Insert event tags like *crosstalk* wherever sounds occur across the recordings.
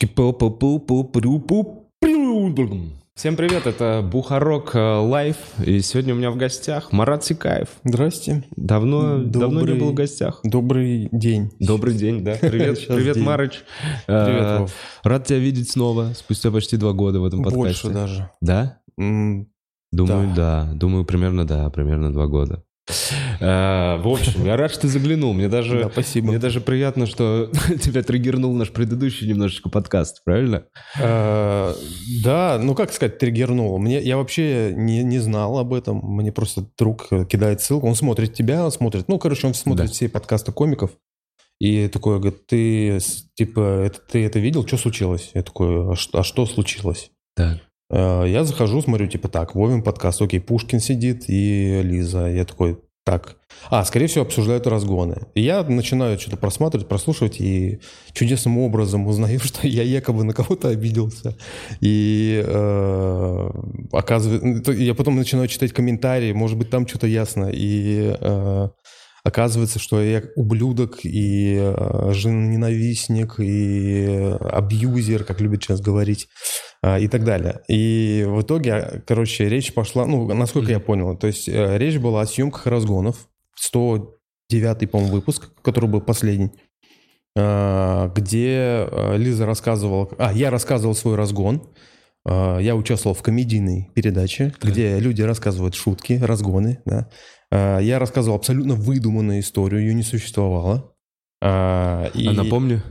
чики по по по по прю пу Всем привет, это Бухарок э, Лайв, и сегодня у меня в гостях Марат Сикаев. Здрасте. Давно, давно не Добрый- был в гостях. Добрый день. Добрый день, да. *laughs* Привет, привет, день. Марыч. Привет, Э, Вов. Рад тебя видеть снова, спустя почти два года в этом подкасте. Больше даже. Да? Думаю, да. Думаю, примерно, да, примерно два года. Э, В общем, я рад, что ты заглянул. Мне даже, Да, спасибо. мне даже приятно, что *laughs* тебя триггернул наш предыдущий немножечко подкаст, правильно? э, Да, ну как сказать, триггернуло. Мне, я вообще не, не знал об этом. Мне просто друг э, кидает ссылку. Он смотрит тебя, он смотрит... Ну, короче, он смотрит Да. все подкасты комиков. И такой, говорит, ты, типа, это, ты это видел? Что случилось? Я такой, а что, а что случилось? Так. Э, Я захожу, смотрю, типа, так, Вовин подкаст, окей, Пушкин сидит и Лиза. Я такой, так. А, скорее всего, обсуждают разгоны. И я начинаю что-то просматривать, прослушивать, и чудесным образом узнаю, *laughs* что я якобы на кого-то обиделся. И э, оказывается... Я потом начинаю читать комментарии, может быть, там что-то ясно. И э, оказывается, что я ублюдок и э, женоненавистник, и абьюзер, как любят сейчас говорить а, и так далее. И в итоге, короче, речь пошла, ну, насколько я понял, то есть э, речь была о съемках разгонов, 109-й, по-моему, выпуск, который был последний, а, где э, Лиза рассказывала, а, я рассказывал свой разгон, я участвовал в комедийной передаче, где люди рассказывают шутки, разгоны, да. А, Я рассказывал абсолютно выдуманную историю, ее не существовало. А, и- А напомню?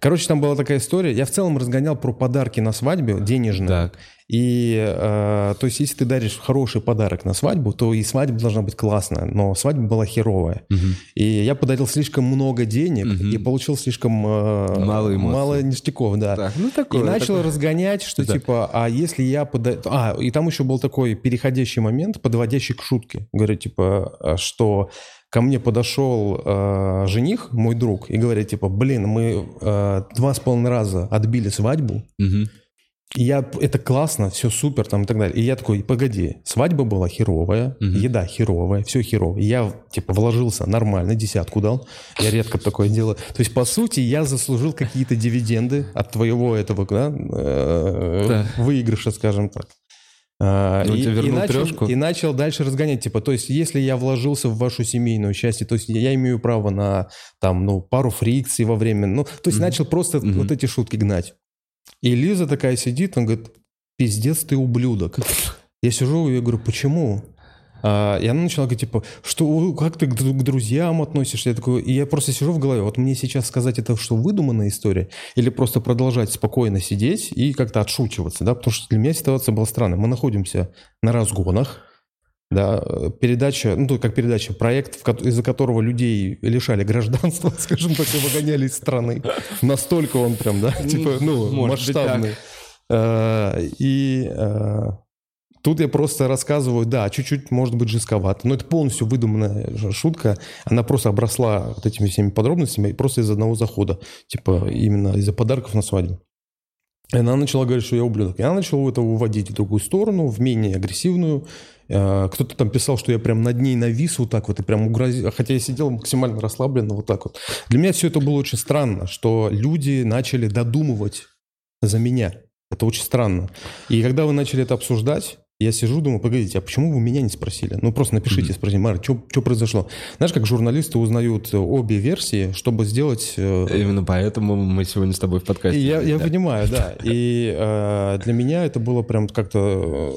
Короче, там была такая история. Я в целом разгонял про подарки на свадьбе, денежные. Так. И, э, то есть, если ты даришь хороший подарок на свадьбу, то и свадьба должна быть классная, но свадьба была херовая. Мгм. И я подарил слишком много денег Мгм. и получил слишком э, Мало эмоций. мало ништяков, да. Так, ну И такое. начал такое. разгонять, что Да. типа, а если я пода... А, и там еще был такой переходящий момент, подводящий к шутке. Говорит, типа, а, что ко мне подошел э, жених, мой друг, и говорит, типа, блин, мы э, два с половиной раза отбили свадьбу, Мгм. и я, это классно, все супер там и так далее. И я такой, погоди, свадьба была херовая, Мгм. еда херовая, все херово. И я, типа, вложился нормально, десятку дал. Я редко такое делаю. То есть, по сути, я заслужил какие-то дивиденды от твоего этого, да, э, Да. выигрыша, скажем так. А, Ну, и, начал, трешку? и начал дальше разгонять, типа, то есть, если я вложился в вашу семейную счастье, то есть, я имею право на, там, ну, пару фрикций во время, ну, то есть, Мгм. начал просто Мгм. вот эти шутки гнать. И Лиза такая сидит, он говорит, пиздец ты ублюдок. *laughs* Я сижу и я говорю, почему? А, и она начала говорить, типа, что, как ты к, дру- к друзьям относишься? Я такой, и я просто сижу в голове, вот мне сейчас сказать это, что выдуманная история, или просто продолжать спокойно сидеть и как-то отшучиваться, да, потому что для меня ситуация была странная. Мы находимся на разгонах, да, передача, ну, тут как передача, проект, из-за которого людей лишали гражданства, *laughs* скажем так, и выгоняли из страны. Настолько он прям, да, типа, ну, масштабный. Э, И э, тут я просто рассказываю, да, чуть-чуть, может быть, жестковато, но это полностью выдуманная шутка. Она просто обросла вот этими всеми подробностями просто из одного захода. Типа именно из-за подарков на свадьбу. И она начала говорить, что я ублюдок. И она начала это уводить в другую сторону, в менее агрессивную. Э, Кто-то там писал, что я прям над ней навис вот так вот и прям угрозил. Хотя я сидел максимально расслабленно вот так вот. Для меня все это было очень странно, что люди начали додумывать за меня. Это очень странно. И когда вы начали это обсуждать, я сижу, думаю, погодите, а почему вы меня не спросили? Ну, просто напишите, Мгм. спросите, Марк, что произошло? Знаешь, как журналисты узнают э, обе версии, чтобы сделать... э, Именно поэтому мы сегодня с тобой в подкасте. и я, я Да. понимаю, да. *laughs* И э, для меня это было прям как-то...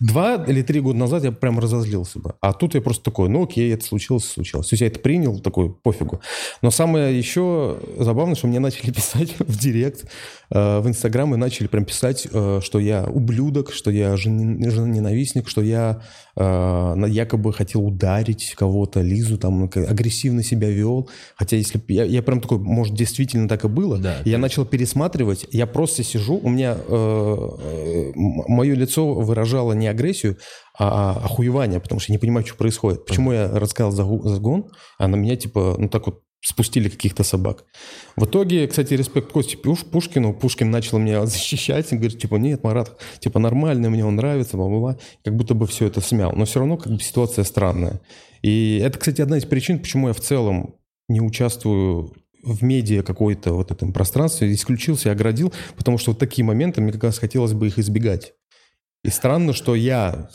Два или три года назад я прям разозлился бы. А тут я просто такой, ну окей, это случилось, случилось. То есть я это принял, такой, пофигу. Но самое еще забавное, что мне начали *laughs* писать в директ, э, в Инстаграм, и начали прям писать, э, что я ублюдок, что я жен- женоненавистник, что я э, якобы хотел ударить кого-то, Лизу, там, агрессивно себя вел. Хотя если я, я прям такой, может, действительно так и было. Да, я начал пересматривать, я просто сижу, у меня мое лицо выражало не агрессию, а охуевание, потому что я не понимаю, что происходит. Почему я рассказал загон, а на меня типа, ну так вот спустили каких-то собак. В итоге, кстати, респект Косте Пуш- Пушкину. Пушкин начал меня *laughs* защищать и говорит, типа, нет, Марат, типа, нормально, мне он нравится, бла-бла-бла. Как будто бы все это смял. Но все равно как бы ситуация странная. И это, кстати, одна из причин, почему я в целом не участвую в медиа какой-то вот этом пространстве исключился и оградил, потому что вот такие моменты, мне как раз хотелось бы их избегать. И странно, что я,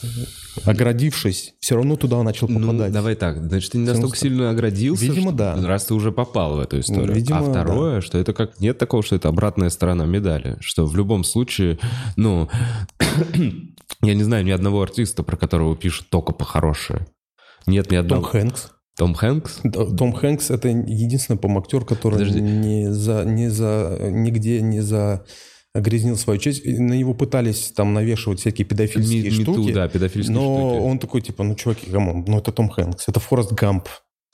оградившись, все равно туда начал попадать. Ну, давай так, значит, ты не настолько сильно оградился, Видимо, что- да. раз ты уже попал в эту историю. Видимо, а второе, что это как... Нет такого, что это обратная сторона медали. Что в любом случае, ну... *coughs* я не знаю ни одного артиста, про которого пишут только по-хорошее. Нет ни Том одного... Хэнкс. Том Хэнкс? Да, Том Хэнкс это единственный, по актер, который Подожди. не за, не за, нигде не за грязнил свою честь. На него пытались там навешивать всякие педофильские MeToo, штуки. да, педофильские но штуки. он такой, типа, ну, чуваки, come on, ну, это Том Хэнкс, это Форест Гамп.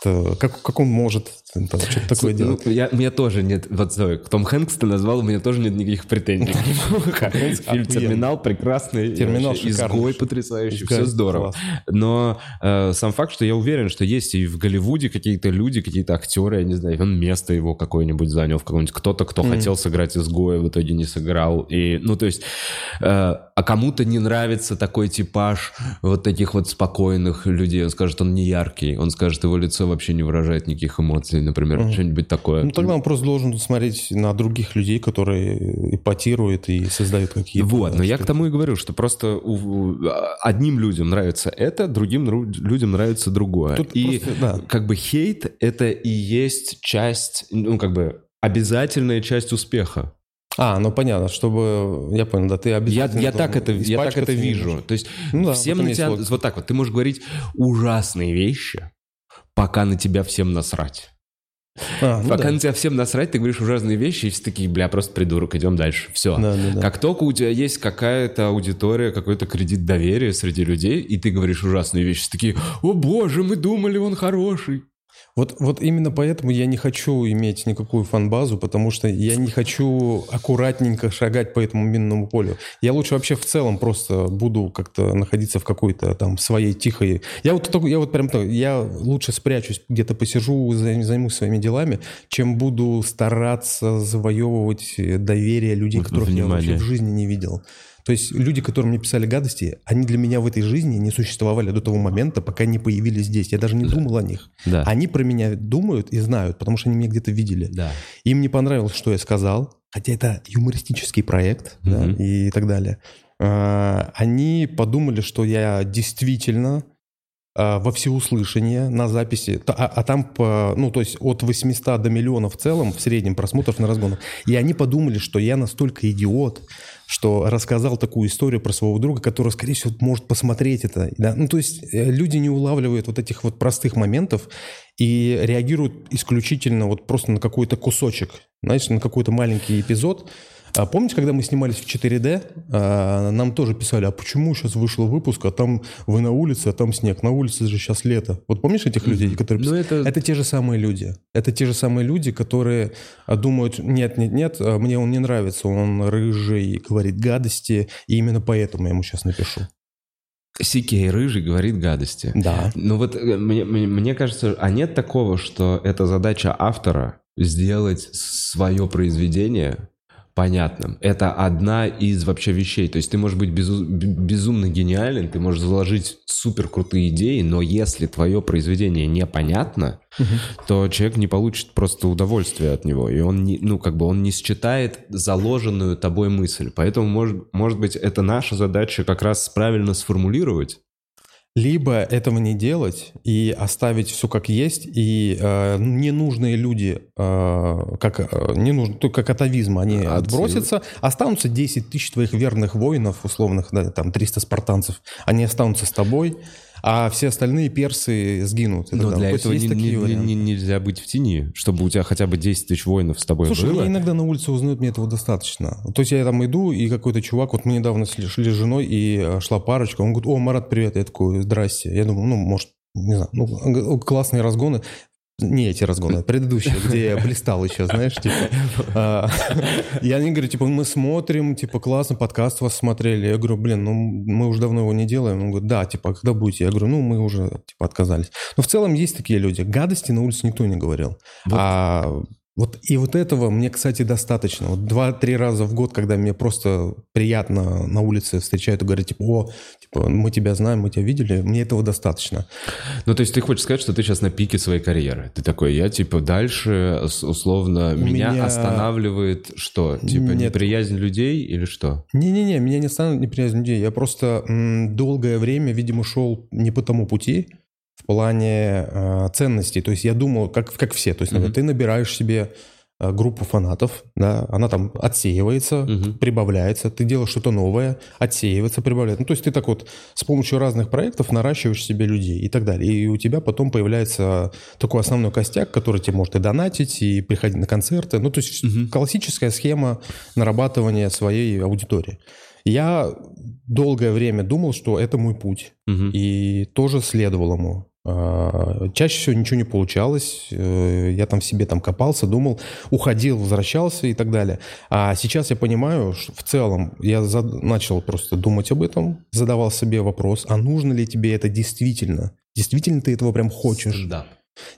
Как, как он может это, что-то такое Ну, делать? я, у меня тоже нет... Вот, Зоя, Том Хэнкс ты назвал, у меня тоже нет никаких претензий. *laughs* Фильм. «Терминал» прекрасный. «Терминал». Изгой потрясающий, все здорово. Но э, сам факт, что я уверен, что есть и в Голливуде какие-то люди, какие-то актеры, я не знаю, он место его какое-нибудь занял в каком-нибудь... Кто-то, кто хотел сыграть изгоя, в итоге не сыграл. И, ну, то есть... а кому-то не нравится такой типаж вот таких вот спокойных людей. Он скажет, он не яркий. Он скажет, его лицо вообще не выражает никаких эмоций, например. Что-нибудь такое. Ну, тогда он просто должен смотреть на других людей, которые эпатируют и создают какие-то... Вот, но я к тому и говорю, что просто у- у- одним людям нравится это, другим ру- людям нравится другое. Тут и просто, да. как бы хейт это и есть часть, ну как бы обязательная часть успеха. А, ну понятно, чтобы... Я понял, да, ты Я, обязательно... я так это, я так это вижу. То есть Ну да, всем на тебя логика. вот так вот. Ты можешь говорить ужасные вещи, пока на тебя всем насрать. А, ну пока да. на тебя всем насрать, ты говоришь ужасные вещи, и все такие, бля, просто придурок, идем дальше. Все. Да, да, да. Как только у тебя есть какая-то аудитория, какой-то кредит доверия среди людей, и ты говоришь ужасные вещи, все такие, о боже, мы думали, он хороший. Вот, вот именно поэтому я не хочу иметь никакую фан-базу, потому что я не хочу аккуратненько шагать по этому минному полю. Я лучше вообще в целом просто буду как-то находиться в какой-то там своей тихой... Я вот, я вот прям так, я лучше спрячусь, где-то посижу, займ- займусь своими делами, чем буду стараться завоевывать доверие людей, Вот которых я внимание. вообще в жизни не видел. То есть люди, которые мне писали гадости, они для меня в этой жизни не существовали до того момента, пока не появились здесь. Я даже не думал о них. Да. Они про меня думают и знают, потому что они меня где-то видели. Да. Им не понравилось, что я сказал, хотя это юмористический проект да, Мгм. и так далее. А, Они подумали, что я действительно а, во всеуслышание на записи, а, а там, по, ну, то есть от 800 до миллиона в целом, в среднем просмотров на разгонах. И они подумали, что я настолько идиот, что рассказал такую историю про своего друга, который, скорее всего, может посмотреть это. да. Ну, то есть э, люди не улавливают вот этих вот простых моментов и реагируют исключительно вот просто на какой-то кусочек, знаешь, на какой-то маленький эпизод. А помните, когда мы снимались в 4D, а, нам тоже писали, а почему сейчас вышел выпуск, а там вы на улице, а там снег, на улице же сейчас лето. Вот помнишь этих людей, которые Ну, писали? это- Это те же самые люди. Это те же самые люди, которые а, думают, нет, нет, нет, а, мне он не нравится, он рыжий, говорит гадости, и именно поэтому я ему сейчас напишу. Сикей рыжий говорит гадости. Да. Ну вот э, мне, мне- мне кажется, а нет такого, что это задача автора сделать свое произведение понятным. Это одна из вообще вещей. То есть ты можешь быть безу- безумно гениален, ты можешь заложить супер крутые идеи, но если твое произведение непонятно, то человек не получит просто удовольствия от него, и он не, ну как бы он не считает заложенную тобой мысль. Поэтому может, может быть это наша задача как раз правильно сформулировать. Либо этого не делать и оставить все как есть, и э, ненужные люди, э, как, э, не нужно, то как атовизм, они Отсыл- отбросятся, останутся 10 тысяч твоих верных воинов, условных, да, там 300 спартанцев, они останутся с тобой, а все остальные персы сгинут. Но для этого есть не- такие не- не- нельзя быть в тени, чтобы у тебя хотя бы 10 тысяч воинов с тобой Слушай, было. меня иногда на улице узнают, мне этого достаточно. То есть я там иду, и какой-то чувак, вот мы недавно шли, с женой, и э, шла парочка, он говорит, о, Марат, привет, я такой, здрасте. Я думаю, ну, может, не знаю, ну, классные разгоны. Не эти разгоны, а *laughs* предыдущие, где я блистал еще, знаешь, типа. И они говорят, типа, мы смотрим, типа, классно, подкаст вас смотрели. Я говорю, блин, ну, мы уже давно его не делаем. Он говорит, да, типа, когда будете? Я говорю, ну, мы уже, типа, отказались. Но в целом есть такие люди. Гадости на улице никто не говорил. А Вот и вот этого мне, кстати, достаточно. Вот два-три раза в год, когда мне просто приятно на улице встречают и говорят, типа, о, типа, мы тебя знаем, мы тебя видели, мне этого достаточно. Ну, то есть ты хочешь сказать, что ты сейчас на пике своей карьеры? Ты такой, я, типа, дальше, условно, меня, меня останавливает что? Типа, Нет. неприязнь людей или что? Не-не-не, меня не останавливает неприязнь людей. Я просто долгое время, видимо, шел не по тому пути, в плане э, ценностей. То есть я думал, как, как все. То есть, например, mm-hmm. ты набираешь себе э, группу фанатов, да, она там отсеивается, mm-hmm. прибавляется, ты делаешь что-то новое, отсеивается, прибавляется. Ну, то есть ты так вот с помощью разных проектов наращиваешь себе людей и так далее. И у тебя потом появляется такой основной костяк, который тебе может и донатить, и приходить на концерты. Ну, то есть mm-hmm. классическая схема нарабатывания своей аудитории. Я долгое время думал, что это мой путь, угу. и тоже следовал ему. А, чаще всего ничего не получалось, э, я там в себе там копался, думал, уходил, возвращался и так далее. А сейчас я понимаю, что в целом я начал просто думать об этом, задавал себе вопрос, а нужно ли тебе это действительно? Действительно ты этого прям хочешь? Да.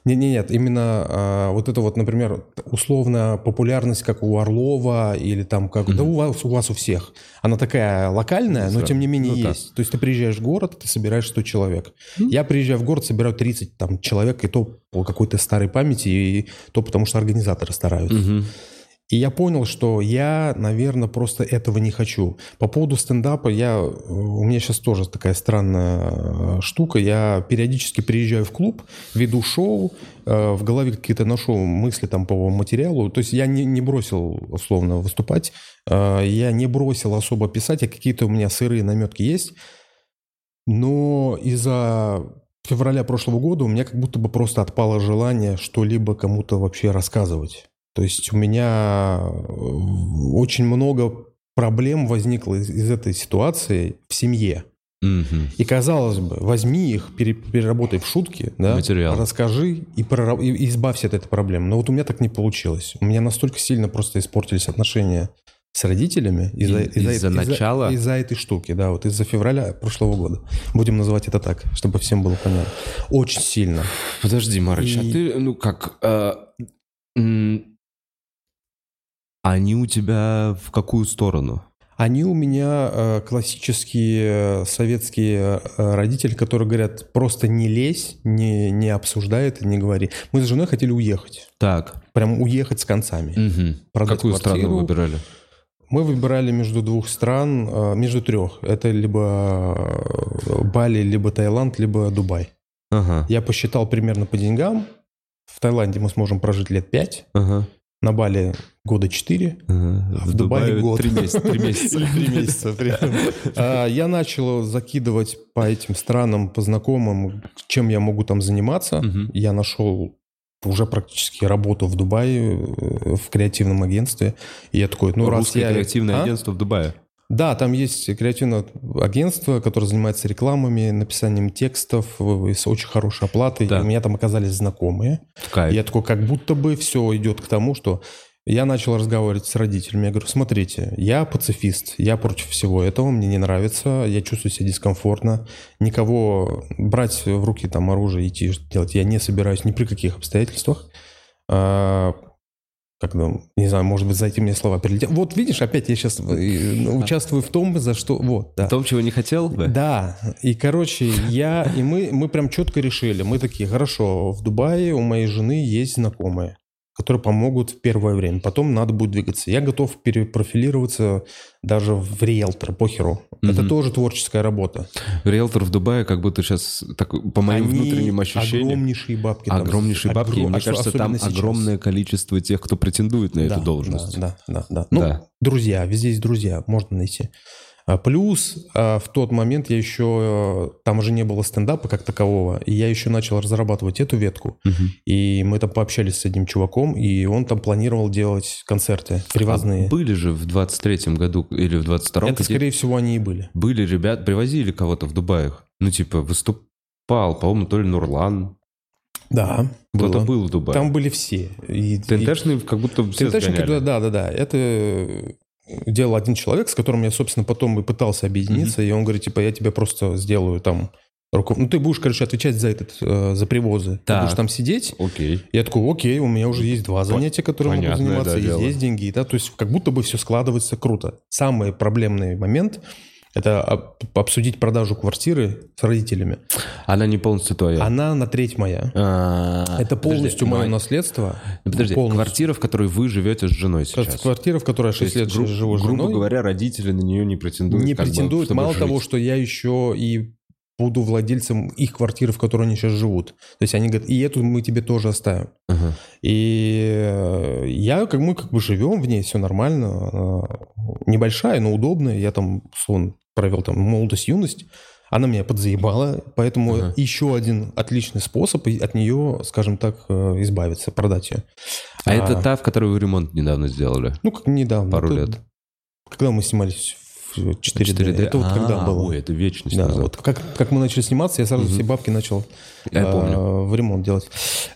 Нет, нет, нет, именно а, вот это вот, например, условная популярность, как у Орлова или там как, mm-hmm. да у вас, у вас у всех, она такая локальная, но тем не менее ну, есть. Да. То есть ты приезжаешь в город, ты собираешь 100 человек. Mm-hmm. Я приезжаю в город, собираю 30 там человек, и то по какой-то старой памяти, и то потому что организаторы стараются. Mm-hmm. И я понял, что я, наверное, просто этого не хочу. По поводу стендапа, я, у меня сейчас тоже такая странная э, штука. Я периодически приезжаю в клуб, веду шоу, э, в голове какие-то ношу мысли там по материалу. То есть я не, не бросил, условно, выступать, э, я не бросил особо писать, а какие-то у меня сырые наметки есть. Но из-за февраля прошлого года у меня как будто бы просто отпало желание что-либо кому-то вообще рассказывать. То есть у меня э, очень много проблем возникло из, из этой ситуации в семье. Угу. И казалось бы, возьми их, переработай в шутки, да, Материал. расскажи и, прораб... и избавься от этой проблемы. Но вот у меня так не получилось. У меня настолько сильно просто испортились отношения с родителями из-за, из-за, из-за начала из-за, из-за этой штуки, да, вот из-за февраля прошлого года. Будем называть это так, чтобы всем было понятно. Очень сильно. Подожди, Марыч, а и... а ты, ну как, э, они у тебя в какую сторону? Они у меня э, классические э, советские э, родители, которые говорят, просто не лезь, не, не обсуждай это, не говори. Мы с женой хотели уехать. Так. Прям уехать с концами. Угу. Какую квартиру. страну выбирали? Мы выбирали между двух стран, между трех. Это либо Бали, либо Таиланд, либо Дубай. Ага. Я посчитал примерно по деньгам. В Таиланде мы сможем прожить лет пять. Ага. На Бали года 4, ага. а в, в Дубае, Дубае год. 3 месяца. 3 месяца. *laughs* 3 месяца а, я начал закидывать по этим странам, по знакомым, чем я могу там заниматься. Я нашел уже практически работу в Дубае э, в креативном агентстве. И я такой, ну Русское раз я... креативное а? агентство в Дубае? Да, там есть креативное агентство, которое занимается рекламами, написанием текстов с очень хорошей оплатой. Да. у меня там оказались знакомые. Кайф. Я такой, как будто бы все идет к тому, что я начал разговаривать с родителями. Я говорю, смотрите, я пацифист, я против всего этого, мне не нравится, я чувствую себя дискомфортно. Никого брать в руки там оружие, идти делать я не собираюсь ни при каких обстоятельствах. Как ну, не знаю, может быть, за эти мне слова перелетел. Вот видишь, опять я сейчас э, *laughs* участвую в том, за что... Вот, да. В том, чего не хотел бы? Да. И, короче, я... И мы, мы прям четко решили. Мы такие, хорошо, в Дубае у моей жены есть знакомые которые помогут в первое время. Потом надо будет двигаться. Я готов перепрофилироваться даже в риэлтор, похеру. Угу. Это тоже творческая работа. Риэлтор в Дубае как будто сейчас, так, по моим Они внутренним ощущениям... огромнейшие бабки. Там, огромнейшие бабки. Огром... Мне кажется, там сейчас. огромное количество тех, кто претендует на да, эту должность. Да, да, да. да. Ну, да. друзья, везде есть друзья, можно найти. А плюс а, в тот момент я еще, там уже не было стендапа как такового, и я еще начал разрабатывать эту ветку. Угу. И мы там пообщались с одним чуваком, и он там планировал делать концерты привозные. А были же в 23-м году или в 22-м? Это, скорее всего, они и были. Были ребят, привозили кого-то в Дубаях. Ну, типа, выступал, по-моему, то ли Нурлан, да. Кто-то был в Дубае. Там были все. И, ТНТшные как будто все ТНТшники, да, да, да. Это делал один человек, с которым я, собственно, потом и пытался объединиться, mm-hmm. и он говорит, типа, я тебе просто сделаю там руков- Ну, ты будешь, короче, отвечать за этот, э, за привозы. Ты Так. будешь там сидеть. Окей. Я такой, окей, у меня уже есть два занятия, которые могу понятное, заниматься, да, и дело. здесь деньги, да, то есть как будто бы все складывается круто. Самый проблемный момент – это об- обсудить продажу квартиры с родителями. Она не полностью твоя. Она на треть моя. А, Это подожди, полностью мое ну, наследство. ну, Подожди, полностью. квартира, в которой вы живете с женой сейчас. Квартира, в которой я То 6 есть, лет гру- живу с грубо женой, говоря, родители на нее не претендуют. не бы, претендуют. чтобы Мало жить. того, что я еще и буду владельцем их квартиры, в которой они сейчас живут. То есть они говорят, и эту мы тебе тоже оставим. Ага. И э, я, как мы как бы живем в ней, все нормально. Она небольшая, но удобная. Я там, условно, провел там молодость, юность. Она меня подзаебала, поэтому Ага. еще один отличный способ от нее, скажем так, э, избавиться, продать ее. А это та, в которой вы ремонт недавно сделали? Ну, как недавно. Пару Это- лет. Когда мы снимались в 4D. 4D. Это вот когда А, было. Ой, это вечность Да, назад. вот как, как мы начали сниматься, я сразу Мгм. все бабки начал Я э, помню. в ремонт делать.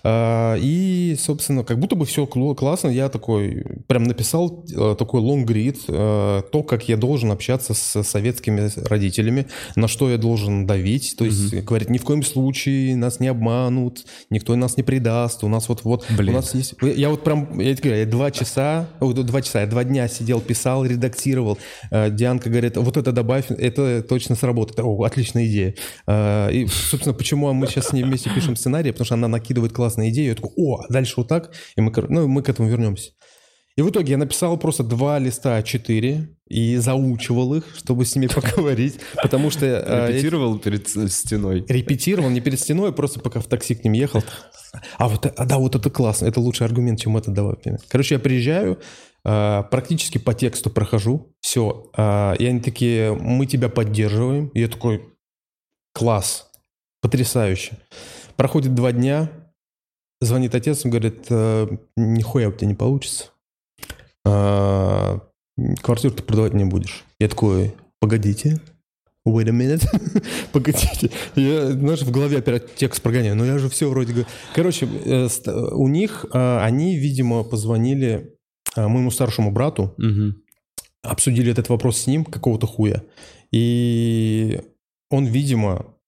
А, И, собственно, как будто бы все классно. Я такой прям написал э, такой лонгрид, то, как я должен общаться с советскими родителями, на что я должен давить. То есть, говорит, ни в коем случае нас не обманут, никто нас не предаст, у нас вот-вот... Блин. У нас есть... Я вот прям, я тебе говорю, я два часа, о, два часа, я два дня сидел, писал, редактировал. Э, Дианка говорит, вот это добавь, это точно сработает. О, отличная идея. Э, И, собственно, почему мы сейчас с ней вместе пишем сценарий, потому что она накидывает классные идеи. Я такой, о, а дальше вот так. И мы, ну, мы к этому вернемся. И в итоге я написал просто два листа А4 и заучивал их, чтобы с ними *laughs* поговорить, потому что... э, Репетировал перед стеной. репетировал не перед стеной, просто пока в такси к ним ехал. А вот, а, да, вот это классно, это лучший аргумент, чем это давай. Короче, я приезжаю, а, практически по тексту прохожу, все, и они такие, мы тебя поддерживаем. И я такой, класс, потрясающе. Проходит два дня, звонит отец, он говорит, «Э, нихуя у тебя не получится. А, Квартиру ты продавать не будешь. Я такой, погодите, Wait a minute. *laughs* Погодите. Я, знаешь, в голове опять текст прогоняю. Но я же все вроде... говорю. Короче, э, у них, э, они, видимо, позвонили э, моему старшему брату, обсудили этот вопрос с ним, какого-то хуя. И он, видимо, э,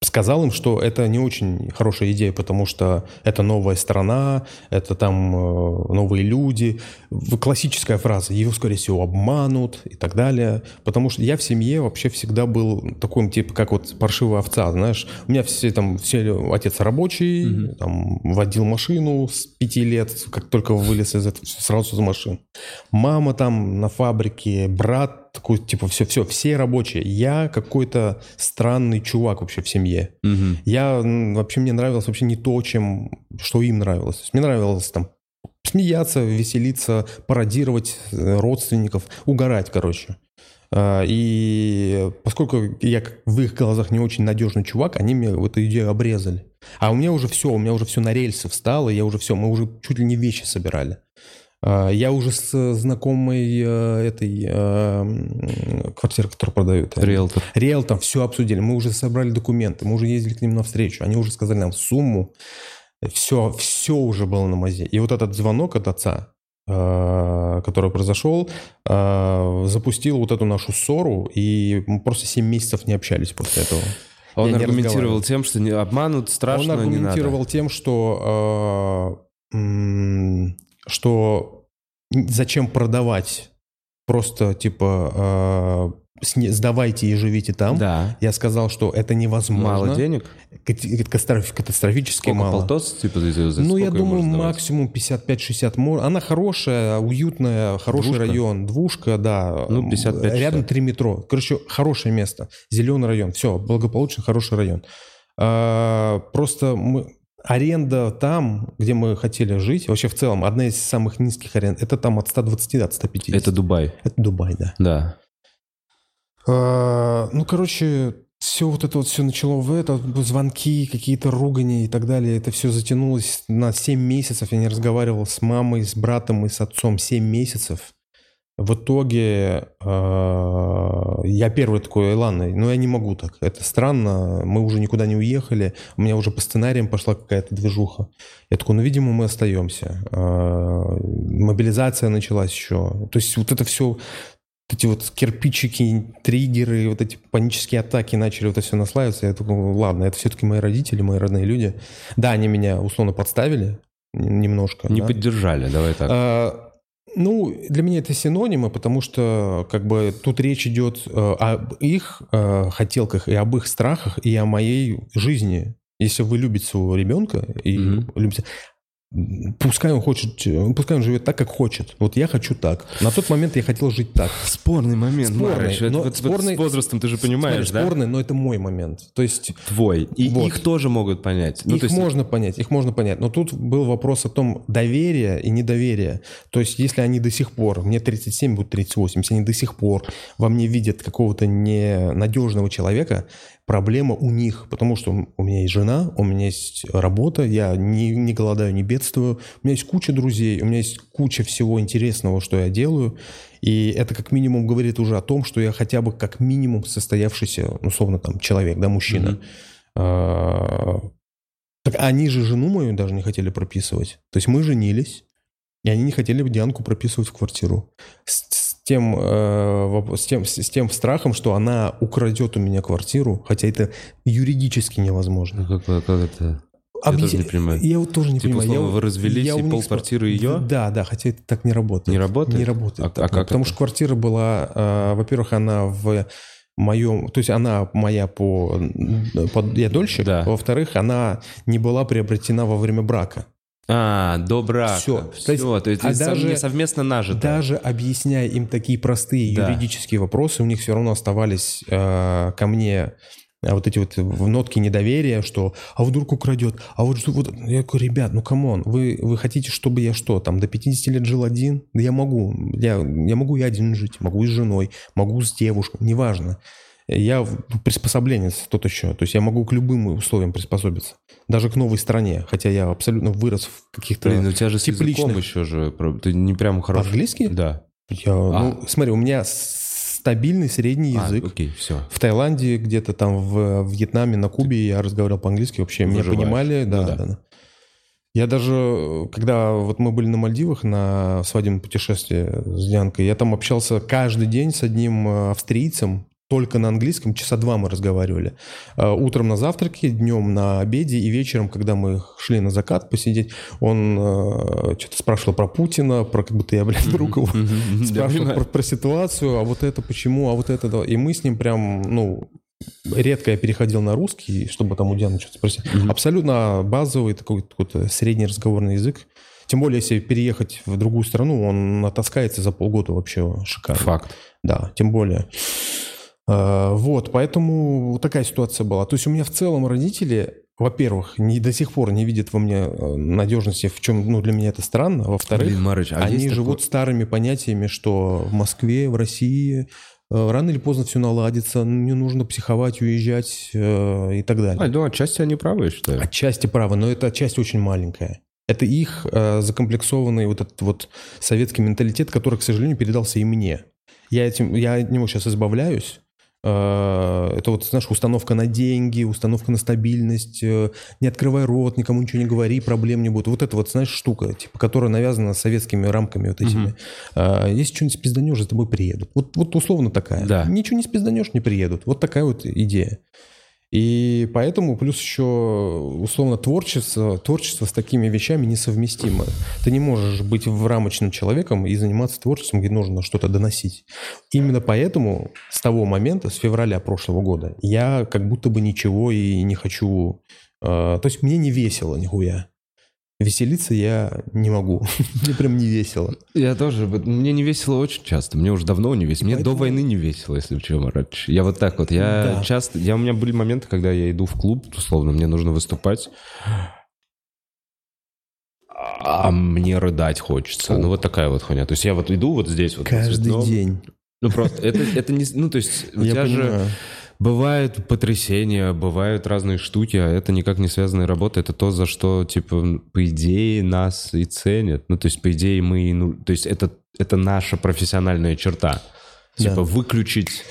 сказал им, что это не очень хорошая идея, потому что это новая страна, это там э, новые люди. Классическая фраза «его, скорее всего, обманут» и так далее. Потому что я в семье вообще всегда был такой, типа, как вот паршивая овца, знаешь. У меня все там, все, отец рабочий, Мгм. там, водил машину с пяти лет, как только вылез из этого, сразу за машин. Мама там на фабрике, брат такой, типа, все-все, все рабочие. Я какой-то странный чувак вообще в семье. Мгм. Я вообще мне нравилось вообще не то, чем что им нравилось. То есть мне нравилось там смеяться, веселиться, пародировать э, родственников, угорать, короче. А, И поскольку я в их глазах не очень надежный чувак, они мне в эту идею обрезали. А у меня уже все, у меня уже все на рельсы встало, я уже все, мы уже чуть ли не вещи собирали. А, Я уже с знакомой э, этой э, квартиры, которую продают. э, Риэлтор. Риэлтор, все обсудили. Мы уже собрали документы, мы уже ездили к ним навстречу. Они уже сказали нам сумму. Все, все уже было на мазе. И вот этот звонок от отца, который произошел, запустил вот эту нашу ссору, и мы просто 7 месяцев не общались после этого. Он Я аргументировал тем, что не обманут, страшно, Он не аргументировал надо. тем, что, что зачем продавать, просто типа э, сдавайте и живите там. Да. Я сказал, что это невозможно. Мало денег? Катастроф- Катастрофически Сколько, мало. полтос, типа, за, за Ну, я думаю, максимум 55-60. Мо- Она хорошая, уютная, хороший Двушка? район. Двушка, да. Ну, 55-60. Рядом 3 метро. Короче, хорошее место. Зеленый район. Все, благополучный, хороший район. А, просто мы... Аренда там, где мы хотели жить, вообще в целом, одна из самых низких аренд, это там от 120 до 150. Это Дубай. Это Дубай, да. Да. А, Ну, короче, все вот это вот все начало в это, звонки, какие-то ругани и так далее. Это все затянулось на 7 месяцев. Я не разговаривал с мамой, с братом и с отцом 7 месяцев. В итоге э, я первый такой, «Эй, ладно, ну я не могу так. Это странно, мы уже никуда не уехали, у меня уже по сценариям пошла какая-то движуха. Я такой, ну, видимо, мы остаемся. Э, мобилизация началась еще. То есть вот это все эти вот кирпичики, триггеры, вот эти панические атаки начали вот это все наслаиваться. Я такой, ладно, это все-таки мои родители, мои родные люди. Да, они меня условно подставили немножко. Не да. поддержали, давай так. А, ну, для меня это синонимы, потому что как бы тут речь идет э, об их э, хотелках и об их страхах и о моей жизни. Если вы любите своего ребенка и Мгм. любите, пускай он хочет, э, пускай он живет так, как хочет. Вот я хочу так. На тот момент я хотел жить так. Спорный момент, Спорный, Марыч. Это но вот спорный- с возрастом ты же понимаешь, Смотри, да? Спорный, но это мой момент. То есть Твой. И Вот. их тоже могут понять. Ну, их есть- можно понять, их можно понять. Но тут был вопрос о том доверия и недоверия. То есть если они до сих пор, мне 37, будет 38, если они до сих пор во мне видят какого-то ненадежного человека, проблема у них, потому что у меня есть жена, у меня есть работа, я не, не голодаю, не бедствую, у меня есть куча друзей, у меня есть куча всего интересного, что я делаю, и это как минимум говорит уже о том, что я хотя бы как минимум состоявшийся, условно, там, человек, да, мужчина. А, Так они же жену мою даже не хотели прописывать. То есть мы женились, и они не хотели бы Дианку прописывать в квартиру. С тем, э, воп- с, тем, с, тем страхом, что она украдет у меня квартиру, хотя это юридически невозможно. Ну, как, как это... Я Объяс- тоже не понимаю. Я вот тоже не Типа, понимаю. Я условно, вы развелись, я и них полквартиры ее? Да, да, хотя это так не работает. Не работает? Не работает. А- так, а как потому это? что квартира была, э, во-первых, она в моем, то есть она моя по, по я дольщик, Да. во-вторых, она не была приобретена во время брака. А, до брака. Всё. Все. То есть, То есть, а даже- совместно нажито. Даже объясняя им такие простые Да. юридические вопросы, у них все равно оставались э, ко мне э, вот эти вот нотки недоверия, что а вдруг украдет, а вот что вот я говорю, ребят, ну come on, вы вы хотите, чтобы я что, там до 50 лет жил один? Да я могу, я я могу и один жить, могу и с женой, могу с девушкой, неважно. Я в- приспособленец тот еще, то есть я могу к любым условиям приспособиться, даже к новой стране, хотя я абсолютно вырос в каких-то Блин, у тебя же с языком тепличных- еще же... Ты не прям хороший. По-английски? Да. Я, ну, смотри, у меня стабильный средний А, язык. окей, все. В Таиланде, где-то там в Вьетнаме, на Кубе я разговаривал по-английски, вообще меня Выживаешь. понимали. Да, Ну да. да, да. Я даже, когда вот мы были на Мальдивах на свадебном путешествии с Дианкой, я там общался каждый день с одним э, австрийцем, только на английском, часа два мы разговаривали. Э, Утром на завтраке, днем на обеде и вечером, когда мы шли на закат посидеть, он э, что-то спрашивал про Путина, про как будто я, блядь, друг его. Спрашивал про, про ситуацию, а вот это почему, а вот это... да. И мы с ним прям, ну, редко я переходил на русский, чтобы там у Дианы что-то спросить. Абсолютно базовый такой какой-то средний разговорный язык. Тем более, если переехать в другую страну, он натаскается за полгода вообще шикарно. Факт. Да, тем более. А, Вот, поэтому такая ситуация была. То есть у меня в целом родители, во-первых, не до сих пор не видят во мне э, надежности, в чем, ну, для меня это странно. Во-вторых, Блин, Марыч, а они живут такое- старыми понятиями, что в Москве, в России э, рано или поздно все наладится, не нужно психовать, уезжать э, и так далее. А, ну, отчасти они правы, я считаю. Отчасти правы, но эта часть очень маленькая. Это их э, закомплексованный вот этот вот советский менталитет, который, к сожалению, передался и мне. Я, этим, я от него сейчас избавляюсь. Э, Это вот, знаешь, установка на деньги, установка на стабильность, э, не открывай рот, никому ничего не говори, проблем не будет. Вот это вот, знаешь, штука, типа, которая навязана советскими рамками вот этими. Э, Если что-нибудь спизданешь, за тобой приедут. Вот, вот условно такая. Да. Ничего не спизданешь, не приедут. Вот такая вот идея. И поэтому плюс еще условно творчество, творчество с такими вещами несовместимо. Ты не можешь быть рамочным человеком и заниматься творчеством, где нужно что-то доносить. Именно поэтому с того момента, с февраля прошлого года, я как будто бы ничего и не хочу... э, то есть мне не весело нихуя. Веселиться я не могу. *laughs* Мне прям не весело. Я тоже. вот Мне не весело очень часто. Мне уже давно не весело. Мне Поэтому- до войны не весело, если что, Марач. Я вот так вот. Я Да. часто... Я, у меня были моменты, когда я иду в клуб, условно, мне нужно выступать. А мне рыдать хочется. Ну, вот такая вот хуйня. То есть я вот иду вот здесь вот. Каждый Цветном. день. Ну, просто это, это не... Ну, то есть у Я тебя же... Бывают потрясения, бывают разные штуки, а это никак не связанная работа. Это то, за что, типа, по идее, нас и ценят. Ну, то есть, по идее, мы... Ну, то есть, это, это наша профессиональная черта. Типа, Да. выключить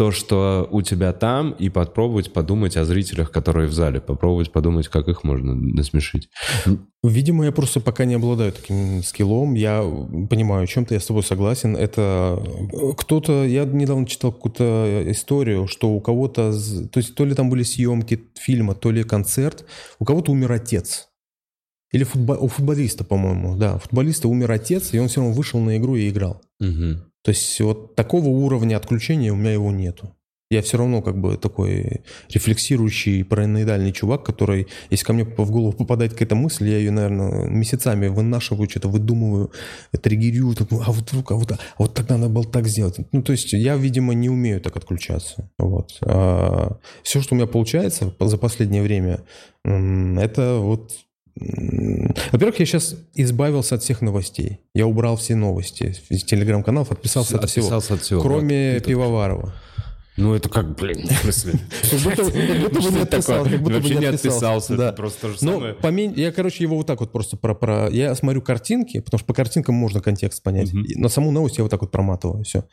то, что у тебя там, и попробовать подумать о зрителях, которые в зале, попробовать подумать, как их можно насмешить. Видимо, я просто пока не обладаю таким скиллом. Я понимаю, чем-то я с тобой согласен. Это кто-то... Я недавно читал какую-то историю, что у кого-то... То есть то ли там были съемки фильма, то ли концерт. У кого-то умер отец. Или футбол, у футболиста, по-моему, да. У футболиста умер отец, и он все равно вышел на игру и играл. Угу. То есть вот такого уровня отключения у меня его нету. Я все равно как бы такой рефлексирующий, параноидальный чувак, который, если ко мне в голову попадает какая-то мысль, я ее, наверное, месяцами вынашиваю, что-то выдумываю, триггерю, а вот вдруг, а вот, а вот так надо было так сделать. Ну, то есть я, видимо, не умею так отключаться. Вот. А все, что у меня получается за последнее время, это вот во-первых, я сейчас избавился от всех новостей. Я убрал все новости из телеграм-каналов, отписался, от всего. Отписался от всего. Кроме Вот. Пивоварова. Ну, это как, блин, в смысле? *laughs* Как будто бы не отписался, Вообще не отписался. отписался, Да. просто то же самое. я, короче, его вот так вот просто про. Я смотрю картинки, потому что по картинкам можно контекст понять. На саму новость я вот так вот проматываю, все.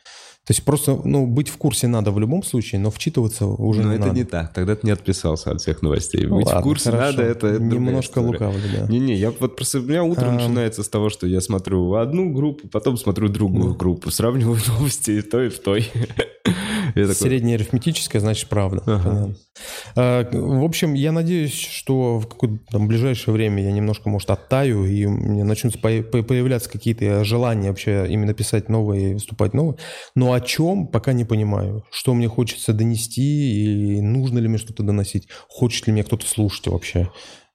То есть просто, ну, быть в курсе надо в любом случае, но вчитываться уже Но не это надо. не так. Тогда ты не отписался от всех новостей. Ну Быть в ладно, курсе хорошо. надо, это другая Немножко лукавый, да. Не-не, я вот просто... У меня утро Ам. начинается с того, что я смотрю одну группу, потом смотрю другую группу, сравниваю *laughs* новости и той, и в той. Такой, Среднее арифметическое, значит, правда. Ага. А, В общем, я надеюсь, что в какое-то там ближайшее время я немножко, может, оттаю, и у меня начнутся по- по- появляться какие-то желания вообще именно писать новые и выступать новые. Но о чем, пока не понимаю. Что мне хочется донести, и нужно ли мне что-то доносить, хочет ли меня кто-то слушать вообще.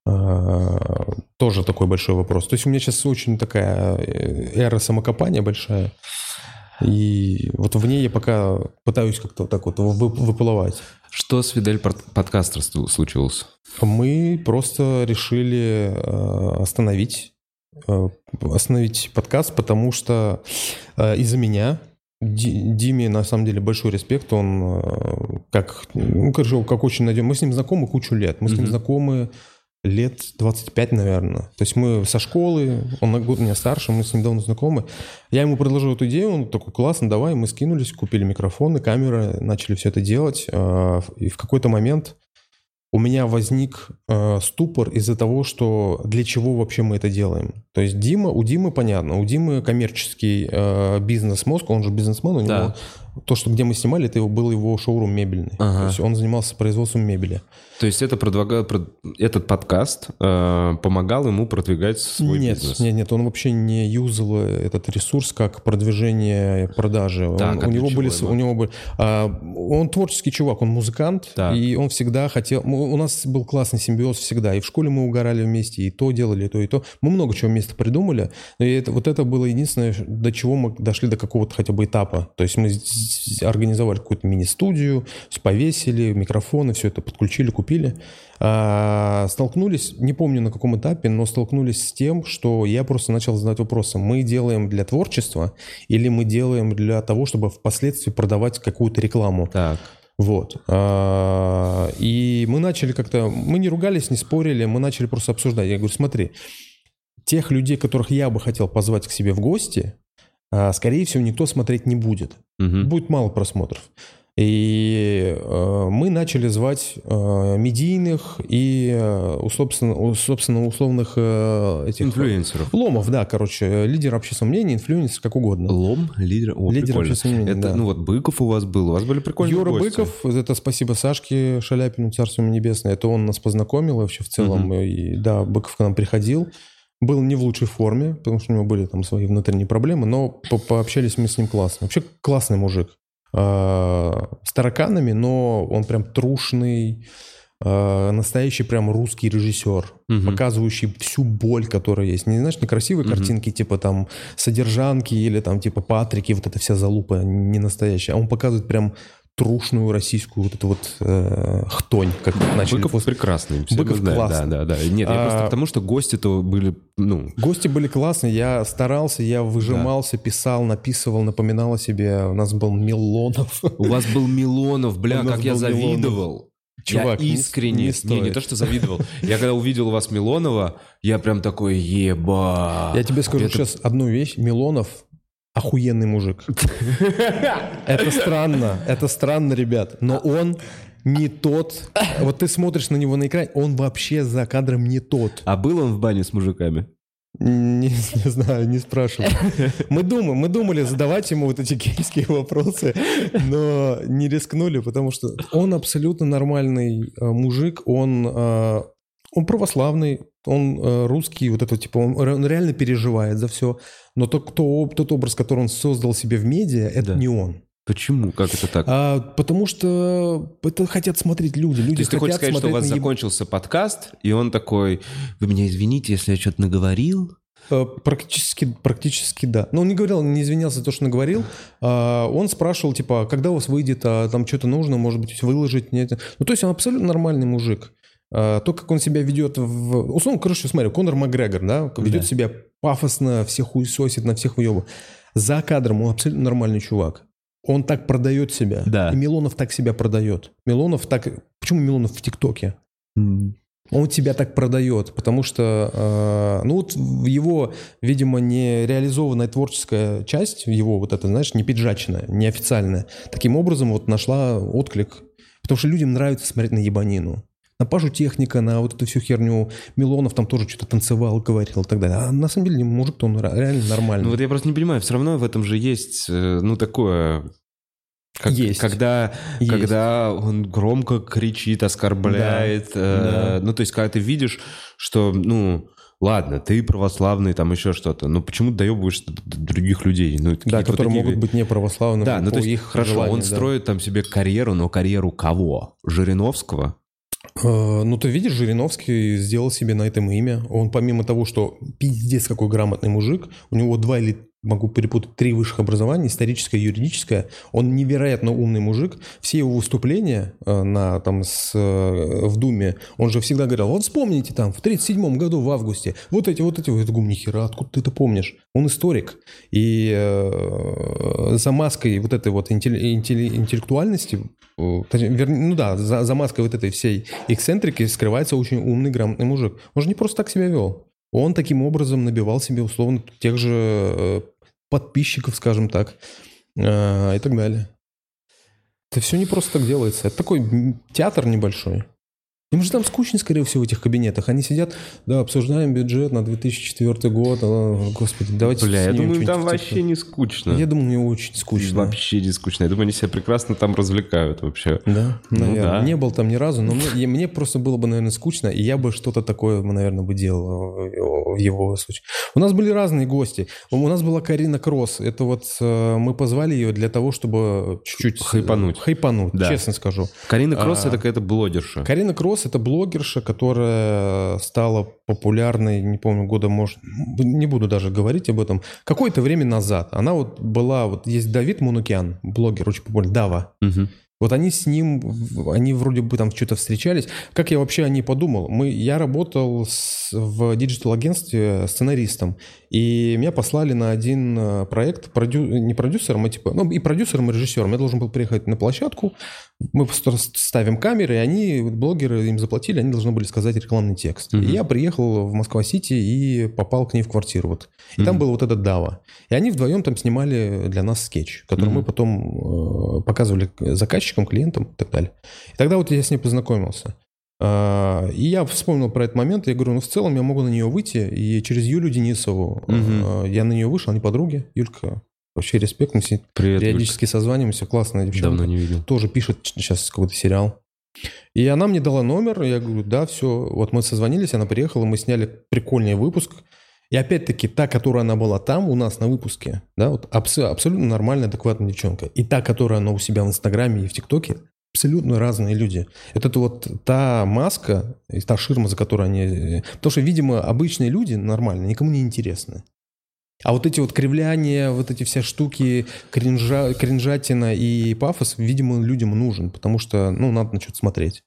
А, Тоже такой большой вопрос. То есть у меня сейчас очень такая э, эра самокопания большая. И вот в ней я пока пытаюсь как-то вот так вот вы- выплывать. Что с Фидель сту- случилось? Мы просто решили э, остановить, э, остановить подкаст, потому что э, из-за меня Ди- Диме, на самом деле, большой респект. Он как, ну, как очень надежный. Мы с ним знакомы кучу лет. Мы с ним знакомы лет 25, наверное. То есть мы со школы, он на год меня старше, мы с ним давно знакомы. Я ему предложил эту идею, он такой, классно, давай. Мы скинулись, купили микрофоны, камеры, начали все это делать. Э, И в какой-то момент у меня возник э, ступор из-за того, что для чего вообще мы это делаем. То есть Дима, у Димы понятно, у Димы коммерческий э, бизнес-мозг, он же бизнесмен, у него Да. то, что где мы снимали, это его- был его шоурум мебельный. Ага. То есть он занимался производством мебели. То есть это продвига- прод- этот подкаст э, помогал ему продвигать свой нет, бизнес? нет, нет, он вообще не юзал этот ресурс как продвижение продажи. Так, Он- у него были, ему? у него были, а, он творческий чувак, он музыкант, Так. и он всегда хотел. У нас был классный симбиоз всегда, и в школе мы угорали вместе, и то делали, и то и то. Мы много чего вместе придумали, и это, вот это было единственное, до чего мы дошли до какого-то хотя бы этапа. То есть мы организовали какую-то мини-студию, повесили микрофоны, все это подключили, купили. А, столкнулись, не помню на каком этапе, но столкнулись с тем, что я просто начал задать вопросы. Мы делаем для творчества или мы делаем для того, чтобы впоследствии продавать какую-то рекламу? Так. Вот. А, И мы начали как-то... Мы не ругались, не спорили, мы начали просто обсуждать. Я говорю, смотри, тех людей, которых я бы хотел позвать к себе в гости, а, скорее всего, никто смотреть не будет. Мгм. Будет мало просмотров. И э, мы начали звать э, медийных и, э, собственно, собственно, условных э, этих... Инфлюенсеров. Ломов, да, короче, лидер общественного мнения, инфлюенсер, как угодно. Лом, лидер. О, Лидер прикольно. общественного мнения, Это, да. ну вот Быков у вас был, у вас были прикольные Юра гости. Быков, это спасибо Сашке Шаляпину, Царство ему небесное, это он нас познакомил вообще в целом. И, да, Быков к нам приходил. Был не в лучшей форме, потому что у него были там свои внутренние проблемы, но по- пообщались мы с ним классно. Вообще классный мужик. А, С тараканами, но он прям трушный, а, настоящий прям русский режиссер, Мгм. показывающий всю боль, которая есть. Не знаешь, не красивые Мгм. картинки, типа там содержанки или там типа Патрики, вот эта вся залупа не настоящая. А он показывает прям трушную российскую вот эту вот э, хтонь, как начали Быков после- прекрасный. все Быков знаем. классный. Да, да, да. Нет, я А- просто к тому, что гости-то были, ну, Гости были классные, я старался, я выжимался, писал, написывал, напоминал о себе. У нас был Милонов. у вас был *laughs* Милонов, бля, как я Милонов. завидовал. Чувак, я не- искренне, не не, не, стоит. то, что завидовал. Я когда увидел у вас Милонова, я прям такой, еба. Я тебе скажу Это- сейчас одну вещь. Милонов охуенный мужик. Это странно, это странно, ребят. Но он не тот. Вот ты смотришь на него на экране, он вообще за кадром не тот. А был он в бане с мужиками? Не, не знаю, не спрашивал. Мы думали, мы думали задавать ему вот эти гейские вопросы, но не рискнули, потому что он абсолютно нормальный э, мужик, он, э, он православный, он э, русский, вот это типа, он, ре- он реально переживает за все, но тот, кто, тот образ, который он создал себе в медиа, это Да. не он. Почему? Как это так? А, потому что это хотят смотреть люди. Люди То есть ты хочешь сказать, что у вас на еб- закончился подкаст, и он такой, вы меня извините, если я что-то наговорил? Э, Практически, практически да. Но он не говорил, не извинялся за то, что наговорил. А, Он спрашивал, типа, когда у вас выйдет, а там что-то нужно, может быть, выложить? Нет. Ну, то есть он абсолютно нормальный мужик. А, То, как он себя ведет в... Условно, короче, смотри, Конор Макгрегор, да, ведет Да. себя пафосно, всех хуесосит, на всех уебу. За кадром он абсолютно нормальный чувак. Он так продает себя. Да. И Милонов так себя продает. Милонов так... Почему Милонов в ТикТоке? Он тебя так продает, потому что, э, ну вот его, видимо, не реализованная творческая часть, его вот это, знаешь, не пиджачная, неофициальная, таким образом вот нашла отклик. Потому что людям нравится смотреть на ебанину. На Пашу Техника, на вот эту всю херню. Милонов там тоже что-то танцевал, говорил и так далее. А на самом деле мужик-то он ре- реально нормальный. Ну вот я просто не понимаю, все равно в этом же есть, э, ну, такое... как- Есть. Когда, Есть. когда он громко кричит, оскорбляет. э, Да. Ну, то есть, когда ты видишь, что, ну, ладно, ты православный, там еще что-то, но почему ты доебываешь д- д- других людей? Ну, да, вот которые такие могут быть неправославными Да, ну то есть, их хорошо, желанию, он да. строит там себе карьеру, но карьеру кого? Жириновского? Э, Ну, ты видишь, Жириновский сделал себе на этом имя. Он помимо того, что пиздец какой грамотный мужик, у него два или, могу перепутать, три высших образования, историческое юридическое. Он невероятно умный мужик. Все его выступления э, на, там, с, э, в Думе, он же всегда говорил, вот вспомните там, в 37 году в августе, вот эти, вот эти, я думаю, нихера, откуда ты это помнишь? Он историк. И э, за маской вот этой вот интелли- интелли- интеллектуальности, э, вернее, ну да, за, за маской вот этой всей эксцентрики скрывается очень умный, грамотный мужик. Он же не просто так себя вел. Он таким образом набивал себе условно тех же э, подписчиков, скажем так, э, и так далее. Это все не просто так делается. Это такой театр небольшой. Им же там скучно, скорее всего, в этих кабинетах. Они сидят, да, обсуждаем бюджет на 2004 год. а, господи, давайте Бля, я думаю, им там вообще не скучно. Я думаю, мне очень скучно. Вообще не скучно. Я думаю, они себя прекрасно там развлекают вообще. Да, Ну наверное. да. Не был там ни разу, но мне, мне просто было бы, наверное, скучно, и я бы что-то такое, наверное, бы делал э, в его случае. У нас были разные гости. У нас была Карина Кросс. Это вот э, мы позвали ее для того, чтобы чуть-чуть... э, Хайпануть. Хайпануть, Да. честно скажу. Карина Кросс А. это какая-то блогерша. Карина Кросс – это блогерша, которая стала популярной, не помню, года, может, не буду даже говорить об этом, какое-то время назад. Она вот была, вот есть Давид Мунукян, блогер очень популярный, Дава. Мгм. Вот они с ним, они вроде бы там что-то встречались. Как я вообще о ней подумал? Мы, я работал с- в digital-агентстве сценаристом, и меня послали на один э, проект, продю- не продюсером, а типа, ну и продюсером, и режиссером. Я должен был приехать на площадку, мы ставим камеры, и они, блогеры им заплатили, они должны были сказать рекламный текст. Мгм. И я приехал в Москва-Сити и попал к ней в квартиру. Вот. И там Мгм. был вот этот Дава. И они вдвоем там снимали для нас скетч, который Мгм. мы потом э, показывали заказчикам, клиентам и так далее. И тогда вот я с ней познакомился. А, И я вспомнил про этот момент, я говорю, ну в целом я могу на нее выйти, и через Юлю Денисову э, я на нее вышел, они подруги. Юлька, вообще респект, мы с ней Привет, периодически созваниваемся, классная Юлька. девчонка Давно не видел. тоже пишет сейчас какой-то сериал. И она мне дала номер, я говорю, да, все. Вот мы созвонились, она приехала, мы сняли прикольный выпуск. И опять-таки, та, которая она была там у нас на выпуске, да, вот абс- абсолютно нормальная, адекватная девчонка. И та, которая она у себя в Инстаграме и в ТикТоке, абсолютно разные люди. Это то вот та маска, и та ширма, за которой они... Потому что, видимо, обычные люди нормальные, никому не интересны. А вот эти вот кривляния, вот эти все штуки, кринжа, кринжатина и пафос, видимо, людям нужен, потому что, ну, надо на что-то смотреть.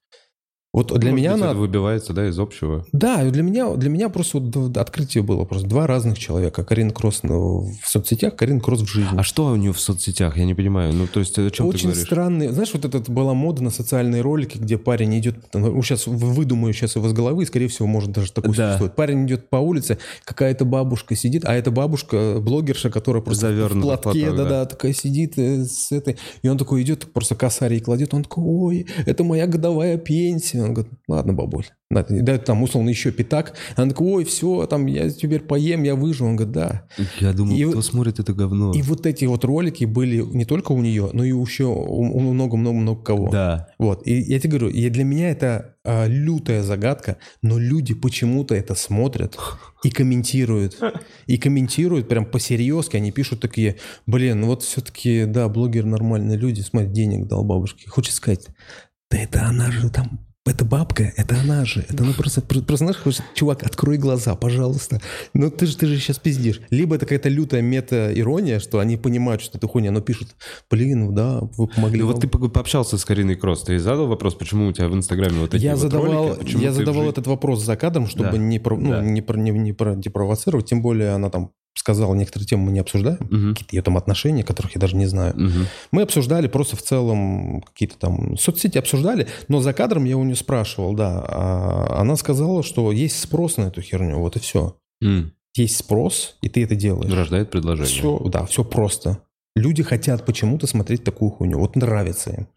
Вот для Может меня быть, она... это выбивается, да, из общего. Да, и для меня, для меня просто вот открытие было. Просто два разных человека. Карина Кросс ну, в соцсетях, Карина Кросс в жизни. А что у нее в соцсетях? Я не понимаю. Ну, то есть, о чем ты Очень говоришь? странные. Знаешь, вот это была мода на социальные ролики, где парень идет... Ну, сейчас выдумаю сейчас его с головы, скорее всего, может даже такое Да. существует. Парень идет по улице, какая-то бабушка сидит, а эта бабушка, блогерша, которая просто Завернута в платке, да-да, такая сидит э, с этой... И он такой идет, просто косарь ей кладет, он такой, ой, это моя годовая пенсия. Он говорит, ладно, бабуль. Да, дает там, условно, еще пятак. Она такой, ой, все, там, я теперь поем, я выживу. Он говорит, да. Я думал, И кто смотрит это говно? И вот эти вот ролики были не только у нее, но и еще у много-много-много кого. Да. Вот. И я тебе говорю, и для меня это а, лютая загадка, но люди почему-то это смотрят и комментируют. И комментируют прям по-серьезки. Они пишут такие, блин, ну вот все-таки, да, блогеры нормальные люди, смотри, денег дал бабушке. Хочешь сказать, да это она же там, это бабка, это она же. Это ну просто, про- просто знаешь, хочешь, чувак, открой глаза, пожалуйста. Ну ты же, ты же сейчас пиздишь. Либо это какая-то лютая мета-ирония, что они понимают, что это хуйня, но пишут, блин, ну да, вы помогли. Ну, вот нам». ты по- пообщался с Кариной Кросс, ты задал вопрос, почему у тебя в Инстаграме вот эти я вот задавал, ролики, а почему я задавал жи- этот вопрос за кадром, чтобы Да. не, про- ну, Да. не, про- не, не про- не провоцировать, тем более она там сказала, некоторые темы мы не обсуждаем, Мгм. какие-то ее там отношения, которых я даже не знаю. Мгм. Мы обсуждали просто в целом какие-то там соцсети обсуждали, но за кадром я у нее спрашивал, да. А она сказала, что есть спрос на эту херню, вот и все. М. Есть спрос, и ты это делаешь. Рождает предложение. Все, да, все просто. Люди хотят почему-то смотреть такую хуйню. Вот нравится им.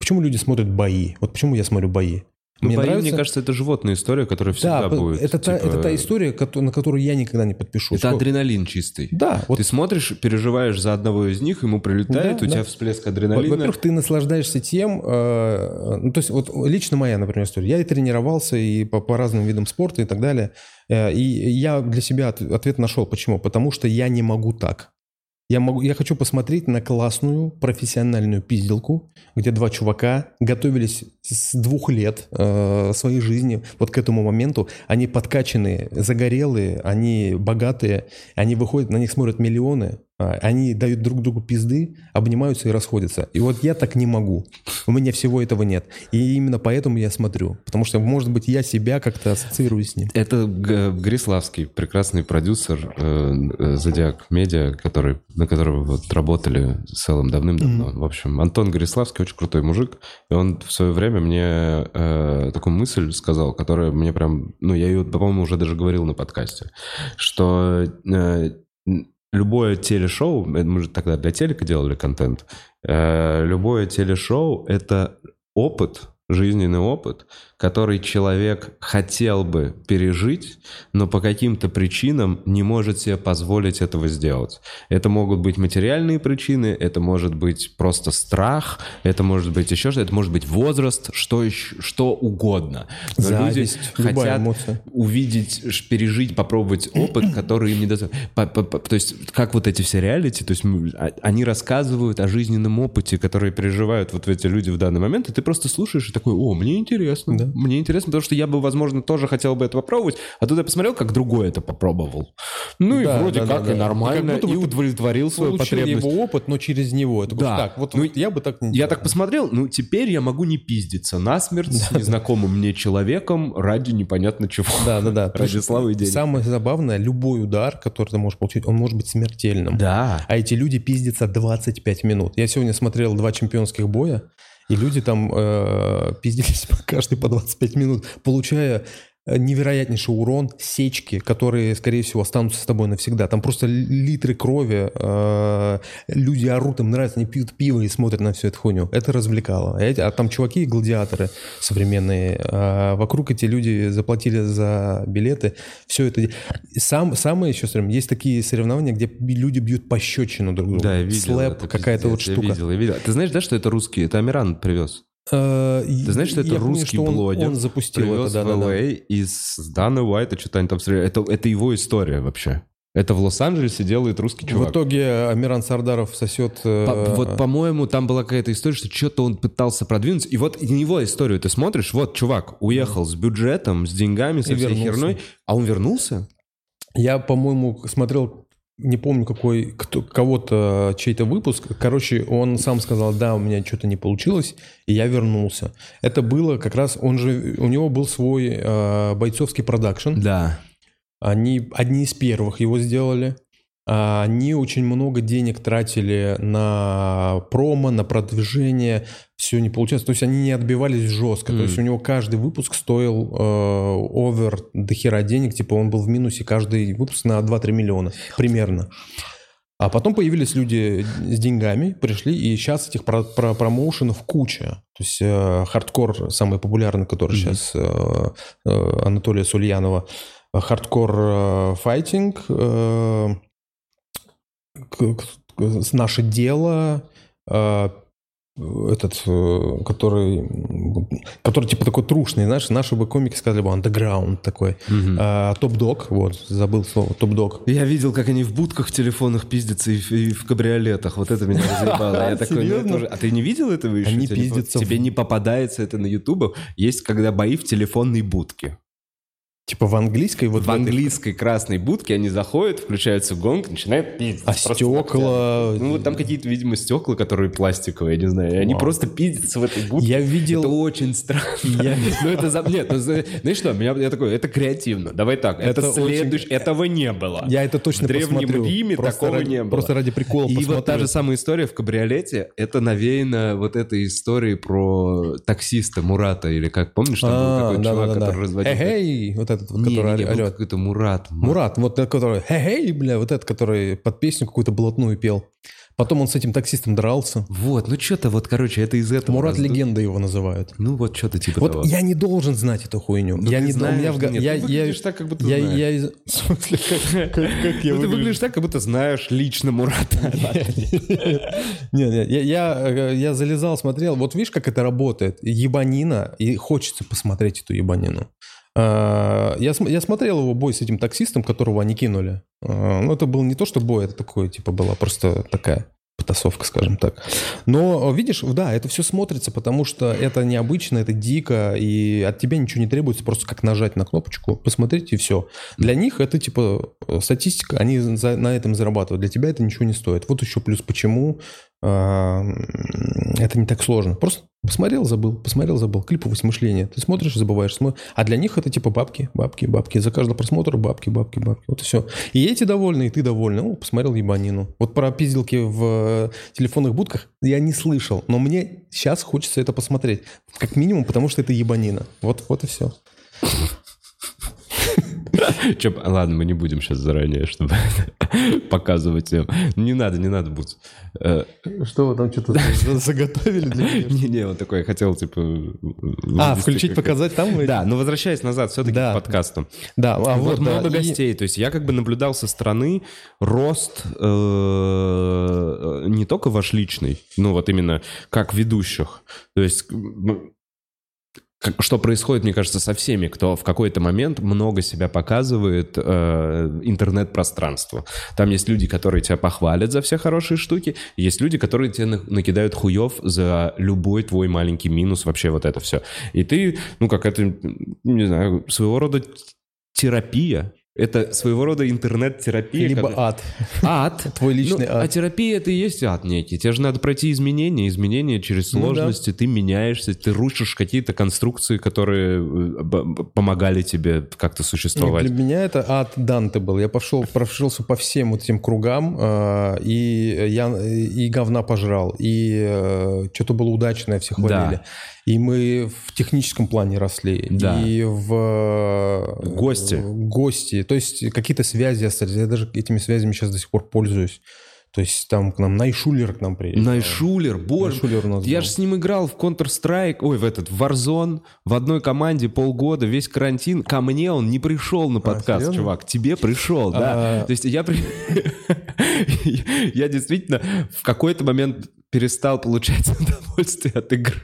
Почему люди смотрят бои? Вот почему я смотрю бои? Мне бои, нравится- мне кажется, это животная история, которая всегда да, будет. это, та, типа, это та история, кото- на которую я никогда не подпишу. Это адреналин чистый. Да, вот Ты смотришь, переживаешь за одного из них, ему прилетает, Да, у тебя да. всплеск Во- адреналина. Во-первых, ты наслаждаешься тем, э, ну, то есть вот лично моя, например, история. Я и тренировался и по, по разным видам спорта и так далее. Э, И я для себя от- ответ нашел. Почему? Потому что я не могу так. Я, могу, я хочу посмотреть на классную профессиональную пизделку, где два чувака готовились с двух лет э, своей жизни вот к этому моменту. Они подкачанные, загорелые, они богатые, они выходят, на них смотрят миллионы, они дают друг другу пизды, обнимаются и расходятся. И вот я так не могу. У меня всего этого нет. И именно поэтому я смотрю. Потому что, может быть, я себя как-то ассоциирую с ним. Это Гриславский, прекрасный продюсер э, э, Зодиак Медиа, который, на которого вот работали с целым давным-давно. В общем, Антон Гриславский очень крутой мужик, и он в свое время мне э, такую мысль сказал, которая мне прям, ну, я ее, по-моему, уже даже говорил на подкасте, что э, любое телешоу, мы же тогда для телека делали контент, э, любое телешоу — это опыт, жизненный опыт, который человек хотел бы пережить, но по каким-то причинам не может себе позволить этого сделать. Это могут быть материальные причины, это может быть просто страх, это может быть еще что-то, это может быть возраст, что, еще, что угодно. Но Зависть, люди хотят эмоция. увидеть, пережить, попробовать опыт, который им не по- То есть, как вот эти все реалити, то есть а- они рассказывают о жизненном опыте, который переживают вот эти люди в данный момент, и ты просто слушаешь и такой, о, мне интересно, Да. Мне интересно, потому что я бы, возможно, тоже хотел бы это попробовать, а тут я посмотрел, как другой это попробовал. Ну и Да, вроде да, как да, да. и нормально, И и удовлетворил свою потребность. его опыт, но через него. Такой, Да. Так, вот, Ну, вот я бы так Я так посмотрел, ну теперь я могу не пиздиться насмерть с незнакомым мне человеком ради непонятно чего. Да, да, да. Ради славы и денег. Самое забавное, любой удар, который ты можешь получить, он может быть смертельным. Да. А эти люди пиздятся 25 минут. Я сегодня смотрел два чемпионских боя, и люди там э, пиздились каждый *laughs* по 25 минут, получая невероятнейший урон, сечки, которые, скорее всего, останутся с тобой навсегда. Там просто ли- литры крови, э, люди орут, им нравится, они пьют пиво и смотрят на всю эту хуйню. Это развлекало. А, эти- а там чуваки, гладиаторы современные, а вокруг эти люди заплатили за билеты, все это. Сам, самое еще, есть такие соревнования, где люди бьют пощечину друг другу. Да, я видел. Слэп, какая-то вот штука. Я видел, я видел. Ты знаешь, да, что это русский? Это Амиран привез. Ты знаешь, что это русский он, блогер? Он запустил Привез это, да, в да, да. LA из Дана Уайта, что-то они там стреляли. Это, это его история вообще. Это в Лос-Анджелесе делает русский чувак. В итоге Амиран Сардаров сосет... э, По- вот, по-моему, там была какая-то история, что что-то он пытался продвинуться. И вот его историю ты смотришь, вот чувак уехал с бюджетом, с деньгами, со И всей вернулся. херной, а он вернулся? Я, по-моему, смотрел не помню какой, кто, кого-то чей-то выпуск. Короче, он сам сказал, да, у меня что-то не получилось, и я вернулся. Это было как раз, он же, у него был свой э, бойцовский продакшн. Да. Они одни из первых его сделали. А Они очень много денег тратили на промо, на продвижение, все не получалось. То есть они не отбивались жестко. Мгм. То есть у него каждый выпуск стоил э, овер до хера денег, типа он был в минусе каждый выпуск на 2-3 миллиона примерно. А потом появились люди с деньгами, пришли, и сейчас этих про- про- промоушенов куча. То есть э, хардкор самый популярный, который Мгм. сейчас э, э, Анатолия Сульянова, хардкор э, Fighting, э, наше дело, э, этот, э, который, который типа такой трушный, знаешь, наши бы комики сказали бы underground такой. Мгм. А, Top Dog, вот, забыл слово, Top Dog. Я видел, как они в будках в телефонах пиздятся и в, и в кабриолетах. Вот это меня *laughs* разъебало. Я такой, ну, уже- А ты не видел этого еще? Они пиздятся Тебе не попадается это на Ютубе. Есть, когда бои в телефонной будке. Типа в английской вот в этой- английской красной будке они заходят, включаются гонг, начинают пиздиться. А стекла? Ну, вот там какие-то, видимо, стекла, которые пластиковые, я не знаю. Они Вау. просто пиздятся в этой будке. Я Это видел... очень странно. Я- Ну, это за... Нет, ну, знаешь что, меня, я такой, это креативно. Давай так, это, Это очень- следующее. Этого не было. Я это точно В Древнем посмотрю. Риме Просто такого ради- не было. Просто ради прикола И вот та посмотрю. же самая история в кабриолете, это навеяно вот этой историей про таксиста Мурата, или как, помнишь, там был А, такой чувак, да-да-да. который разводил... Вот этот вот, Не, который не, не, орет. какой-то Мурат. Мурат, вот этот, который «Хей-хей», бля, вот этот, который под песню какую-то блатную пел. Потом он с этим таксистом дрался. Вот, ну что-то вот, короче, это из этого. Мурат легенда его называют. Ну вот что-то типа Вот того. я не должен знать эту хуйню. Ну, я ты не знаешь, у меня в нет, я, ты я, выглядишь так, как будто я, знаешь. я из- в смысле, как, как- как я Ну, ты выгляжу? выглядишь так, как будто знаешь лично Мурата. *laughs* Не, не, я, я, э, я залезал, смотрел. Вот видишь, как это работает? Ебанина, и хочется посмотреть эту ебанину. А, Я, я смотрел его бой с этим таксистом, которого они кинули. А, Ну, это был не то, что бой, это такое, типа, была просто такая потасовка, скажем так. Но, видишь, да, это все смотрится, потому что это необычно, это дико, и от тебя ничего не требуется, просто как нажать на кнопочку, посмотреть, и все. Для них это, типа, э, статистика, они за- на этом зарабатывают. Для тебя это ничего не стоит. Вот еще плюс почему это не так сложно. Просто посмотрел, забыл, посмотрел, забыл. Клиповое мышление. Ты смотришь, забываешь. смо- А для них это типа бабки, бабки, бабки. За каждый просмотр бабки, бабки, бабки. Вот и все. И эти довольны, и ты довольный. Ну, посмотрел ебанину. Вот про пизделки в э, телефонных будках я не слышал. Но мне сейчас хочется это посмотреть. Как минимум, потому что это ебанина. Вот, вот и все. *laughs* Ладно, мы не будем сейчас заранее, чтобы *laughs* показывать им. Не надо, не надо будет. Э, Что вы там что-то *laughs* заготовили для меня? Не-не, вот такой, хотел, типа... А, включить, показать там? Да, но возвращаясь назад все-таки к подкасту. Да, а вот много гостей. То есть я как бы наблюдал со стороны рост э, не только ваш личный, ну вот именно как ведущих. То есть что происходит, мне кажется, со всеми, кто в какой-то момент много себя показывает э, интернет-пространству. Там есть люди, которые тебя похвалят за все хорошие штуки, есть люди, которые тебе на- накидают хуев за любой твой маленький минус, вообще вот это все. И ты, ну как это, не знаю, своего рода терапия. Это своего рода интернет-терапия. Либо когда- ад. *laughs* Ад. Твой личный Ну, ад. А терапия это и есть ад некий. Тебе же надо пройти изменения, изменения через Ну да. сложности. Ты меняешься, ты рушишь какие-то конструкции, которые э, помогали тебе как-то существовать. Для меня это ад Данте был. Я пошел, прошелся по всем вот этим кругам, э, и я и говна пожрал, и что-то было удачное, все хвалили. И мы в техническом плане росли, Да. и в... э, Гости. гости. То есть какие-то связи остались. Я даже этими связями сейчас до сих пор пользуюсь. То есть там к нам Найшулер к нам приехал. Найшулер, боже. Найшулер у нас Я же с ним играл в Counter-Strike, ой, в этот, в Warzone, в одной команде полгода, весь карантин. Ко мне он не пришел на подкаст, серьезно? чувак. Тебе пришел, да. А. То есть я... при- *laughs* Я действительно в какой-то момент перестал получать *laughs* удовольствие от игры.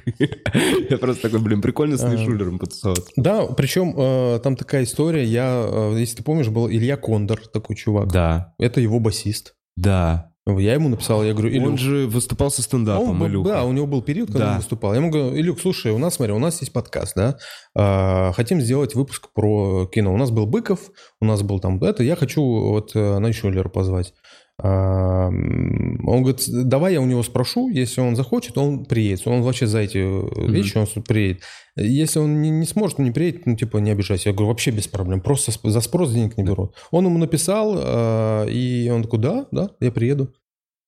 Я просто такой, блин, прикольно с Найшулером потусоваться. Да, причем э, там такая история. Я, э, если ты помнишь, был Илья Кондор, такой чувак. Да, Это его басист. да. Я ему написал, я говорю, Илюх, Он же выступал со стендапом, он был- Илюха. да, у него был период, когда Да. он выступал. Я ему говорю, Илюк, слушай, у нас, смотри, у нас есть подкаст, да, а, хотим сделать выпуск про кино. У нас был Быков, у нас был там это, я хочу вот э, Найшулера позвать. Он говорит, давай я у него спрошу, если он захочет, он приедет. Он вообще за эти э, вещи, он с- приедет. Если он не, не сможет, он не приедет, ну, типа, не обижайся. Я говорю, вообще без проблем, просто за спрос денег не берут. Он ему написал, а, и он такой, да, да, я приеду.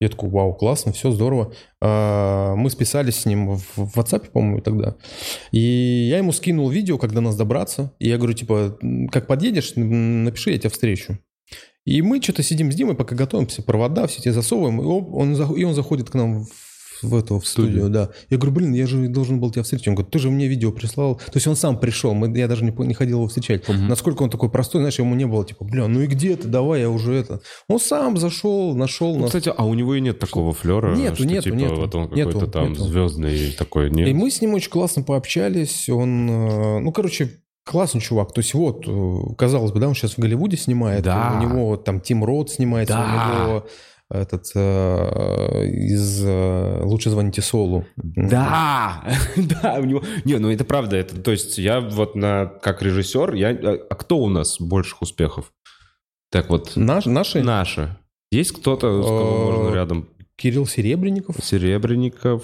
Я такой, вау, классно, все здорово. А, Мы списались с ним в WhatsApp, по-моему, тогда. И я ему скинул видео, когда нас добраться. И я говорю, типа, «М, как подъедешь, напиши, я тебя встречу. И мы что-то сидим с Димой, пока готовимся, провода все те засовываем, и он, и он заходит к нам в, в эту в студию, Студию. да. Я говорю, блин, я же должен был тебя встретить. Он говорит, ты же мне видео прислал. То есть он сам пришел, мы, я даже не, не ходил его встречать. Мгм. Насколько он такой простой, знаешь, ему не было, типа, бля, ну и где ты, давай, я уже это. Он сам зашел, нашел Ну, нас. кстати, а у него и нет такого флера, Нету, что нету, типа нету. вот он какой-то там нету. звездный такой, нет? И мы с ним очень классно пообщались. Он, э, ну, короче, классный чувак. То есть вот, э, казалось бы, да, он сейчас в Голливуде снимает. Да. У него там Тим Рот снимается, Да. у него этот э, из э, «Лучше звоните Солу». Да, *laughs* да, у него... Не, ну это правда, это, то есть я вот на, как режиссер, я... А кто у нас больших успехов? Так вот, Наш, наши? наши. Есть кто-то, с кого Э, можно рядом? Кирилл Серебренников. Серебренников...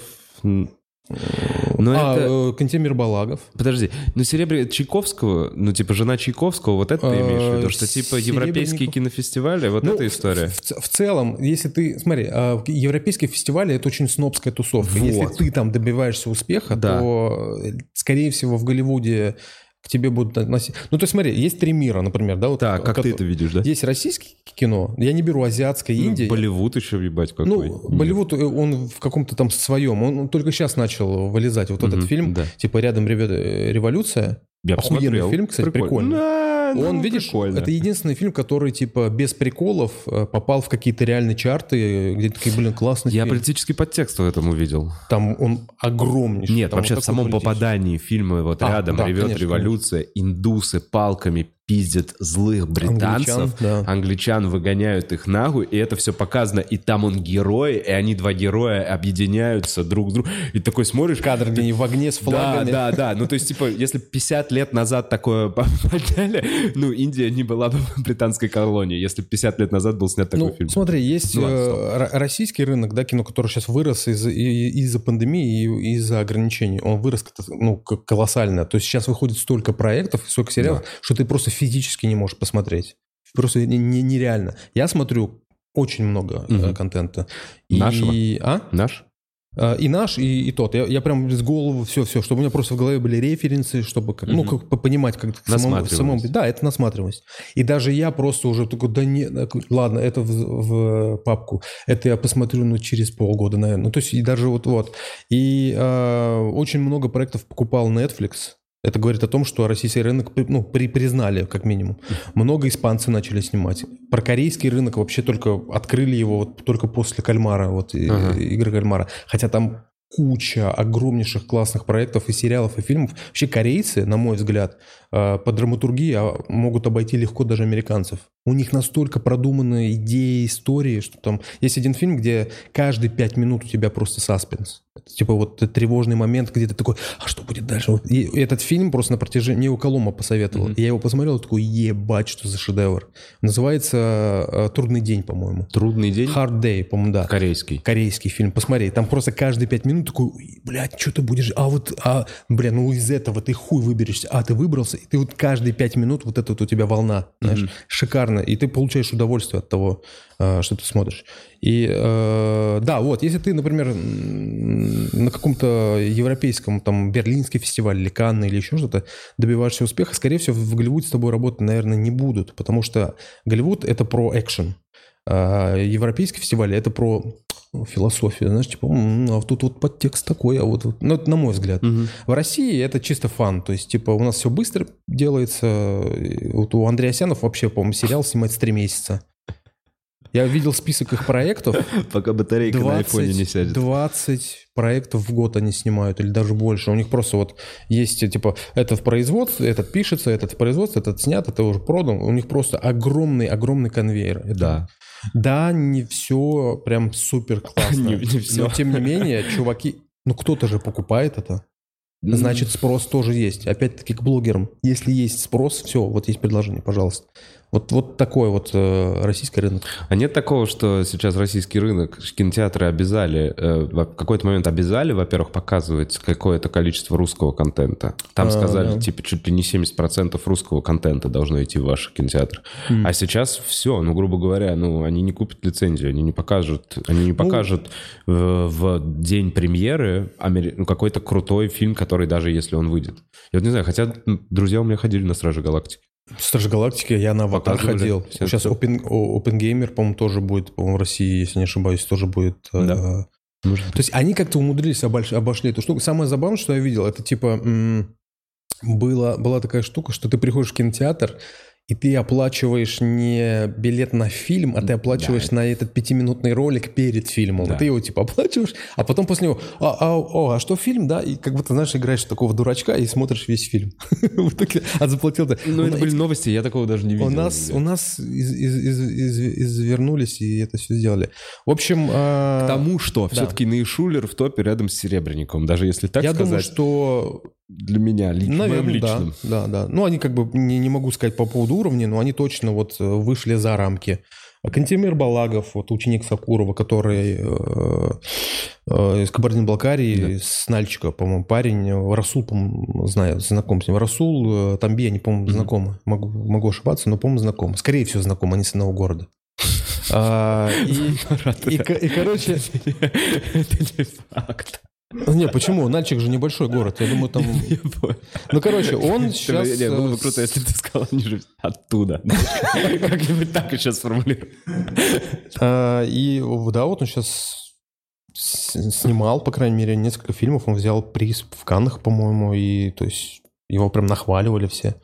Ну, а, это... э, Кантемир Балагов. Подожди, ну Серебря... Чайковского, ну типа жена Чайковского, вот это ты имеешь в виду, Э, что типа европейские кинофестивали, вот Ну, эта история. В, в- в целом, если ты... Смотри, а, европейские фестивали — это очень снобская тусовка. Вот. Если ты там добиваешься успеха, Да. то, э, скорее всего, в Голливуде к тебе будут относиться... Ну, то есть смотри, есть три мира, например, да? Вот, Так, как ко- ты это видишь, да? Есть российское кино, я не беру азиатское, Ну, Индия. Болливуд еще, ебать, какой. Ну, Болливуд, э, он в каком-то там своем, он только сейчас начал вылезать. Вот этот Мгм, фильм, да. типа «Рядом э, революция», Я охуенный посмотрел. фильм, кстати, прикольный. Да, Он, ну, видишь, прикольно. это единственный фильм, который, типа, без приколов э, попал в какие-то реальные чарты, где такие, блин, классный Я фильм. политический подтекст в этом увидел. Там он огромнейший. Нет, там вообще вот в самом попадании фильма вот А, рядом да, ревет конечно, революция, индусы палками пиздят злых британцев, Англичан, да. англичан выгоняют их нахуй, и это все показано, и там он герой, и они два героя объединяются друг с другом, и такой смотришь... Кадр, где они в огне с Да, флагами. да, да. Ну, то есть, типа, если 50 лет назад такое *laughs* подняли, ну, Индия не была бы *laughs* британской колонией, если 50 лет назад был снят такой Ну, фильм. смотри, есть Ну, ладно, э, ро- российский рынок, да, кино, который сейчас вырос из- из-за пандемии и из-за ограничений. Он вырос ну, колоссально. То есть сейчас выходит столько проектов, столько сериалов, что ты просто физически не можешь посмотреть. Просто не- не- нереально. Я смотрю очень много э, Мгм. контента. Нашего? И, а? Наш? А, И наш, и, и тот. Я, я прям с голову все-все, чтобы у меня просто в голове были референсы, чтобы как, ну, Мгм. как понимать, как самому, самому- Да, это насматриваемость. И даже я просто уже такой, да не, ладно, это в, в папку. Это я посмотрю, ну, через полгода, наверное. Ну, то есть и даже вот-вот. И а, очень много проектов покупал Netflix. Это говорит о том, что российский рынок ну, при, признали, как минимум. Много испанцы начали снимать. Про корейский рынок вообще только открыли его вот только после кальмара, вот Ага. игры кальмара. Хотя там куча огромнейших классных проектов и сериалов, и фильмов. Вообще корейцы, на мой взгляд, по драматургии а, могут обойти легко даже американцев. У них настолько продуманные идеи, истории, что там... Есть один фильм, где каждые пять минут у тебя просто саспенс. Это типа вот тревожный момент, где ты такой, а что будет дальше? И этот фильм просто на протяжении... Мне его Колома посоветовал. И я его посмотрел, такой, ебать, что за шедевр. Называется э, «Трудный день», по-моему. Трудный день? Hard Day, по-моему, да. Корейский. Корейский фильм, посмотри, там просто каждые пять минут такой, «Ой, блядь, что ты будешь, а вот, а, бля, ну из этого ты хуй выберешься, а ты выбрался, и ты вот каждые пять минут вот эта вот у тебя волна, знаешь, шикарно, и ты получаешь удовольствие от того, э, что ты смотришь. И э, да, вот, если ты, например, на каком-то европейском, там, берлинский фестиваль или Канны или еще что-то добиваешься успеха, скорее всего, в Голливуде с тобой работать, наверное, не будут, потому что Голливуд — это про экшен. А европейский фестиваль это про философию, знаешь, типа, «М, а вот тут вот подтекст такой, а вот, вот». ну, это на мой взгляд. Мгм. В России это чисто фан, то есть, типа, у нас все быстро делается. Вот у Андреасянов вообще, по-моему, сериал снимать с три месяца. Я видел список их проектов. *laughs* Пока батарейка на 20, айфоне не сядет. 20 проектов в год они снимают, или даже больше. У них просто вот есть, типа, этот в производстве, этот пишется, этот в производстве, этот снят, это уже продан. У них просто огромный-огромный конвейер. Это- Да. Да, не все прям супер классно. Не- не всё. Но тем не менее, чуваки, ну кто-то же покупает это. Значит, спрос тоже есть. Опять-таки к блогерам. Если есть спрос, все, вот есть предложение, пожалуйста. Вот, вот такой вот э, российский рынок. А нет такого, что сейчас российский рынок, кинотеатры обязали, э, в какой-то момент обязали, во-первых, показывать какое-то количество русского контента. Там А, сказали, да. типа, чуть ли не 70% русского контента должно идти в ваш кинотеатр. Хм. А сейчас все, ну, грубо говоря, ну, они не купят лицензию, они не покажут, они Ну, не покажут э, в день премьеры амери- ну, какой-то крутой фильм, который даже если он выйдет. Я вот не знаю, хотя друзья у меня ходили на Стражи Галактики. Стражи Галактики, я на аватар Показывали. ходил. Всё Сейчас. Open, о- OpenGamer, по-моему, тоже будет, по-моему, в России, если не ошибаюсь, тоже будет. э, Да. Может То есть они как-то умудрились обольш- обошли эту штуку. Самое забавное, что я видел, это типа м, было, была такая штука, что ты приходишь в кинотеатр, и ты оплачиваешь не билет на фильм, а ты оплачиваешь Да. на этот пятиминутный ролик перед фильмом. Да. Ты его типа оплачиваешь, а потом после него, а, а, о, а что фильм, да? И как будто, знаешь, играешь такого дурачка и смотришь весь фильм. *laughs* А заплатил-то. Ну, У это были новости, я такого даже не видел. у нас, у нас из- из- из- из- извернулись и это все сделали. В общем... а, К тому, что все-таки Нейшулер в топе рядом с Серебренником, даже если так я сказать, думаю, что для меня лично, Наверное, моим да, личным. да, да. Ну, они как бы, не, не могу сказать по поводу уровня, но они точно вот э, вышли за рамки. А Кантемир Балагов, вот ученик Сакурова, который э, э, из Кабардино-Балкарии, с Нальчика, по-моему, парень, Расул, по-моему, знаю, знаком с ним. Расул, э, Тамби, они, по-моему, Мгм. знакомы. Могу, могу ошибаться, но, по-моему, знакомы. Скорее всего, знакомы, они с одного города. *laughs* А, И, и, короче, *laughs* Это не факт. Не, почему? Нальчик же небольшой город. Я думаю, там... *laughs* Ну, короче, он *laughs* Не, сейчас... было бы э, круто, если ты сказал, они же оттуда. *laughs* Как-нибудь так еще сформулирую. А, И да, вот он сейчас снимал, по крайней мере, несколько фильмов. Он взял приз в Каннах, по-моему, и то есть его прям нахваливали все.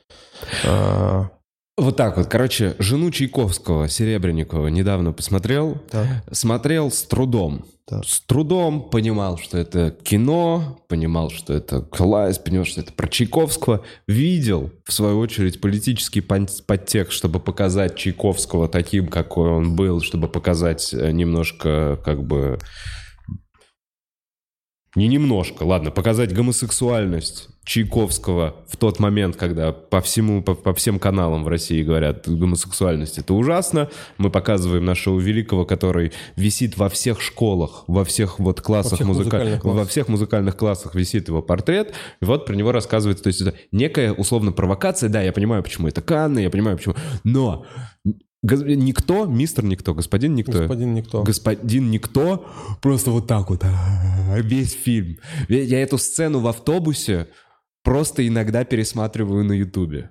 Вот так вот. Короче, жену Чайковского, Серебренникова, недавно посмотрел. так, Смотрел с трудом. так. С трудом понимал, что это кино, понимал, что это класс, понимал, что это про Чайковского. Видел, в свою очередь, политический подтекст, чтобы показать Чайковского таким, какой он был, чтобы показать э, немножко, как бы... Не немножко, ладно, показать гомосексуальность Чайковского в тот момент, когда по всему, по, по всем каналам в России говорят, гомосексуальность это ужасно. Мы показываем нашего великого, который висит во всех школах, во всех вот классах, всех музыка- музыкальных классах. во всех музыкальных классах висит его портрет, и вот про него рассказывается, то есть это некая условно провокация, да, я понимаю, почему это Канны, я понимаю, почему, но никто, мистер никто, господин никто, Господин Никто. господин никто, просто вот так вот, а, весь фильм. Я эту сцену в автобусе просто иногда пересматриваю на Ютубе.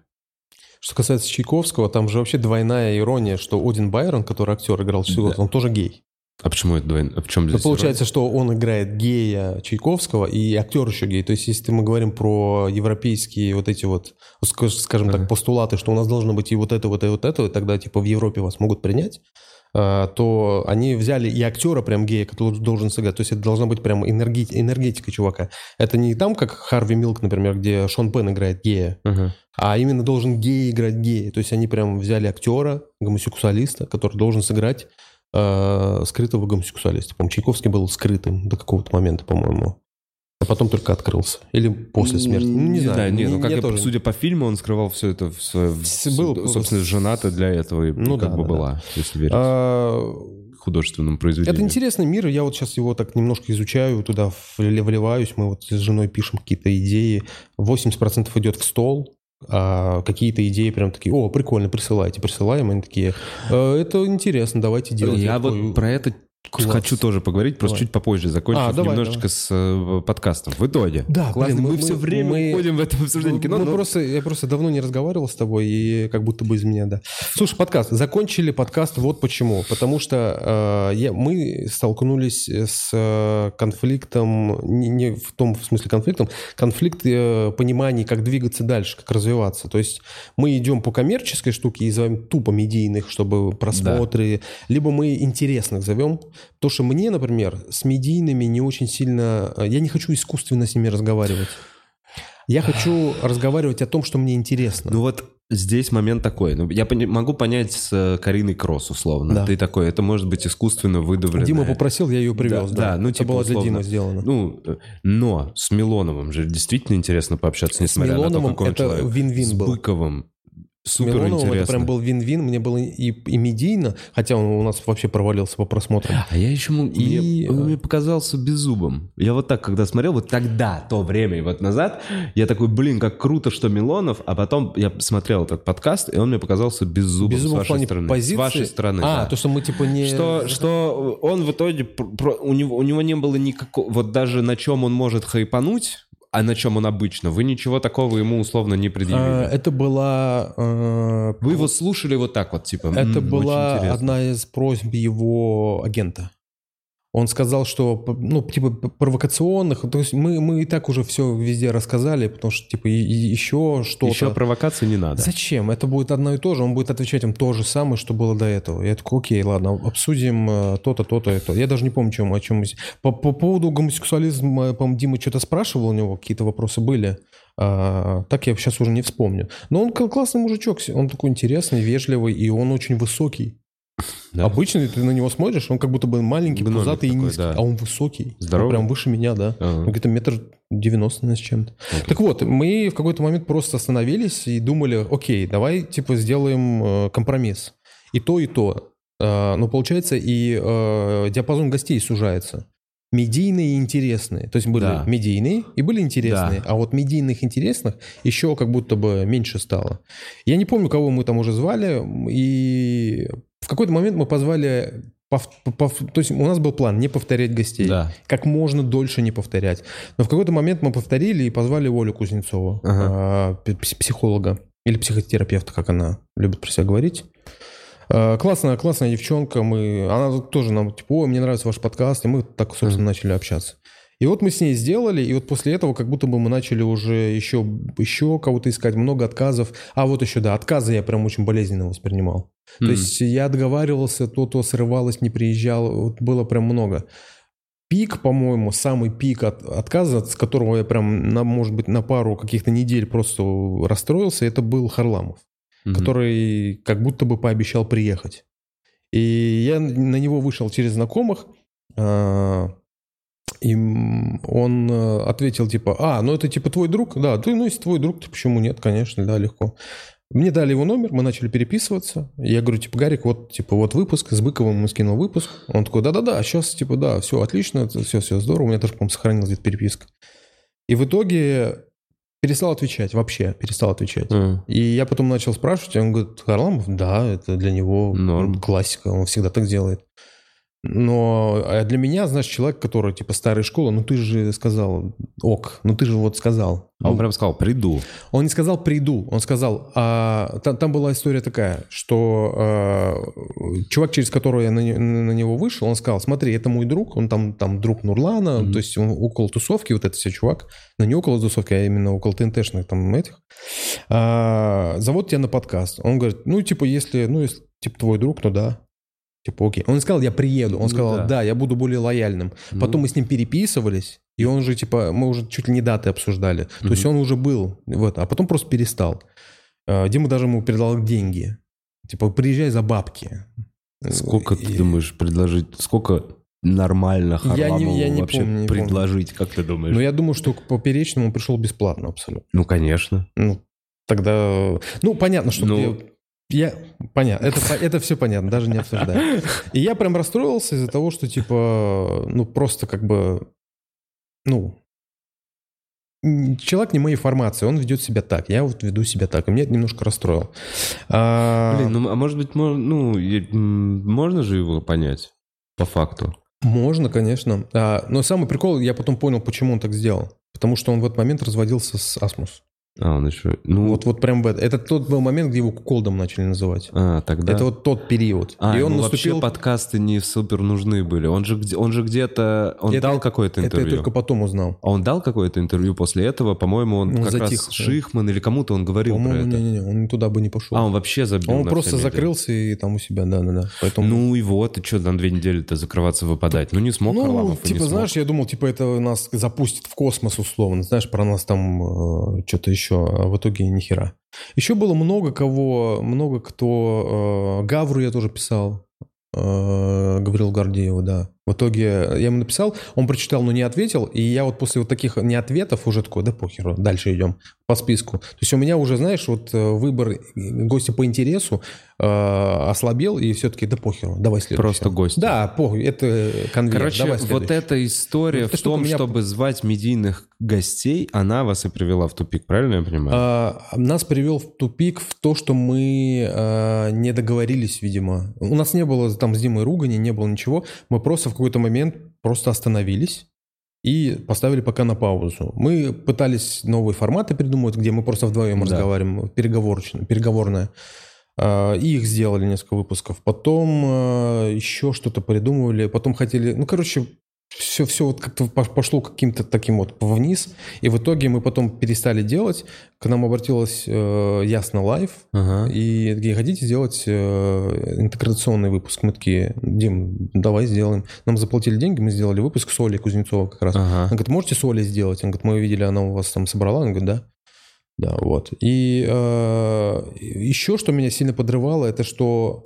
Что касается Чайковского, там же вообще двойная ирония, что Один Байрон, который актер играл Да. он тоже гей. А почему это двойно? А в чем Ну, здесь получается, что он играет гея Чайковского, и актер еще гей. То есть, если мы говорим про европейские вот эти вот, ск- скажем Ага. так, постулаты, что у нас должно быть и вот это, вот это, вот это, и тогда типа в Европе вас могут принять, а, то они взяли и актера прям гея, который должен сыграть. То есть это должна быть прям энерги- энергетика чувака. Это не там, как Харви Милк, например, где Шон Пен играет гея, а именно должен гей играть гея. То есть они прям взяли актера, гомосексуалиста, который должен сыграть э, скрытого гомосексуалиста. По-моему, Чайковский был скрытым до какого-то момента, по-моему. А потом только открылся. Или после смерти. Ну, не, знаю. не, ну как я тоже- судя по фильму, он скрывал все это в своем... Был- собственно, жена-то для этого и Ну как да, бы да, была, если верить А, художественному произведению. Это интересный мир, я вот сейчас его так немножко изучаю, туда вли- вливаюсь, мы вот с женой пишем какие-то идеи, 80% идет в стол, а какие-то идеи прям такие, о, прикольно, присылайте, присылаем, они такие, «Э, это интересно, давайте делать. Я такой, вот про это Класс. хочу тоже поговорить, просто Давай. чуть попозже, закончив А, давай, немножечко с э, подкастом. В итоге. Да, Классно, блин, мы, мы- все время мы- уходим в это обсуждение кино. Мы но- просто, я просто давно не разговаривал с тобой, и как будто бы из меня, да. Слушай, подкаст. Закончили подкаст вот почему. Потому что э, я, мы столкнулись с э, конфликтом, не, не в том в смысле конфликтом, конфликт э, пониманий, как двигаться дальше, как развиваться. То есть мы идем по коммерческой штуке и зовем тупо медийных, чтобы просмотры, либо мы интересных зовем. То, что мне, например, с медийными не очень сильно... э, Я не хочу искусственно с ними разговаривать. Я хочу *sighs* разговаривать о том, что мне интересно. Ну вот здесь момент такой. Ну, я пони- могу понять с э, Кариной Кросс, условно. Да. Ты такой, это может быть искусственно выдавленное. Дима попросил, я ее привез. Да, Да, да, ну, Это типа, было для условно. Димы сделано. Ну, э, но с Милоновым же действительно интересно пообщаться, несмотря на то, Милоновым какой он это человек. вин-вин С был. Быковым супер Милоновым это интересно. прям был вин-вин. Мне было и, и медийно, хотя он у нас вообще провалился по просмотрам. А я еще И, мне, он э, мне показался беззубым. Я вот так, когда смотрел, вот тогда, то время, и вот назад, я такой, блин, как круто, что Милонов, а потом я смотрел этот подкаст, и он мне показался беззубым, Безумно с в вашей плане стороны. позиции. С вашей стороны, А, да. то, что мы типа не... Что, что он в итоге, у, него, у него не было никакого, вот даже на чем он может хайпануть, а на чем он обычно, вы ничего такого ему условно не А, предъявили. это была... э, Вы его слушали вот так вот, типа, Это «М, очень была интересно». одна из просьб его агента. Он сказал, что, ну, типа, провокационных, то есть мы, мы и так уже все везде рассказали, потому что, типа, и- и еще что-то. Еще провокации не надо. Зачем? Это будет одно и то же. Он будет отвечать им то же самое, что было до этого. Я такой, окей, ладно, обсудим э, то-то, то-то, это. Я даже не помню, чем, о чем мы... По, по поводу гомосексуализма, по-моему, Дима что-то спрашивал, у него какие-то вопросы были. А, так я сейчас уже не вспомню. Но он классный мужичок, он такой интересный, вежливый, и он очень высокий. Да. Обычно ты на него смотришь, он как будто бы маленький, Гномик пузатый и такой, низкий, да. а он высокий. Здоровый? Он прям выше меня, да. Ага. Где-то метр девяносто с чем-то. Вот. Так вот, мы в какой-то момент просто остановились и думали, окей, давай типа сделаем э, компромисс. И то, и то. Э, но получается и э, диапазон гостей сужается. Медийные и интересные. То есть были Да. медийные и были интересные. Да. А вот медийных интересных еще как будто бы меньше стало. Я не помню, кого мы там уже звали. И в какой-то момент мы позвали... пов- пов- то есть у нас был план не повторять гостей Да. как можно дольше не повторять. Но в какой-то момент мы повторили и позвали Олю Кузнецову, а, пи- пс- психолога или психотерапевта, как она любит про себя говорить. А, Классная, классная девчонка. Мы, она тоже нам, типа, ой, мне нравится ваш подкаст, и мы так, собственно, начали общаться. И вот мы с ней сделали, и вот после этого как будто бы мы начали уже еще, еще кого-то искать, много отказов. А вот еще, да, отказы я прям очень болезненно воспринимал. То есть я договаривался, то, то срывалось, не приезжал, вот было прям много. Пик, по-моему, самый пик от, отказа, с которого я прям, на, может быть, на пару каких-то недель просто расстроился, это был Харламов, Мгм. который как будто бы пообещал приехать. И я на него вышел через знакомых, а, и он э, ответил типа, а, ну это типа твой друг? Да, ты, ну если твой друг, то почему нет? Конечно, да, легко. Мне дали его номер, мы начали переписываться. Я говорю, типа, Гарик, вот, типа, вот выпуск, с Быковым мы скинул выпуск. Он такой, да-да-да, сейчас, типа, да, все отлично, все, все здорово. У меня тоже, по-моему, сохранилась где-то переписка. И в итоге перестал отвечать, вообще перестал отвечать. М. И я потом начал спрашивать, и он говорит, Харламов, да, это для него Норм. классика, он всегда так делает. Но а для меня, знаешь, человек, который типа старой школы, ну ты же сказал, ок, ну ты же вот сказал. А он прям сказал, приду. Он не сказал приду, он сказал, а, там, там была история такая, что а, чувак, через которого я на, на него вышел, он сказал, смотри, это мой друг, он там, там друг Нурлана, Мгм. то есть он около тусовки, вот это все чувак, но не около тусовки, а именно около ТНТшных там этих, а, зовут тебя на подкаст. Он говорит, ну типа если, ну если типа твой друг, то да. Типа, окей. Он сказал, я приеду. Он Ну сказал, да. да. я буду более лояльным. Ну. Потом мы с ним переписывались, и он же, типа, мы уже чуть ли не даты обсуждали. То Мгм. есть он уже был, вот, а потом просто перестал. А, Дима даже ему передал деньги. Типа, приезжай за бабки. Сколько, И- ты думаешь, предложить? Сколько нормально Я не- Харламову я не вообще помню, не помню. предложить? Как ты думаешь? Ну, я думаю, что к поперечному пришел бесплатно абсолютно. Ну, конечно. Ну, тогда... Ну, понятно, что... Ну. я- Я... Понятно, это, это все понятно, даже не обсуждаю. И я прям расстроился из-за того, что, типа, ну, просто как бы, ну, человек не моей формации, он ведет себя так, я вот веду себя так, и меня это немножко расстроило. А, Блин, ну, а может быть, мож- ну, можно же его понять? по факту. Можно, конечно. А, но самый прикол, я потом понял, почему он так сделал. Потому что он в этот момент разводился с Асмус. А, он еще... Ну, Вот, вот прям в это. Это тот был момент, где его куколдом начали называть. а, тогда... Это вот тот период. А, и он ему наступил... вообще подкасты не супер нужны были. Он же, он же где-то... Он Это- дал какое-то Это я интервью. только потом узнал. А он дал какое-то интервью после этого? По-моему, он Он как затих, раз Шихман или кому-то он говорил про это. не-не-не, он туда бы не пошел. А, он вообще забил он просто закрылся и там у себя, да-да-да. Поэтому... Ну и вот, и что, на две недели-то закрываться, выпадать? Ну не смог Ну, Харламов не типа, смог. знаешь, я думал, типа, это нас запустит в космос условно. Знаешь, про нас там что-то еще, а в итоге ни хера. Еще было много кого, много кто... э, Гавру я тоже писал, э, говорил Гордееву, да. В итоге я ему написал, он прочитал, но не ответил, и я вот после вот таких неответов уже такой, да похеру, дальше идем по списку. То есть у меня уже, знаешь, вот э, выбор гостя по интересу э, ослабел, и все-таки, да похеру, давай следующего. Просто гость. Да, похуй, это конверт. Короче, давай вот следующий. эта история Вот в том, меня- чтобы звать медийных гостей, она вас и привела в тупик, правильно я понимаю? А, нас привел в тупик в то, что мы а, не договорились, видимо. У нас не было там с Димой ругани, не было ничего. Мы просто в какой-то момент просто остановились и поставили пока на паузу. Мы пытались новые форматы придумывать, где мы просто вдвоем Да. разговариваем, переговорочно, переговорное. А, И их сделали несколько выпусков. Потом а, еще что-то придумывали. Потом хотели... Ну, короче, все, все вот как-то по- пошло каким-то таким вот вниз. И в итоге мы потом перестали делать. К нам обратилась э, Ясно Лайв. Ага. И такие, хотите сделать э, интеграционный выпуск? Мы такие, Дим, давай сделаем. Нам заплатили деньги, мы сделали выпуск с Олей Кузнецова как раз. Ага. Он говорит, можете с Олей сделать? Он говорит, мы видели, она у вас там собрала. Он говорит, да. Да, вот. И э, еще, что меня сильно подрывало, это что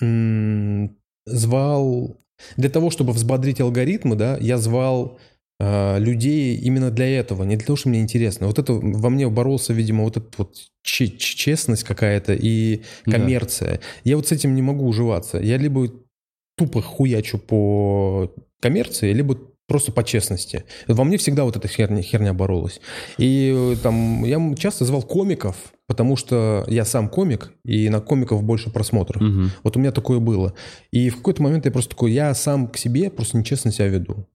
м, звал... Для того, чтобы взбодрить алгоритмы, да, я звал э, людей именно для этого, не для того, что мне интересно. Вот это во мне боролся, видимо, вот эта вот честность какая-то и Да. коммерция. Я вот с этим не могу уживаться. Я либо тупо хуячу по коммерции, либо просто по честности. Во мне всегда вот эта херня, херня боролась. И э, там я часто звал комиков, потому что я сам комик, и на комиков больше просмотров. Мгм. Вот у меня такое было. И в какой-то момент я просто такой, я сам к себе просто нечестно себя веду.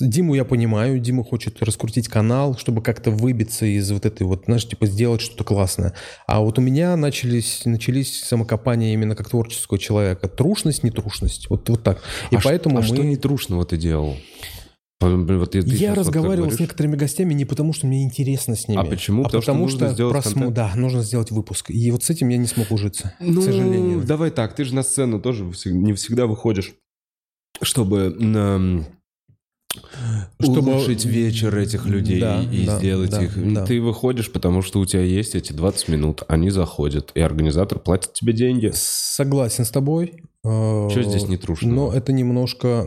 Диму я понимаю, Дима хочет раскрутить канал, чтобы как-то выбиться из вот этой вот, знаешь, типа сделать что-то классное. А вот у меня начались, начались самокопания именно как творческого человека. Трушность, нетрушность. Вот, вот так. И А ш- поэтому а мы... что нетрушного ты делал? Вот Я так разговаривал с некоторыми гостями не потому, что мне интересно с ними. А почему? Потому что потому нужно сделать просмо- контент? Да, нужно сделать выпуск. И вот с этим я не смог ужиться, Ну, к сожалению. давай так, ты же на сцену тоже не всегда выходишь, чтобы м, Чтобы- улучшить вечер этих людей Да, и да, сделать да, их. да. Ты выходишь, потому что у тебя есть эти 20 минут, они заходят, и организатор платит тебе деньги. Согласен с тобой. Что Что здесь нетрушного? Но это немножко...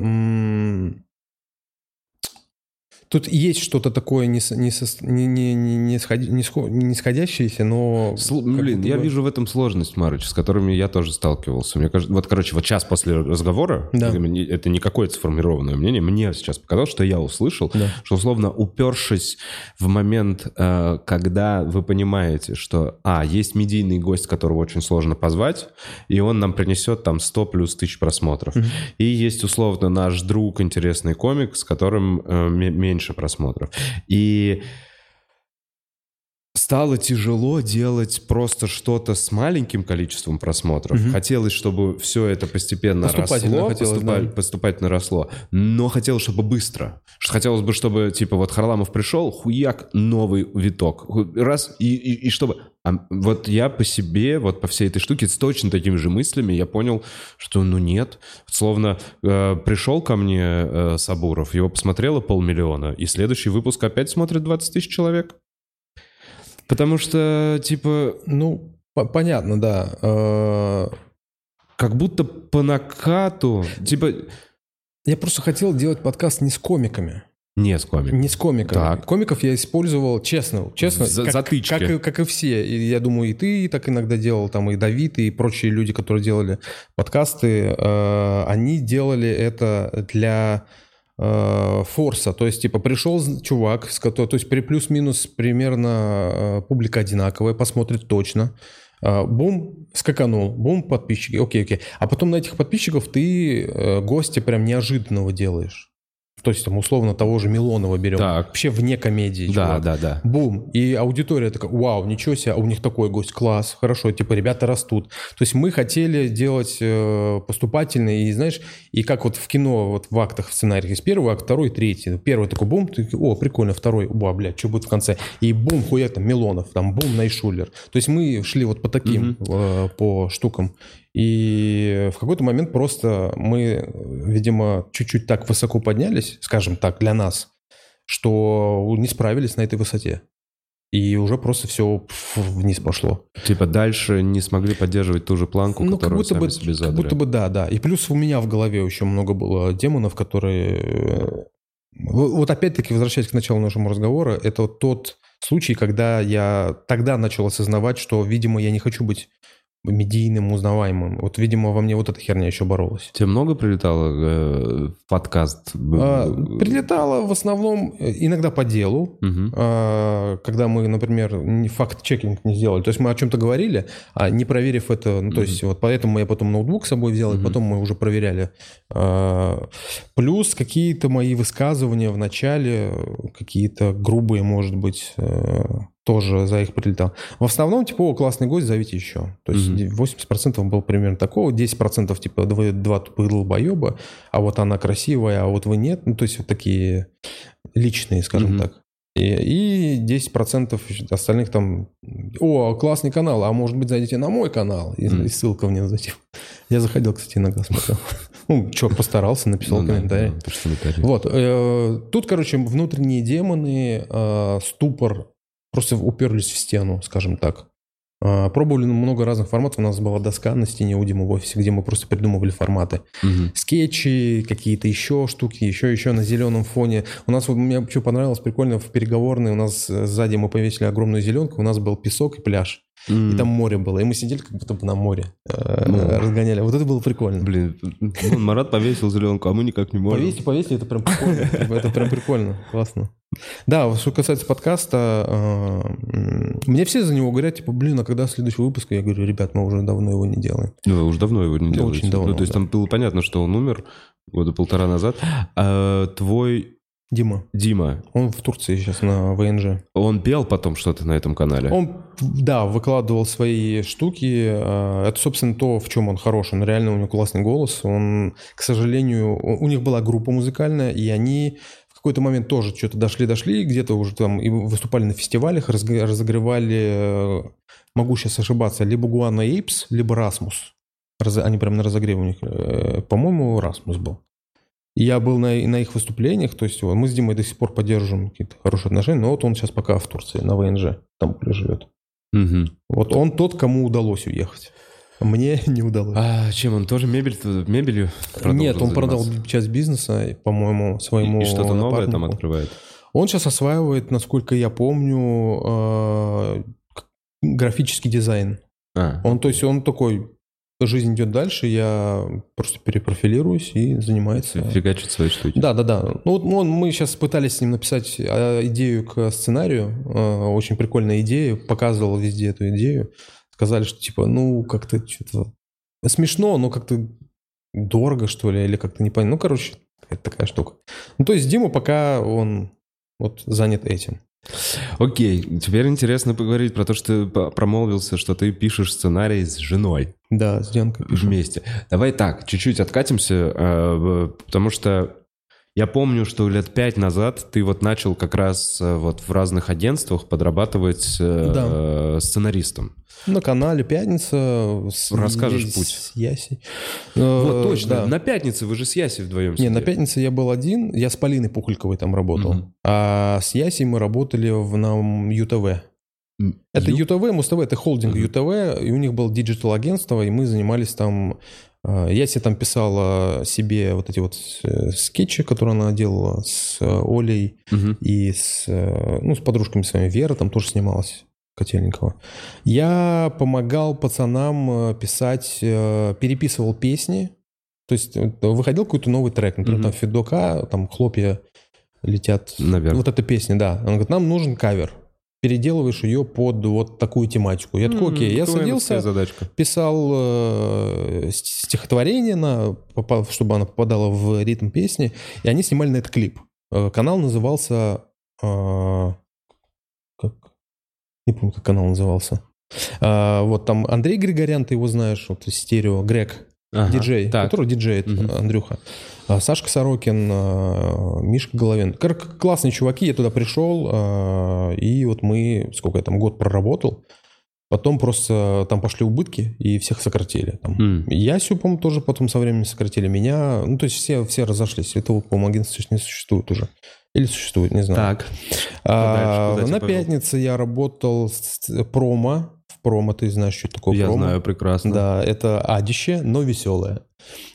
Тут есть что-то такое не, не, не, не, не, сходи- не схо- не сходящееся, но... Сл- как Блин, я бы- вижу в этом сложность, Марыч, с которыми я тоже сталкивался. Мне кажется, вот, короче, вот сейчас после разговора, Да. это не какое-то сформированное мнение, мне сейчас показалось, что я услышал, Да. что, условно, упершись в момент, э, когда вы понимаете, что, а, есть медийный гость, которого очень сложно позвать, и он нам принесет там 100 плюс тысяч просмотров. И есть, условно, наш друг, интересный комик, с которым э, ме- меньше просмотров. И стало тяжело делать просто что-то с маленьким количеством просмотров. Мгм. Хотелось, чтобы все это постепенно Поступательно росло, хотелось, поступа- да. поступательно росло, но хотелось, чтобы быстро. Хотелось бы, чтобы, типа, вот Харламов пришел, хуяк, новый виток. Раз, и, и, и чтобы... А вот я по себе, вот по всей этой штуке, с точно такими же мыслями, я понял, что, ну, нет. Словно э, пришел ко мне э, Сабуров, его посмотрело полмиллиона, и следующий выпуск опять смотрит 20 тысяч человек. Потому что, типа, Ну, по- понятно, да. Э, как будто по накату, типа, Я просто хотел делать подкаст не с комиками. не с комиком. Не с комиками. Так. Комиков я использовал, честно, честно, За- как, затычки. как, и, как и все. И я думаю, и ты так иногда делал, там и Давид, и прочие люди, которые делали подкасты, э, они делали это для форса. То есть, типа, пришел чувак, с которым, то есть, при плюс-минус примерно э, публика одинаковая, посмотрит точно. А, бум, скаканул, бум, подписчики, окей, окей. А потом на этих подписчиков ты э, гостя прям неожиданного делаешь. То есть, там, условно, того же Милонова берем. Так. Вообще вне комедии. Да, чувак. да, да. Бум. И аудитория такая, вау, ничего себе, у них такой гость, класс, хорошо, типа ребята растут. То есть мы хотели делать э, поступательно, и знаешь, и как вот в кино, вот в актах, в сценариях есть первый акт, второй, третий. Первый такой бум, ты, о, прикольно, второй, о, блядь, что будет в конце? И бум, хуя там, Милонов, там, бум, Найшулер. То есть мы шли вот по таким, э, по штукам. И в какой-то момент просто мы, видимо, чуть-чуть так высоко поднялись, скажем так, для нас, что не справились на этой высоте. И уже просто все вниз пошло. Типа дальше не смогли поддерживать ту же планку, Ну, как которую будто, сами бы, себе как задали. будто бы да, да. И плюс у меня в голове еще много было демонов, которые... э, Вот вот опять-таки, возвращаясь к началу нашего разговора, это вот тот случай, когда я тогда начал осознавать, что, видимо, я не хочу быть медийным, узнаваемым. Вот, видимо, во мне вот эта херня еще боролась. Тебе много прилетало э, в подкаст? А, Прилетало в основном э, иногда по делу, Мгм. а, когда мы, например, факт-чекинг не сделали. То есть мы о чем-то говорили, а не проверив это, ну, то есть вот поэтому я потом ноутбук с собой взял, и Мгм. потом мы уже проверяли. А, Плюс какие-то мои высказывания в начале, какие-то грубые, может быть, э, тоже за их прилетал. В основном, типа, о, классный гость, зовите еще. То есть Мгм. 80% было примерно такого, 10% типа вы два тупых долбоеба, а вот она красивая, а вот вы нет. Ну, то есть вот такие личные, скажем так. И, и 10% остальных там, о, классный канал, а может быть зайдите на мой канал. И, Мгм. и ссылка мне зайти. *laughs* Я заходил, кстати, иногда смотрел. *laughs* Ну, чувак постарался, написал Ну комментарий. Вот. э, Тут, короче, внутренние демоны, э, ступор просто уперлись в стену, скажем так. А, Пробовали много разных форматов. У нас была доска на стене у Димы в офисе, где мы просто придумывали форматы. Мгм. Скетчи, какие-то еще штуки, еще, еще на зеленом фоне. У нас, вот мне что понравилось, прикольно, в переговорной у нас э, сзади мы повесили огромную зеленку, у нас был песок и пляж. М. И там море было. И мы сидели как будто бы на море, Ну. разгоняли. Вот это было прикольно. Блин, ну, Марат повесил зеленку, а мы никак не можем. Повесьте, повесьте, это прям прикольно. Это прям прикольно, классно. Да, что касается подкаста, э, мне все за него говорят, типа, блин, а когда следующий выпуск? Я говорю, ребят, мы уже давно его не делаем. Ну, вы уже давно его не Ну, делаете. очень давно, Ну, то есть там было понятно, что он умер года полтора назад. А твой Дима, Дима, он в Турции сейчас на ВНЖ. он пел потом что-то на этом канале? Он, да, выкладывал свои штуки. э, Это, собственно, то, в чем он хорош. Он реально, у него классный голос. Он, к сожалению, у них была группа музыкальная, и они в какой-то момент тоже что-то дошли-дошли, где-то уже там и выступали на фестивалях, разогревали, э, могу сейчас ошибаться, либо Гуана Эйпс, либо Расмус. Они прям на разогреве у них, э, по-моему, Расмус был. Я был на, на их выступлениях, то есть вот, мы с Димой до сих пор поддерживаем какие-то хорошие отношения, но вот он сейчас пока в Турции, на ВНЖ, там живет. Мгм. Вот он тот, кому удалось уехать. Мне *laughs* не удалось. А чем он тоже мебель, мебелью продолжил Нет, он продал заниматься? часть бизнеса, по-моему, своему И, и что-то новое там открывает? Он сейчас осваивает, насколько я помню, к- графический дизайн. А, Он, то есть, он такой, жизнь идет дальше, я просто перепрофилируюсь и занимается. фигачит свои штуки. Да, да, да. Ну вот он, мы сейчас пытались с ним написать а, идею к сценарию, э, очень прикольная идея, показывал везде эту идею. Сказали, что типа, ну как-то что-то смешно, но как-то дорого что ли, или как-то не понятно. Ну короче, какая-то такая штука. Ну то есть Дима пока он вот занят этим. Окей, теперь интересно поговорить про то, что ты промолвился, что ты пишешь сценарий с женой Да, с Янкой пишем. вместе. Давай так, чуть-чуть откатимся, э, потому что я помню, что лет пять назад ты вот начал как раз э, вот в разных агентствах подрабатывать э, сценаристом. На канале Пятница. С, Расскажешь с- путь. С Ясей. Вот Э, точно, да. на пятнице вы же с Яси вдвоем Не, на пятнице я был один, я с Полиной Пухольковой там работал. Мгм. А с Ясей мы работали в, на ЮТВ. Это ЮТВ, Муз-ТВ, это холдинг. ЮТВ, и у них было диджитал-агентство, и мы занимались там... э, Яся там писала себе вот эти вот э, скетчи, которые она делала с э, Олей Мгм. и с, э, ну, с подружками своими. Вера там тоже снималась, Котельникова. Я помогал пацанам писать, переписывал песни. То есть выходил какой-то новый трек, например, Мгм. там Федука, там хлопья летят. Наверх. Вот эта песня, да. Он говорит, нам нужен кавер. Переделываешь ее под вот такую тематику. Я такой, окей, я садился, задачка. писал э, стихотворение, на, чтобы она попадала в ритм песни, и они снимали на этот клип. Э, Канал назывался... э, как? Не помню, как канал назывался. А, вот там Андрей Григорян, ты его знаешь, вот из стерео, Грег, Ага, диджей, так. который диджеет, Мгм. Андрюха. А, Сашка Сорокин, а, Мишка Головин. Классные чуваки, я туда пришел, а, и вот мы, сколько я там, год проработал. Потом просто там пошли убытки, и всех сократили. Там. М. Ясю, по-моему, тоже потом со временем сократили. Меня, ну, то есть все, все разошлись. Этого, по-моему, агентства не существует уже. Или существует, не знаю. Так. А, дальше? На повел? пятнице я работал с- промо. Промо, ты знаешь, что такое Я промо? знаю прекрасно. Да, это адище, но веселое.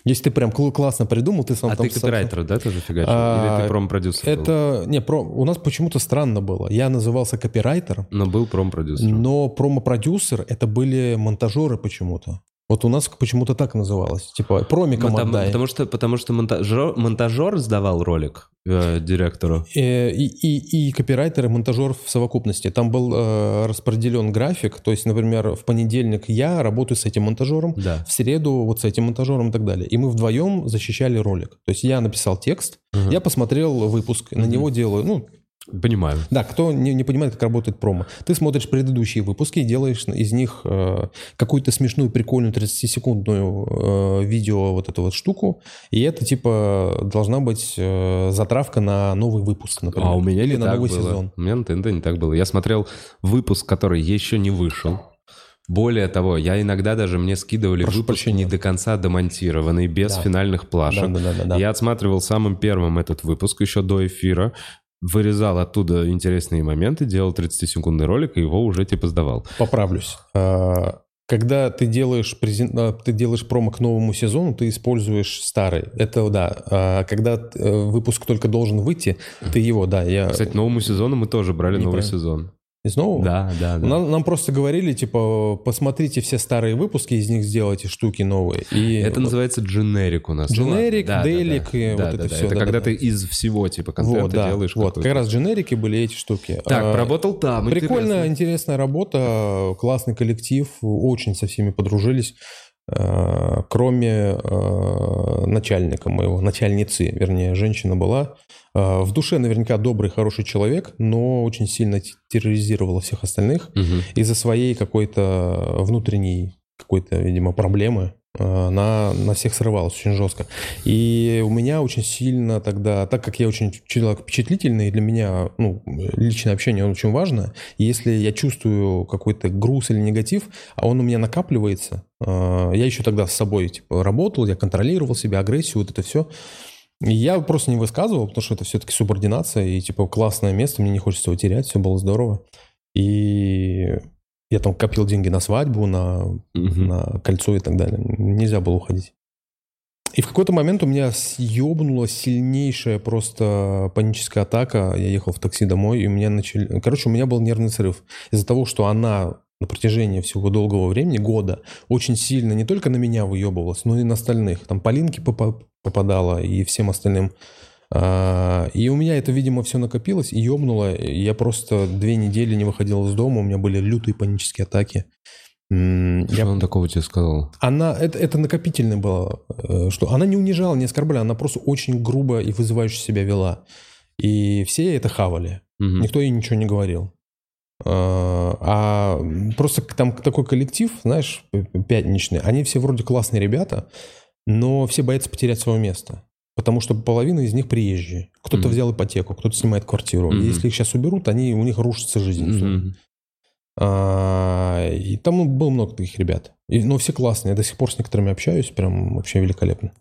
Если ты прям кл- классно придумал, ты сам А там... ты сам- копирайтер, да, тоже фигачил? А, Или ты пром-продюсер был? Это... Не, про... у нас почему-то странно было. Я назывался копирайтером, Но был пром-продюсером. но промо-продюсер это были монтажеры почему-то. Вот у нас почему-то так называлось. Типа, промиком Потому, отдай. потому что, потому что монтажер, монтажер сдавал ролик э, директору. Э, И, и, и копирайтер, и монтажер в совокупности. Там был э, распределен график. То есть, например, в понедельник я работаю с этим монтажером, Да. в среду вот с этим монтажером и так далее. И мы вдвоем защищали ролик. То есть я написал текст, Мгм. я посмотрел выпуск, на Мгм. него делаю, ну, Понимаю. да, кто не, не понимает, как работает промо. Ты смотришь предыдущие выпуски и делаешь из них э, какую-то смешную, прикольную 30-секундную э, видео вот эту вот штуку, и это типа должна быть э, затравка на новый выпуск, например. А у меня Или не на так новый было. сезон. У меня на ТНТ не так было. Я смотрел выпуск, который еще не вышел. Более того, я иногда даже мне скидывали Прошу выпуск прощения. не до конца домонтированный, без Да. финальных плашек. Да, да, да, да, да. Я отсматривал самым первым этот выпуск еще до эфира, вырезал оттуда интересные моменты, делал 30-секундный ролик и его уже типа сдавал. Поправлюсь. А, Когда ты делаешь, презен- а, ты делаешь промо к новому сезону, ты используешь старый. Это да. А Когда э, выпуск только должен выйти, ты его, да, я... Кстати, новому сезону мы тоже брали новый Неправильно. сезон. Из нового? Да, да, да. Нам, нам просто говорили, типа, посмотрите все старые выпуски, из них сделайте штуки новые. И Это вот называется дженерик у нас. Дженерик. Да, да, делик да. и вот Да, это да, да. всё, Это да, когда да, ты да. из всего типа контента вот, да, делаешь вот, как раз дженерики были эти штуки. Так, А, поработал там. Прикольная, интересно. интересная работа, классный коллектив, очень со всеми подружились, кроме э, начальника моего, начальницы, вернее, женщина была. Э, В душе наверняка добрый, хороший человек, но очень сильно терроризировала всех остальных Мгм. из-за своей какой-то внутренней какой-то, видимо, проблемы. Э, Она на всех срывалась очень жестко. И у меня очень сильно тогда, так как я очень человек впечатлительный, для меня ну, личное общение очень важно. И если я чувствую какой-то груз или негатив, а он у меня накапливается, э, я еще тогда с собой типа, работал, я контролировал себя, агрессию, вот это все. Я просто не высказывал, потому что это все-таки субординация, и типа классное место, мне не хочется его терять, все было здорово. И я там копил деньги на свадьбу, на, Мгм. на кольцо и так далее. Нельзя было уходить. И в какой-то момент у меня съебнула сильнейшая просто паническая атака. Я ехал в такси домой, и у меня начали... Короче, у меня был нервный срыв. Из-за того, что она на протяжении всего долгого времени, года, очень сильно не только на меня выебывалась, но и на остальных. Там Полинке попа- попадала и всем остальным. А, И у меня это, видимо, все накопилось и ёбнуло. И Я просто две недели не выходил из дома, у меня были лютые панические атаки. Что Я он такого тебе сказал? она, это, это накопительное было, э, что она не унижала, не оскорбляла, она просто очень грубо и вызывающе себя вела. И все это хавали. Мгм. Никто ей ничего не говорил. А а просто там такой коллектив, знаешь, пятничный, они все вроде классные ребята, но все боятся потерять свое место. Потому что половина из них приезжие. Кто-то Мгм. взял ипотеку, кто-то снимает квартиру. И Мгм. если их сейчас уберут, они, у них рушится жизнь. Мгм. А, и там ну, было много таких ребят. И, но все классные. Я до сих пор с некоторыми общаюсь, прям вообще великолепно.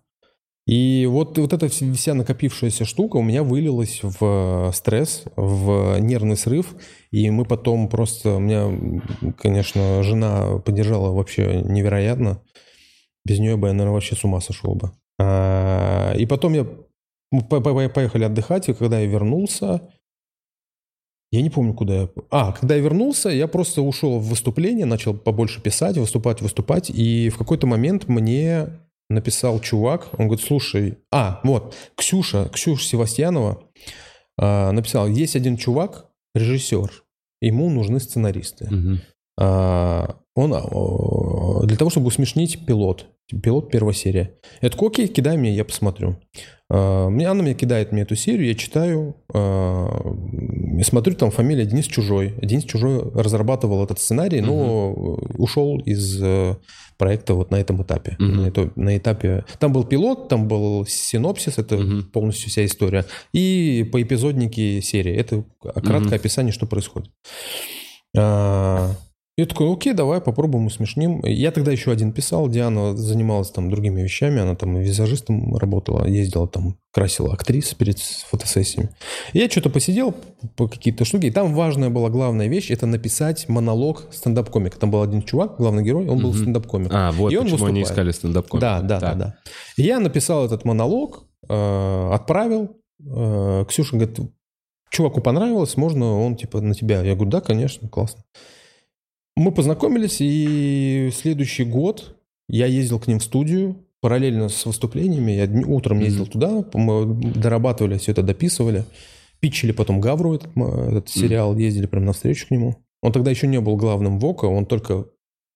И вот, вот эта вся вся накопившаяся штука у меня вылилась в стресс, в нервный срыв. И мы потом просто... У меня, конечно, жена поддержала вообще невероятно. Без нее бы я, наверное, вообще с ума сошел бы. А, и потом я... Мы по- по- поехали отдыхать, и когда я вернулся, я не помню, куда я... А, когда я вернулся, я просто ушел в выступление, начал побольше писать, выступать, выступать. И в какой-то момент мне написал чувак, он говорит, слушай... А, вот, Ксюша, Ксюша Севастьянова а, написала, есть один чувак, режиссер, ему нужны сценаристы. Мгм. А, он а, для того, чтобы усмешнить пилот, пилот первая серия. Я такой, окей, кидай мне, я посмотрю. А, она мне кидает мне эту серию, я читаю, а, и смотрю, там фамилия Денис Чужой. Денис Чужой разрабатывал этот сценарий, но ушел из э, проекта вот на этом этапе. Мгм. На, это- на этапе... Там был пилот, там был синопсис, это Мгм. полностью вся история, и по эпизодники серии. Это краткое Мгм. описание, что происходит. А, Я такой, окей, давай попробуем, усмешним. Я тогда еще один писал, Диана занималась там другими вещами, она там визажистом работала, ездила там, красила актрис перед фотосессиями. И я что-то посидел по какие-то штуки, и там важная была главная вещь, это написать монолог стендап-комика. Там был один чувак, главный герой, он был Мгм. стендап-комик. А, вот И он почему они выступает. искали стендап Да, да, да, да. И Я написал этот монолог, э, отправил. Э, Ксюша говорит, чуваку понравилось, можно он типа на тебя? Я говорю, да, конечно, классно. Мы познакомились, и следующий год я ездил к ним в студию, параллельно с выступлениями. Я утром ездил туда, мы дорабатывали, все это дописывали. Питчили потом Гавру, этот, этот сериал, ездили прям навстречу к нему. Он тогда еще не был главным ВОКа, он только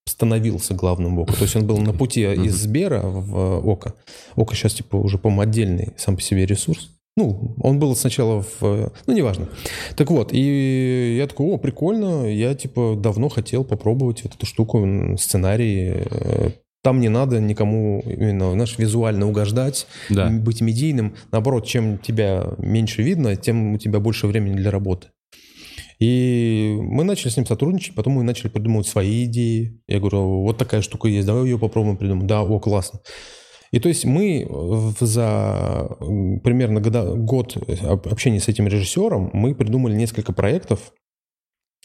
становился главным ВОКа. То есть он был на пути из Сбера в э, ОКО. ОКО сейчас типа уже, по-моему, отдельный сам по себе ресурс. Ну, он был сначала в... Ну, неважно. Так вот, и я такой, о, прикольно, я типа давно хотел попробовать вот эту штуку, сценарий. э, Там не надо никому именно, знаешь, визуально угождать, Да. быть медийным. Наоборот, чем тебя меньше видно, тем у тебя больше времени для работы. И мы начали с ним сотрудничать, потом мы начали придумывать свои идеи. Я говорю, вот такая штука есть, давай ее попробуем придумать. Да, о, классно. И то есть мы в- за примерно год об- общения с этим режиссером мы придумали несколько проектов,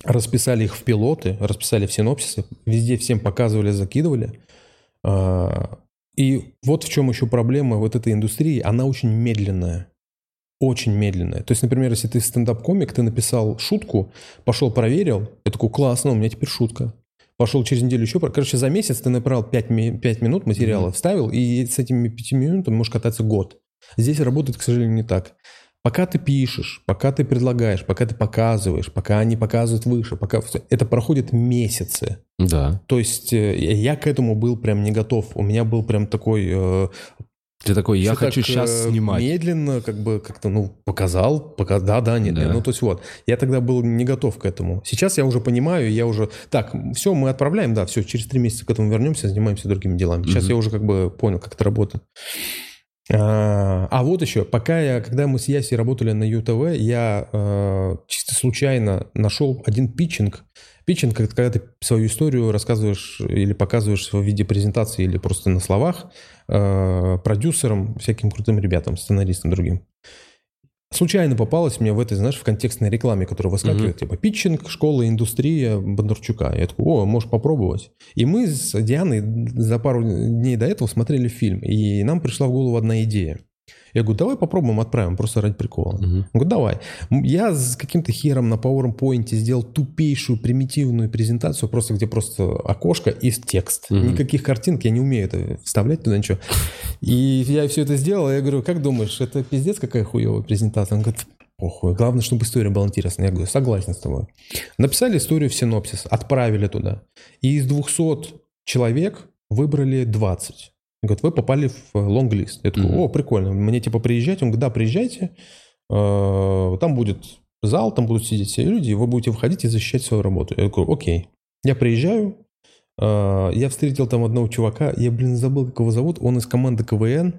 расписали их в пилоты, расписали в синопсисы, везде всем показывали, закидывали. А, И вот в чем еще проблема вот этой индустрии, она очень медленная. Очень медленная. То есть, например, если ты стендап-комик, ты написал шутку, пошел проверил, я такой, классно, у меня теперь шутка. Пошел через неделю еще. Короче, за месяц ты направил 5, минут материала, вставил, и с этими 5 минутами можешь кататься год. Здесь работает, к сожалению, не так. Пока ты пишешь, пока ты предлагаешь, пока ты показываешь, пока они показывают выше, пока это проходит месяцы. Да. То есть э, я к этому был прям не готов. У меня был прям такой... э, Ты такой, я всё хочу так, сейчас э, снимать. Медленно, как бы как-то, ну, показал, пока, да, да, нет, Да. Ну, то есть вот, я тогда был не готов к этому. Сейчас я уже понимаю, я уже, так, все, мы отправляем, да, все, через три месяца к этому вернемся, занимаемся другими делами. Сейчас я уже как бы понял, как это работает. А, а вот еще, пока я, когда мы с Ясей работали на ЮТВ, я э, чисто случайно нашел один питчинг. Питчинг – это когда ты свою историю рассказываешь или показываешь в виде презентации или просто на словах э, продюсерам, всяким крутым ребятам, сценаристам другим. Случайно попалась мне в этой, знаешь, в контекстной рекламе, которая выскакивает, типа питчинг, школа, индустрия Бондарчука. Я такой, о, можешь попробовать. И мы с Дианой за пару дней до этого смотрели фильм, и нам пришла в голову одна идея. Я говорю, давай попробуем, отправим, просто ради прикола. Мгм. Он говорит, давай. Я с каким-то хером на PowerPoint сделал тупейшую примитивную презентацию, просто где просто окошко и текст. Мгм. Никаких картинок, я не умею это вставлять туда ничего. И я все это сделал, я говорю, как думаешь, это пиздец какая хуевая презентация? Он говорит, похуй, главное, чтобы история была интересная. Я говорю, согласен с тобой. Написали историю в синопсис, отправили туда. И из 200 человек выбрали 20. Говорит, вы попали в лонг-лист. Я такой, о, прикольно, мне типа приезжать? Он говорит, да, приезжайте, Э, там будет зал, там будут сидеть все люди, и вы будете выходить и защищать свою работу. Я такой, окей. Я приезжаю, э, я встретил там одного чувака, я, блин, забыл, как его зовут, он из команды КВН,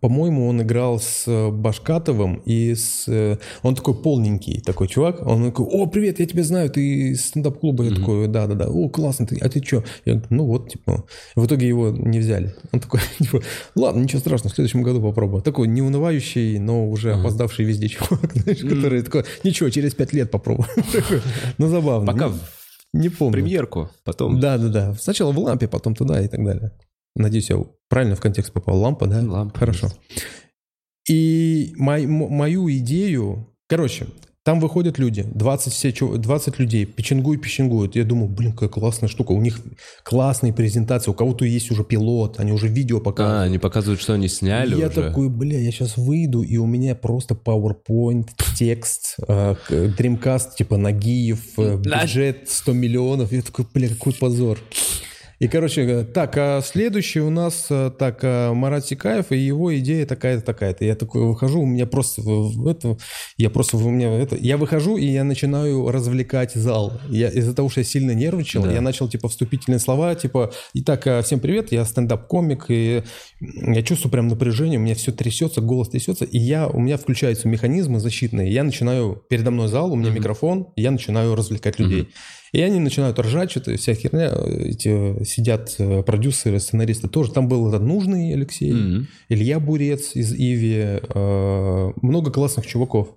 по-моему, он играл с э, Башкатовым и с... э, Он такой полненький такой чувак. Он такой, о, привет, я тебя знаю, ты из стендап-клуба. Я Мгм. такой, да-да-да, о, классно, ты, а ты что? Я говорю, ну вот, типа... В итоге его не взяли. Он такой, *laughs* типа, ладно, ничего страшного, в следующем году попробую. Такой неунывающий, но уже Ага. опоздавший везде чувак, *laughs* знаешь, Мгм. который такой, ничего, через пять лет попробую. *laughs* Ну, забавно. Пока Не- помню. премьерку, потом... Да-да-да. Сначала в лампе, потом туда и так далее. Надеюсь, я правильно в контекст попал. Лампа, да? Лампа Хорошо. есть. И мой- мою идею... Короче, Там выходят люди, 20, все, чу- 20 людей, печенгуют, печенгуют. Я думаю, блин, какая классная штука. У них классные презентации, у кого-то есть уже пилот, они уже видео А, показывают. они показывают, что они сняли я уже. такой, бля, я сейчас выйду, и у меня просто PowerPoint, текст, э, Dreamcast, типа Нагиев, э, бюджет 100 миллионов. Я такой, бля, какой позор. И, короче, э, так, а следующий у нас, э, так, э, Марат Сикаев, и его идея такая-то, такая-то. Я такой выхожу, у меня просто в- это, я просто, у меня это, я выхожу, и я начинаю развлекать зал. Я, из-за того, что я сильно нервничал, Да. я начал, типа, вступительные слова, типа, итак, э, всем привет, я стендап-комик, и я чувствую прям напряжение, у меня все трясется, голос трясется, и я, у меня включаются механизмы защитные, я начинаю, передо мной зал, у меня микрофон, и я начинаю развлекать людей. И они начинают ржать, что-то вся херня, эти сидят э, продюсеры, сценаристы тоже. Там был этот нужный Алексей, Мгм. Илья Бурец из Иви, э, много классных чуваков.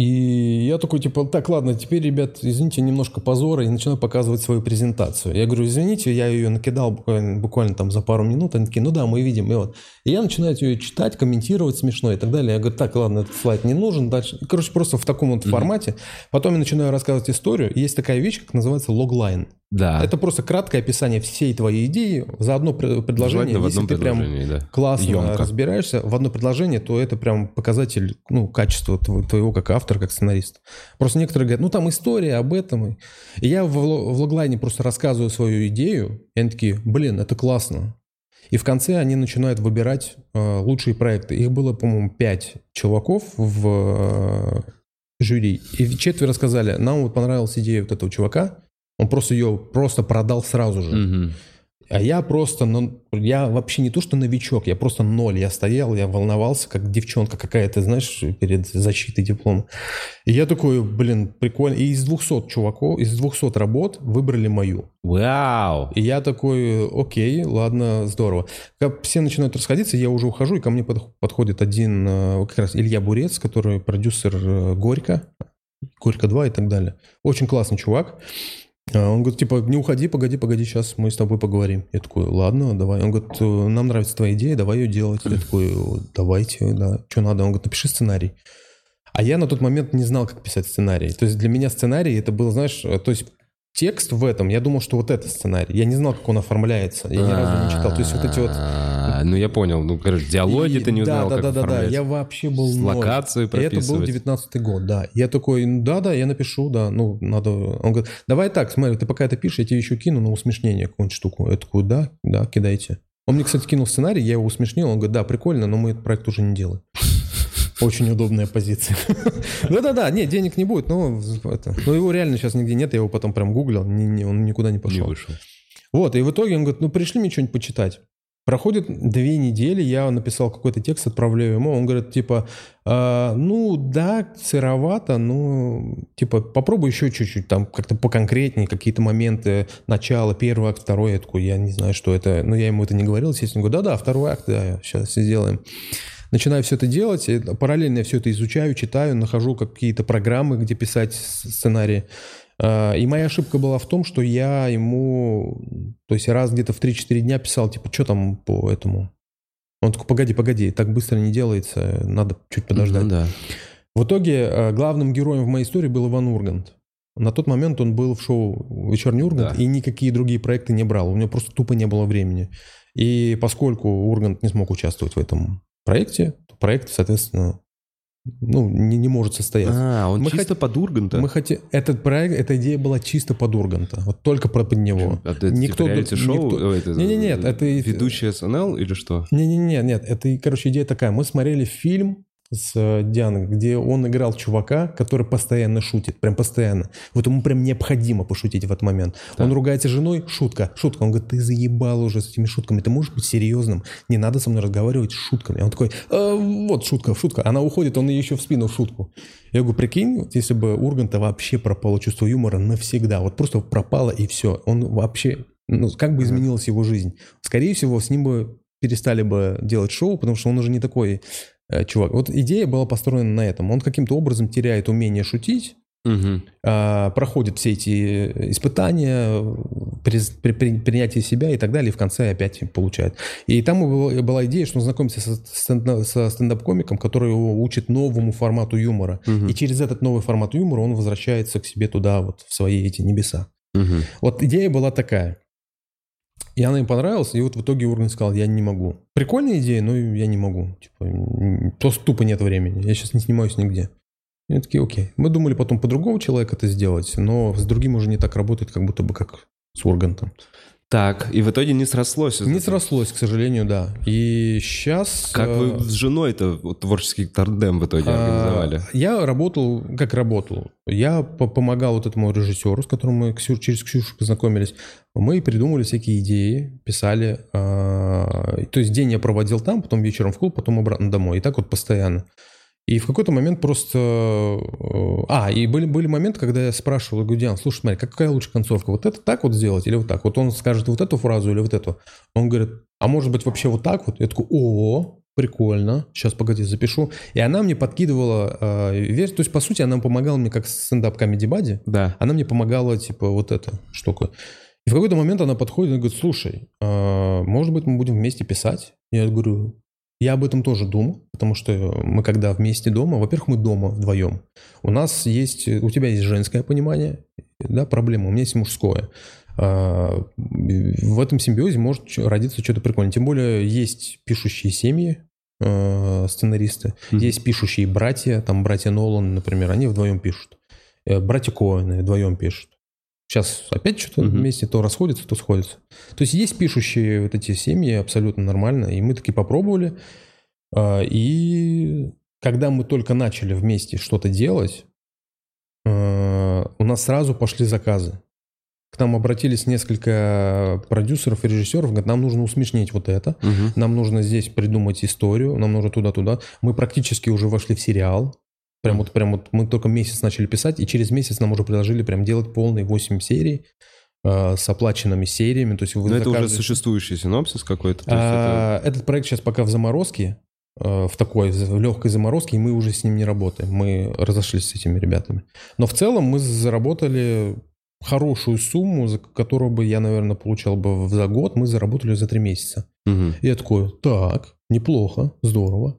И я такой, типа, так, ладно, теперь, ребят, извините, немножко позора, и начинаю показывать свою презентацию. Я говорю, извините, я ее накидал буквально, буквально там за пару минут. Они такие, ну да, мы видим. И, вот. и я начинаю ее читать, комментировать смешно и так далее. Я говорю, так, ладно, этот слайд не нужен. Дальше. Короче, просто в таком вот формате. Потом я начинаю рассказывать историю. Есть такая вещь, как называется логлайн. Да. Это просто краткое описание всей твоей идеи за одно пр- предложение. Желательно Если ты прям да. классно Ёмко. разбираешься в одно предложение, то это прям показатель ну, качества тво- твоего как автора, как сценариста. Просто некоторые говорят, ну там история об этом. И я в, в логлайне просто рассказываю свою идею, и они такие, блин, это классно. И в конце они начинают выбирать э, лучшие проекты. Их было, по-моему, пять чуваков в э, жюри. И четверо сказали, нам вот понравилась идея вот этого чувака, он просто ее просто продал сразу же. Мгм. А я просто, ну, я вообще не то, что новичок, я просто ноль. Я стоял, я волновался, как девчонка какая-то, знаешь, перед защитой диплома. И я такой, блин, прикольно. И из 200 чуваков, из 200 работ выбрали мою. Вау. И я такой, окей, ладно, здорово. Как все начинают расходиться, я уже ухожу, и ко мне подх- подходит один, э, как раз Илья Бурец, который продюсер э, «Горько», «Горько 2» и так далее. Очень классный чувак. А Он говорит, типа, не уходи, погоди, погоди, сейчас мы с тобой поговорим. Я такой, ладно, давай. Он говорит, «Э, нам нравится твоя идея, давай ее делать. Я такой, давайте, да. Что надо? Он говорит, напиши сценарий. А я на тот момент не знал, как писать сценарий. То есть для меня сценарий это был, знаешь, э, то есть текст в этом, я думал, что вот это сценарий. Я не знал, как он оформляется. Я ни разу не читал. То есть вот эти вот... Ну, я понял. Ну, короче, диалоги И- ты не узнал, да, как да, да, да. Я вообще был С ноль. локацию И это был прописывать. 19 год, да. Я такой, ну да, да, я напишу, да, ну надо. Он говорит, давай так, смотри, ты пока это пишешь, я тебе еще кину на усмешнение какую-нибудь штуку. Я такой, да, да, кидайте. Он мне, кстати, кинул сценарий, я его усмешнил, он говорит, да, прикольно, но мы этот проект уже не делаем. *laughs* Очень удобная позиция. *laughs* Да-да-да, нет, денег не будет, но это, но его реально сейчас нигде нет, я его потом прям гуглил, ни- ни- он никуда не Не пошел. вышел. Вот, и в итоге он говорит, ну пришли мне что-нибудь почитать. Проходит две недели, я написал какой-то текст, отправляю ему, он говорит, типа, «А, ну да, сыровато, ну, типа, попробуй еще чуть-чуть, там как-то поконкретнее, какие-то моменты, начало, первый акт, второй, я я не знаю, что это, но я ему это не говорил, естественно, говорю, да-да, второй акт, да, сейчас все сделаем. Начинаю все это делать, параллельно я все это изучаю, читаю, нахожу какие-то программы, где писать сценарии. А, И моя ошибка была в том, что я ему, то есть раз где-то в 3-4 дня писал, типа, что там по этому? Он такой, погоди, погоди, так быстро не делается, надо чуть подождать. Ну да. В итоге э, главным героем в моей истории был Иван Ургант. На тот момент он был в шоу «Вечерний Ургант» Да. и никакие другие проекты не брал. У него просто тупо не было времени. И поскольку Ургант не смог участвовать в этом проекте, то проект, соответственно, ну, не, не может состояться. А, он Мы чисто хот- под Урганта? Мы хотим... Этот проект, эта идея была чисто под Урганта. Вот только про под него. А это Никто- типа реалити-шоу? никто- Ой, это- Не-не-нет, это Ведущий СНЛ или что? Не-не-не, нет, это, короче, идея такая. Мы смотрели фильм с э, Дианой, где он играл чувака, который постоянно шутит, прям постоянно. Вот ему прям необходимо пошутить в этот момент. Да. Он ругается с женой, шутка, шутка. Он говорит, ты заебал уже с этими шутками, ты можешь быть серьезным, не надо со мной разговаривать с шутками. Он такой, «Э, вот шутка, шутка. Она уходит, он ей еще в спину в шутку. Я говорю, прикинь, вот если бы Урганта вообще пропало чувство юмора навсегда, вот просто пропало и все. Он вообще, ну, как бы изменилась его жизнь. Скорее всего, с ним бы перестали бы делать шоу, потому что он уже не такой чувак. Вот идея была построена на этом. Он каким-то образом теряет умение шутить, Мгм. а, проходит все эти испытания, при, при- при- принятие себя и так далее, и в конце опять получает. И там была, была идея, что он знакомится со, стенда- со стендап-комиком, который его учит новому формату юмора. Мгм. И через этот новый формат юмора он возвращается к себе туда, вот в свои эти небеса. Мгм. Вот идея была такая. И она им понравилась, и вот в итоге Ургант сказал, я не могу. Прикольная идея, но я не могу. Типа, просто тупо нет времени. Я сейчас не снимаюсь нигде. И они такие, окей. Мы думали потом по другому человека это сделать, но с другим уже не так работает, как будто бы как с Ургантом. Так, и в итоге не срослось. Не срослось, к сожалению, да. И сейчас... Как вы с женой-то вот творческий тандем в итоге организовали? А, Я работал, как работал. Я по- помогал вот этому режиссеру, с которым мы через Ксюшу познакомились. Мы придумали всякие идеи, писали. а, То есть день я проводил там, потом вечером в клуб, потом обратно домой. И так вот постоянно. И в какой-то момент просто... э, А, и были, были моменты, когда я спрашивал, говорю, Диан, слушай, смотри, какая лучше концовка? Вот это так вот сделать или вот так? Вот он скажет вот эту фразу или вот эту. Он говорит, а может быть вообще вот так вот? Я такой, о, прикольно, сейчас, погоди, запишу. И она мне подкидывала э, версию, то есть, по сути, она помогала мне как стендап комеди бади, Да. она мне помогала, типа, вот эта штука. И в какой-то момент она подходит и говорит, слушай, э, может быть, мы будем вместе писать? Я говорю, я об этом тоже думал, потому что мы когда вместе дома, во-первых, мы дома вдвоем. У нас есть, у тебя есть женское понимание, да, проблема, у меня есть мужское. А, В этом симбиозе может родиться что-то прикольное. Тем более есть пишущие семьи, э, сценаристы, Мгм. есть пишущие братья, там братья Нолан, например, они вдвоем пишут. Э, Братья Коэны вдвоем пишут. Сейчас опять что-то Мгм. вместе то расходится, то сходится. То есть есть пишущие вот эти семьи абсолютно нормально, и мы таки попробовали. А, И когда мы только начали вместе что-то делать, э, у нас сразу пошли заказы. К нам обратились несколько продюсеров и режиссеров, говорят, нам нужно усмешнить вот это, Мгм. нам нужно здесь придумать историю, нам нужно туда-туда. Мы практически уже вошли в сериал. Прям вот, прям вот мы только месяц начали писать, и через месяц нам уже предложили прям делать полные 8 серий э, с оплаченными сериями. То есть вы Но это уже существующий синопсис какой-то. А, Этот проект сейчас пока в заморозке, э, в такой в легкой заморозке, и мы уже с ним не работаем. Мы разошлись с этими ребятами. Но в целом мы заработали хорошую сумму, за которую бы я, наверное, получал бы за год, мы заработали за три месяца. это- Мгм. И я такой, так, неплохо, здорово,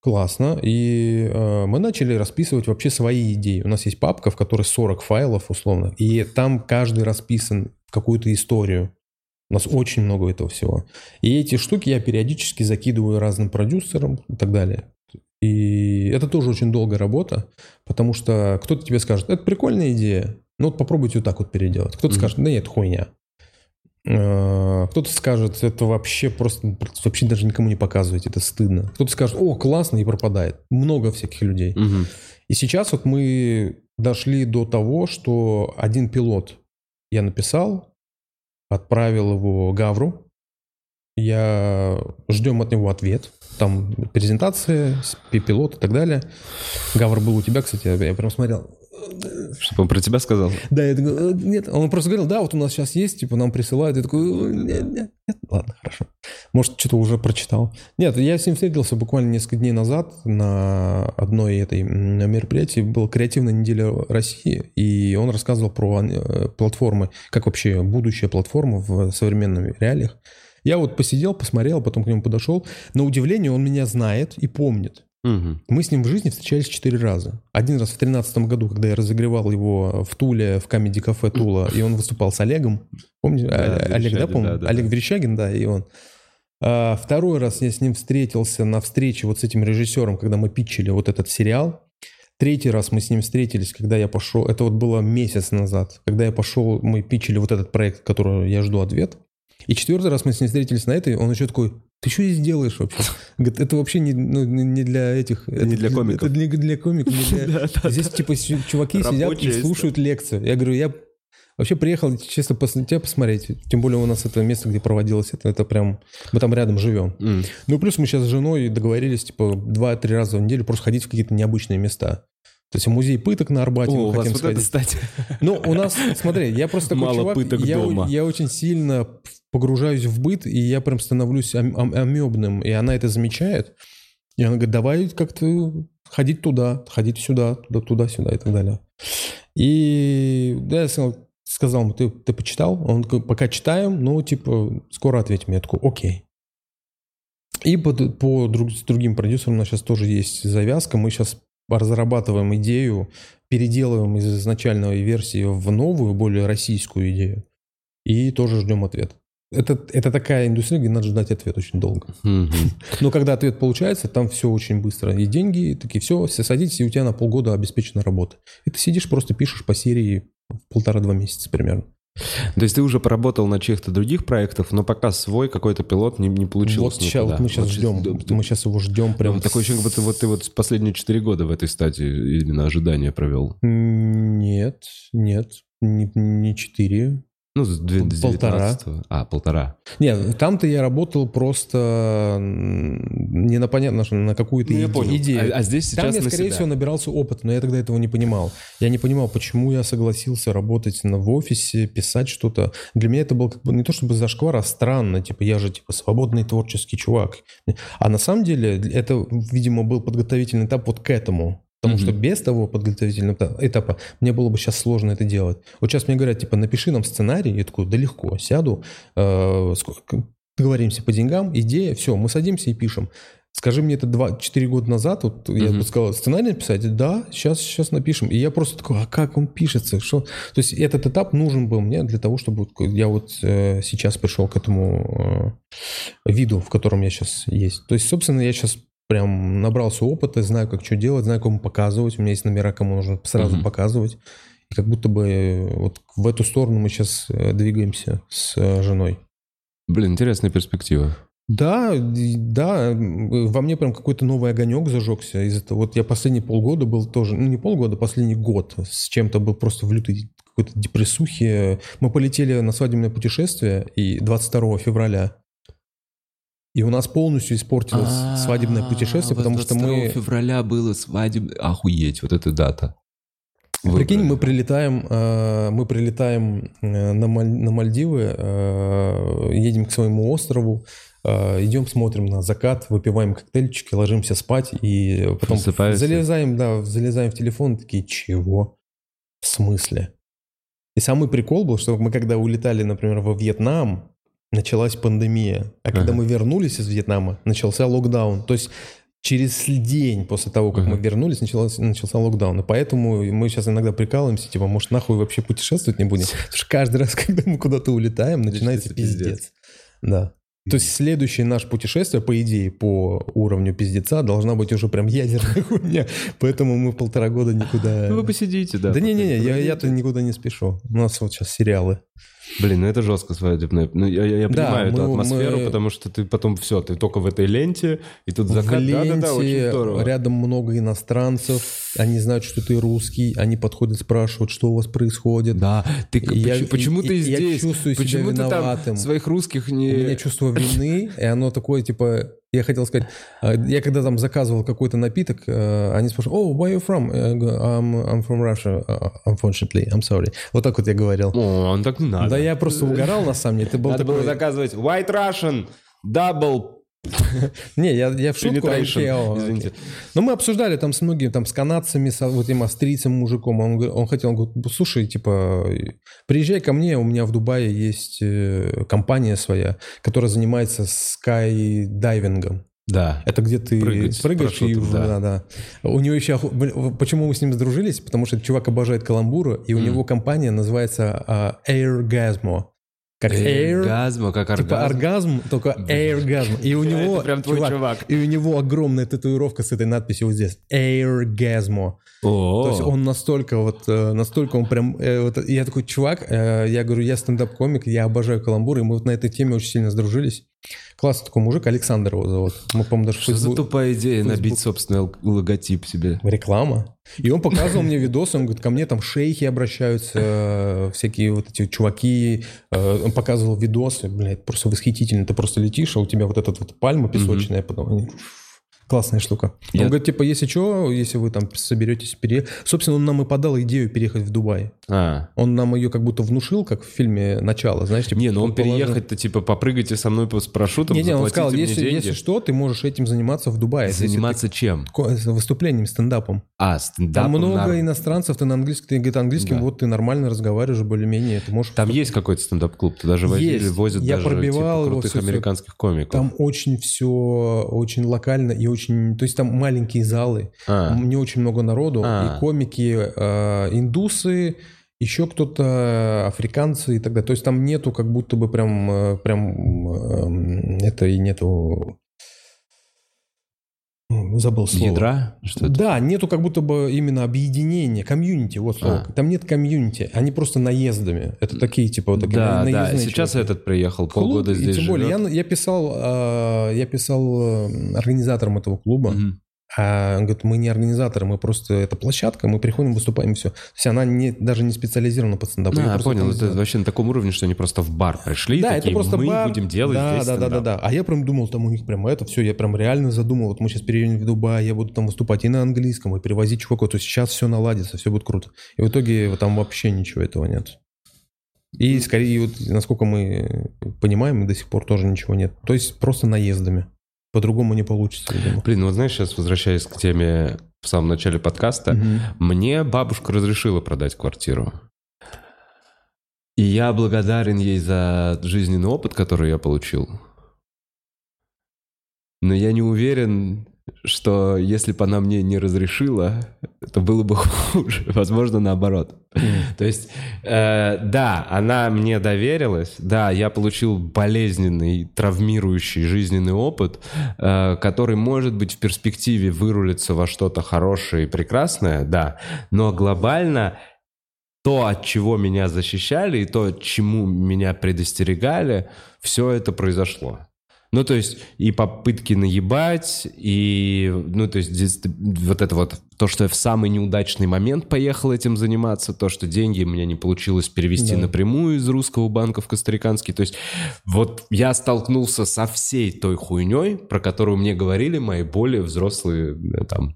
классно. И э, мы начали расписывать вообще свои идеи. У нас есть папка, в которой 40 файлов условно, и там каждый расписан в какую-то историю. У нас очень много этого всего. И эти штуки я периодически закидываю разным продюсерам и так далее. И это тоже очень долгая работа, потому что кто-то тебе скажет, это прикольная идея, ну вот попробуйте вот так вот переделать. Кто-то Мгм. скажет, да нет, хуйня. Э, Кто-то скажет, это вообще просто, вообще даже никому не показывайте, это стыдно. Кто-то скажет, о, классно, и пропадает. Много всяких людей. Мгм. И сейчас вот мы дошли до того, что один пилот я написал, отправил его Гавру. Я ждем от него ответ. Там пи- пилот и так далее. Гавр был у тебя, кстати, я прям смотрел. Чтобы он про тебя сказал? Да, я такой, «Э, нет. Он просто говорил, да, вот у нас сейчас есть, типа, нам присылают. Я такой, «Э, нет, нет, нет. Ладно, хорошо. Может, что-то уже прочитал. Нет, я с ним встретился буквально несколько дней назад на одной этой мероприятии. Была креативная неделя России, и он рассказывал про э, платформы, как вообще будущая платформа в современных реалиях. Я вот посидел, посмотрел, потом к нему подошел. На удивление он меня знает и помнит. Мгм. Мы с ним в жизни встречались четыре раза. Один раз в тринадцатом году, когда я разогревал его в Туле, в Камеди Кафе Тула, и он выступал с Олегом. Помните? Да, А- Олег, да, помню? да, да, Олег. Верещагин, да, и он. А, второй раз я с ним встретился на встрече вот с этим режиссером, когда мы питчили вот этот сериал. Третий раз мы с ним встретились, когда я пошел, это вот было месяц назад, когда я пошел, мы питчили вот этот проект, который я жду ответ. И четвертый раз мы с ним встретились на этой, он еще такой, ты что здесь делаешь вообще? Говорит, это вообще не, ну, не для этих... это Не для комиков. Это не для комиков. не для- *laughs* Здесь типа чуваки сидят и слушают лекцию. Я говорю, я вообще приехал честно пос- тебя посмотреть. Тем более у нас это место, где проводилось это, это прям... Мы там рядом живем. М. Ну, плюс мы сейчас с женой договорились, типа, два-три раза в неделю просто ходить в какие-то необычные места. То есть музей пыток на Арбате О, мы у вас хотим вот сходить. кстати. Ну, у нас, смотри, я просто такой Мало чувак, пыток я, дома. я очень сильно погружаюсь в быт, и я прям становлюсь ам- ам- амебным, и она это замечает. И она говорит, давай как-то ходить туда, ходить сюда, туда, туда, сюда и так далее. И да, я сказал, ему, ты, ты почитал? Он такой, пока читаем, ну, типа, скоро ответим. Я такой, окей. И по, по друг, с другим продюсерам у нас сейчас тоже есть завязка. Мы сейчас разрабатываем идею, переделываем из изначальной версии в новую, более российскую идею. И тоже ждем ответ. Это, это такая индустрия, где надо ждать ответ очень долго. Но когда ответ получается, там все очень быстро. И деньги, и такие, все, все садитесь, и у тебя на полгода обеспечена работа. И ты сидишь, просто пишешь по серии полтора-два месяца примерно. То есть ты уже поработал на чьих-то других проектах, но пока свой какой-то пилот не, не получилось вот, сейчас, вот мы сейчас вот ждем, сейчас, мы сейчас его ждем прям. Вот такое ощущение, как будто вот ты вот последние четыре года в этой стадии именно ожидания провел. Нет, нет, не четыре. Ну, с 19 полтора. А, полтора. Нет, там-то я работал просто не на понятно, что на какую-то ну, иде- идею. А, а здесь сейчас Там я, скорее себя. всего, набирался опыт, но я тогда этого не понимал. Я не понимал, почему я согласился работать на, в офисе, писать что-то. Для меня это был как бы не то чтобы зашквар, а странно. Типа, я же типа свободный творческий чувак. А на самом деле это, видимо, был подготовительный этап вот к этому. Потому mm-hmm. что без того подготовительного этапа мне было бы сейчас сложно это делать. Вот сейчас мне говорят, типа, напиши нам сценарий. Я такой, да легко, сяду, э, договоримся по деньгам, идея, все, мы садимся и пишем. Скажи мне это 2-4 года назад, вот mm-hmm. я бы сказал, сценарий написать? Да, сейчас, сейчас напишем. И я просто такой, а как он пишется? Что? То есть этот этап нужен был мне для того, чтобы я вот э, сейчас пришел к этому э, виду, в котором я сейчас есть. То есть, собственно, я сейчас прям набрался опыта, знаю, как что делать, знаю, кому показывать. У меня есть номера, кому нужно сразу mm-hmm. показывать. И как будто бы э, вот в эту сторону мы сейчас э, двигаемся с э, женой. Блин, интересная перспектива. Да, да, во мне прям какой-то новый огонек зажегся. Из этого вот я последние полгода был тоже, ну не полгода, последний год с чем-то был просто в лютой какой-то депрессухе. Мы полетели на свадебное путешествие и 22 февраля и у нас полностью испортилось А-а-а, свадебное путешествие, потому что мы... февраля было свадебное... Охуеть, вот эта дата. Выбрали. Прикинь, мы прилетаем, э, мы прилетаем э, на, на Мальдивы, э, едем к своему острову, идем, смотрим на закат, выпиваем коктейльчики, ложимся спать и потом залезаем, да, залезаем в телефон, такие, чего? В смысле? И самый прикол был, что мы когда улетали, например, во Вьетнам, началась пандемия. А когда мы вернулись из Вьетнама, начался локдаун. То есть через день после того, как uh-huh. мы вернулись, началось, начался локдаун. И поэтому мы сейчас иногда прикалываемся, типа, может, нахуй вообще путешествовать не будем? Потому что каждый раз, *laughs* когда мы куда-то улетаем, начинается пиздец. пиздец. Да. То есть следующее наше путешествие, по идее, по уровню пиздеца, должна быть уже прям ядерная *laughs* хуйня. Поэтому мы полтора года никуда... Ну, вы посидите, да. Да не-не-не, я-то никуда не спешу. У нас вот сейчас сериалы. Блин, ну это жестко свадебное. Ну, я, я, да, понимаю мы, эту атмосферу, мы... потому что ты потом все, ты только в этой ленте, и тут закат. В ленте, да, да, да, очень здорово. рядом много иностранцев, они знают, что ты русский, они подходят, спрашивают, что у вас происходит. Да, ты, и я, почему и, ты и, здесь? Я чувствую почему себя виноватым. ты там своих русских не... У меня чувство вины, и оно такое, типа, я хотел сказать, а, я когда там заказывал какой-то напиток, э, они спрашивают, oh, where are you from? I'm, I'm from Russia, uh, unfortunately, I'm sorry. Вот так вот я говорил. О, он так не надо. Да я просто угорал, на самом деле. Ты был надо такой... было заказывать white Russian, double *laughs* не, я, я в шутку. Извините. Но мы обсуждали там с многими, там с канадцами, с вот этим австрийцем мужиком. Он, он хотел, он говорит, слушай, типа, приезжай ко мне, у меня в Дубае есть э, компания своя, которая занимается скайдайвингом. Да. Это где ты Прыгать прыгаешь и да. да, да. У него еще почему мы с ним сдружились? Потому что чувак обожает каламбуру, и у mm. него компания называется uh, Airgasmo. Как air, оргазм, как оргазм. Типа оргазм, только airgasm. И у *laughs* него, прям твой чувак, чувак. И у него огромная татуировка с этой надписью вот здесь. Airgasmo. То есть он настолько вот, э, настолько он прям... Э, вот, я такой, чувак, э, я говорю, я стендап-комик, я обожаю каламбуры, и мы вот на этой теме очень сильно сдружились. Классный такой мужик, Александр его зовут. Мы, по даже Что Facebook... за тупая идея Facebook... набить собственный логотип себе? Реклама. И он показывал мне видосы, он говорит, ко мне там шейхи обращаются, э, всякие вот эти чуваки. Э, он показывал видосы, блядь, просто восхитительно. Ты просто летишь, а у тебя вот эта вот пальма песочная, потом Классная штука. Он Я... говорит, типа, если что, если вы там соберетесь переехать... Собственно, он нам и подал идею переехать в Дубай. А. Он нам ее как будто внушил, как в фильме «Начало», знаешь, типа... Не, ну он предположил- переехать-то, типа, попрыгайте со мной с парашютом, Не-не, он заплатите сказал, если, деньги. если что, ты можешь этим заниматься в Дубае. Заниматься чем? ты с выступлением, стендапом. А, Там стендапом много на- иностранцев, ты на английском, ты говорит, английским, Да. вот ты нормально разговариваешь более-менее, ты можешь... Там есть какой-то стендап-клуб, туда же возили, возят Я даже пробивал типа, его крутых всё. американских комиков. Там очень все, очень локально и очень... То есть там маленькие залы, А. не очень много народу, А. и комики э, индусы, еще кто-то африканцы и так далее. То есть там нету как будто бы прям, э, прям э, это и нету... Ну, Забыл слово. Ядра? Что это? Да, нету как будто бы именно объединения, комьюнити, вот слово. А. Там нет комьюнити, они просто наездами. Это такие, типа, вот такие Да, да. наездные Сейчас чуваки. этот приехал, Клуб, полгода и здесь тем более, живет. я, я писал, э, я писал э, организаторам этого клуба, Мгм. А он говорит, мы не организаторы, мы просто, это площадка, мы приходим, выступаем, и все. То есть она не, даже не специализирована под стендап. А, Её я понял, это вообще на таком уровне, что они просто в бар пришли, Да, такие, это просто мы бар. будем делать да, здесь да, да, да, стендап». да. А я прям думал, там у них прям это все, я прям реально задумал, вот мы сейчас переедем в Дубай, я буду там выступать и на английском, и привозить чуваков, то есть сейчас все наладится, все будет круто. И в итоге вот там вообще ничего этого нет. И скорее, вот, насколько мы понимаем, до сих пор тоже ничего нет. То есть просто наездами. По-другому не получится, видимо. Блин, ну вот знаешь, сейчас возвращаясь к теме в самом начале подкаста, Мгм. мне бабушка разрешила продать квартиру. И я благодарен ей за жизненный опыт, который я получил. Но я не уверен, что если бы она мне не разрешила, то было бы хуже. *laughs* Возможно, наоборот. То есть, э, да, она мне доверилась, да, я получил болезненный, травмирующий жизненный опыт, э, который, может быть, в перспективе вырулится во что-то хорошее и прекрасное, да, но глобально то, от чего меня защищали, и то, чему меня предостерегали, все это произошло. Ну, то есть, и попытки наебать, и, ну, то есть, вот это вот, то, что я в самый неудачный момент поехал этим заниматься, то, что деньги у меня не получилось перевести Да. напрямую из русского банка в костариканский, то есть, вот я столкнулся со всей той хуйней, про которую мне говорили мои более взрослые, э, там,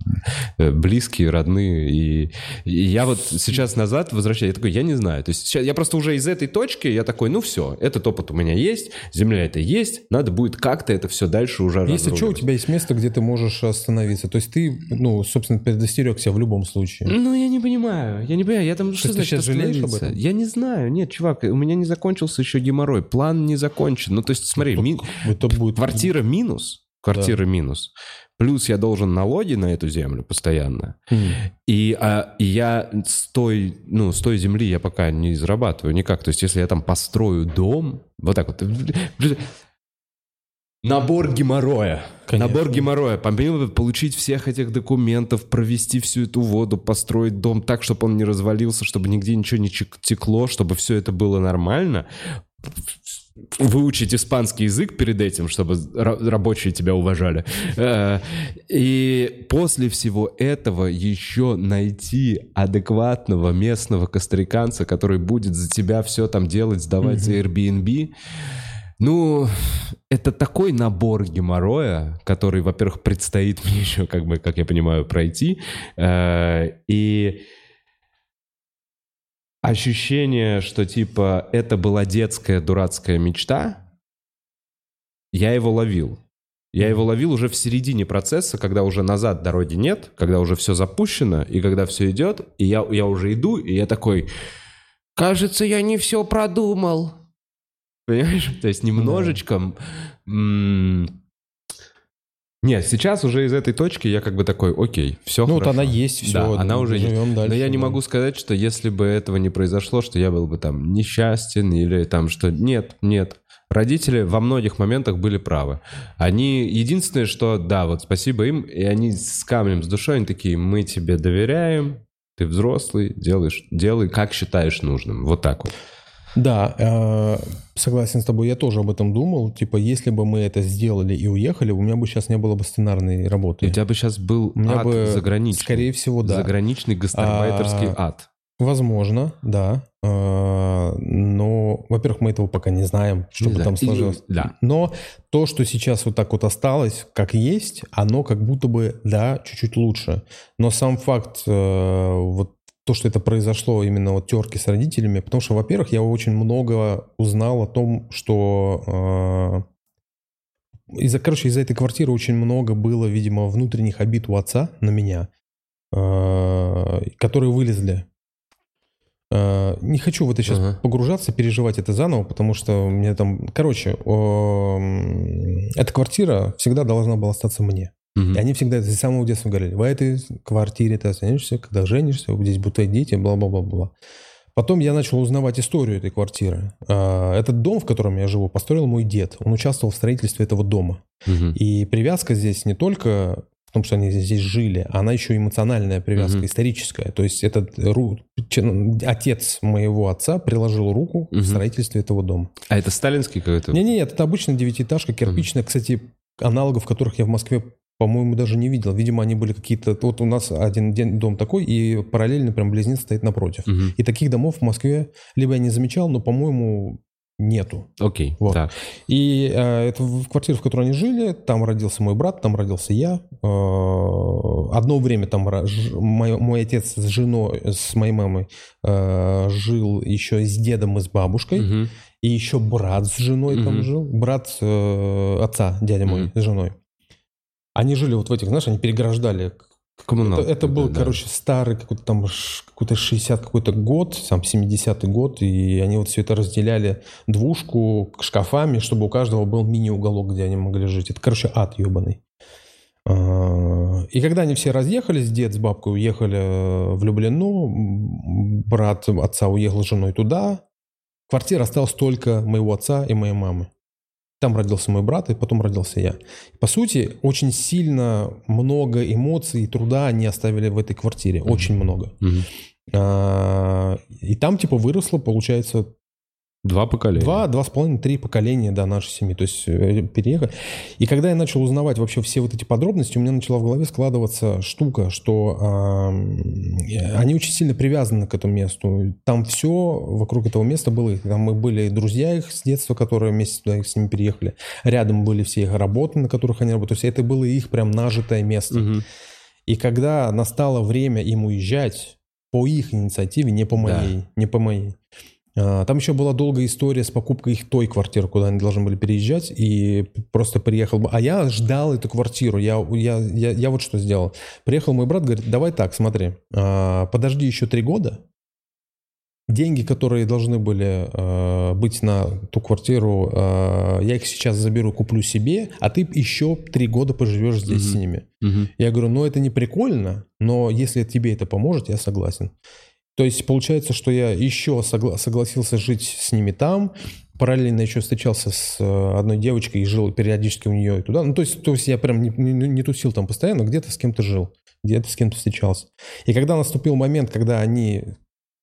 э, близкие, родные, и, и я вот сейчас назад возвращаюсь, я такой, я не знаю, то есть, сейчас, я просто уже из этой точки, я такой, ну, все, этот опыт у меня есть, земля это есть, надо будет как-то это все дальше уже Если что, у тебя есть место, где ты можешь остановиться. То есть ты, ну, собственно, предостерегся в любом случае. Ну, я не понимаю. Я не понимаю. Я там что ты значит сейчас жалеешь об этом? Я не знаю. Нет, чувак, у меня не закончился еще геморрой. План не закончен. Ну, то есть, смотри, ми- Это будет... квартира минус. Квартира минус. Плюс я должен налоги на эту землю постоянно. М. И, а, и я с той, ну, с той земли я пока не зарабатываю никак. То есть, если я там построю дом, вот так вот. Набор геморроя. Конечно. Набор геморроя. Помимо получить всех этих документов, провести всю эту воду, построить дом так, чтобы он не развалился, чтобы нигде ничего не текло, чтобы все это было нормально. Выучить испанский язык перед этим, чтобы ра- рабочие тебя уважали. Э, И после всего этого еще найти адекватного местного костариканца, который будет за тебя все там делать, сдавать за Airbnb. Ну, это такой набор геморроя, который, во-первых, предстоит *laughs* мне еще, как бы, как я понимаю, пройти. Э, И ощущение, что типа это была детская дурацкая мечта, я его ловил. Я его ловил уже в середине процесса, когда уже назад дороги нет, когда уже все запущено, и когда все идет, и я, я уже иду, и я такой, кажется, я не все продумал. Понимаешь? То есть немножечко... Нет, сейчас уже из этой точки я как бы такой, окей, все Ну, вот она есть, все. Да, она уже есть. дальше. Но я не да. могу сказать, что если бы этого не произошло, что я был бы там несчастен или там что... Нет, нет. Родители во многих моментах были правы. Они... Единственное, что, да, вот спасибо им, и они с камнем с душой, они такие, мы тебе доверяем, ты взрослый, делаешь, делай, как считаешь нужным. Вот так вот. Да, э, согласен с тобой. Я тоже об этом думал. Типа, если бы мы это сделали и уехали, у меня бы сейчас не было бы сценарной работы. У тебя бы сейчас был У меня ад бы, заграничный. скорее всего, да. Заграничный гастарбайтерский А, ад. Возможно, да. Э, Но, во-первых, мы этого пока не знаем, что бы там И- сложилось. да. Но то, что сейчас вот так вот осталось, как есть, оно как будто бы, да, чуть-чуть лучше. Но сам факт э, вот то, что это произошло именно вот терки с родителями, потому что, во-первых, я очень много узнал о том, что э, из-за, короче, из-за этой квартиры очень много было, видимо, внутренних обид у отца на меня, э, которые вылезли. Э, не хочу в это сейчас Ага. погружаться, переживать это заново, потому что мне там, короче, э, эта квартира всегда должна была остаться мне. Мгм. И они всегда с самого детства говорили, в этой квартире ты останешься, когда женишься, здесь будут твои дети, бла-бла-бла-бла. Потом я начал узнавать историю этой квартиры. А, Этот дом, в котором я живу, построил мой дед. Он участвовал в строительстве этого дома. Мгм. И привязка здесь не только в том, что они здесь жили, она еще эмоциональная привязка, Мгм. историческая. То есть этот ру- че- отец моего отца приложил руку Мгм. в строительстве этого дома. А это сталинский какой-то? Не-не, это обычная девятиэтажка, кирпичная. Кстати, аналогов которых я в Москве, по-моему, даже не видел. Видимо, они были какие-то... Вот у нас один дом такой, и параллельно прям близнец стоит напротив. Мгм. И таких домов в Москве либо я не замечал, но, по-моему, нету. Окей, Вот. так. И э, это в квартире, в которой они жили, там родился мой брат, там родился я. Э, одно время там ра- ж- мой, мой отец с женой, с моей мамой э, жил еще с дедом и с бабушкой. Мгм. И еще брат с женой там Мгм. жил. Брат э, отца, дядя мой, Мгм. с женой. Они жили вот в этих, знаешь, они переграждали. Коммуналка это, это был, да. короче, старый какой-то там какой-то 60 какой-то год, там 70-й год, и они вот все это разделяли двушку шкафами, чтобы у каждого был мини-уголок, где они могли жить. Это, короче, ад ебаный. А, И когда они все разъехались, дед с бабкой уехали в Люблино, м, брат отца уехал с женой туда, квартира осталась только моего отца и моей мамы. Там родился мой брат, и потом родился я. По сути, очень сильно много эмоций и труда они оставили в этой квартире. Очень много. А, И там, типа, выросло, получается, Два поколения. Два, два с половиной, три поколения, да, нашей семьи. То есть э, переехали. И когда я начал узнавать вообще все вот эти подробности, у меня начала в голове складываться штука, что э, они очень сильно привязаны к этому месту. Там все вокруг этого места было. Там мы были друзья их с детства, которые вместе туда с ними переехали. Рядом были все их работы, на которых они работали. То есть это было их прям нажитое место. Мгм. И когда настало время им уезжать, по их инициативе, не по Да. моей, не по моей. А, Там еще была долгая история с покупкой их той квартиры, куда они должны были переезжать, и просто приехал. А я ждал эту квартиру. Я, я, я, я вот что сделал. Приехал мой брат, говорит, давай так, смотри, а, подожди еще три года. Деньги, которые должны были э, быть на ту квартиру, э, я их сейчас заберу, куплю себе, а ты еще три года поживешь здесь с Мгм. ними. Мгм. Я говорю, ну это не прикольно, но если тебе это поможет, я согласен. То есть получается, что я еще согла- согласился жить с ними там, параллельно еще встречался с э, одной девочкой и жил периодически у нее и туда. Ну то есть, то есть я прям не, не- не тусил там постоянно, где-то с кем-то жил, где-то с кем-то встречался. И когда наступил момент, когда они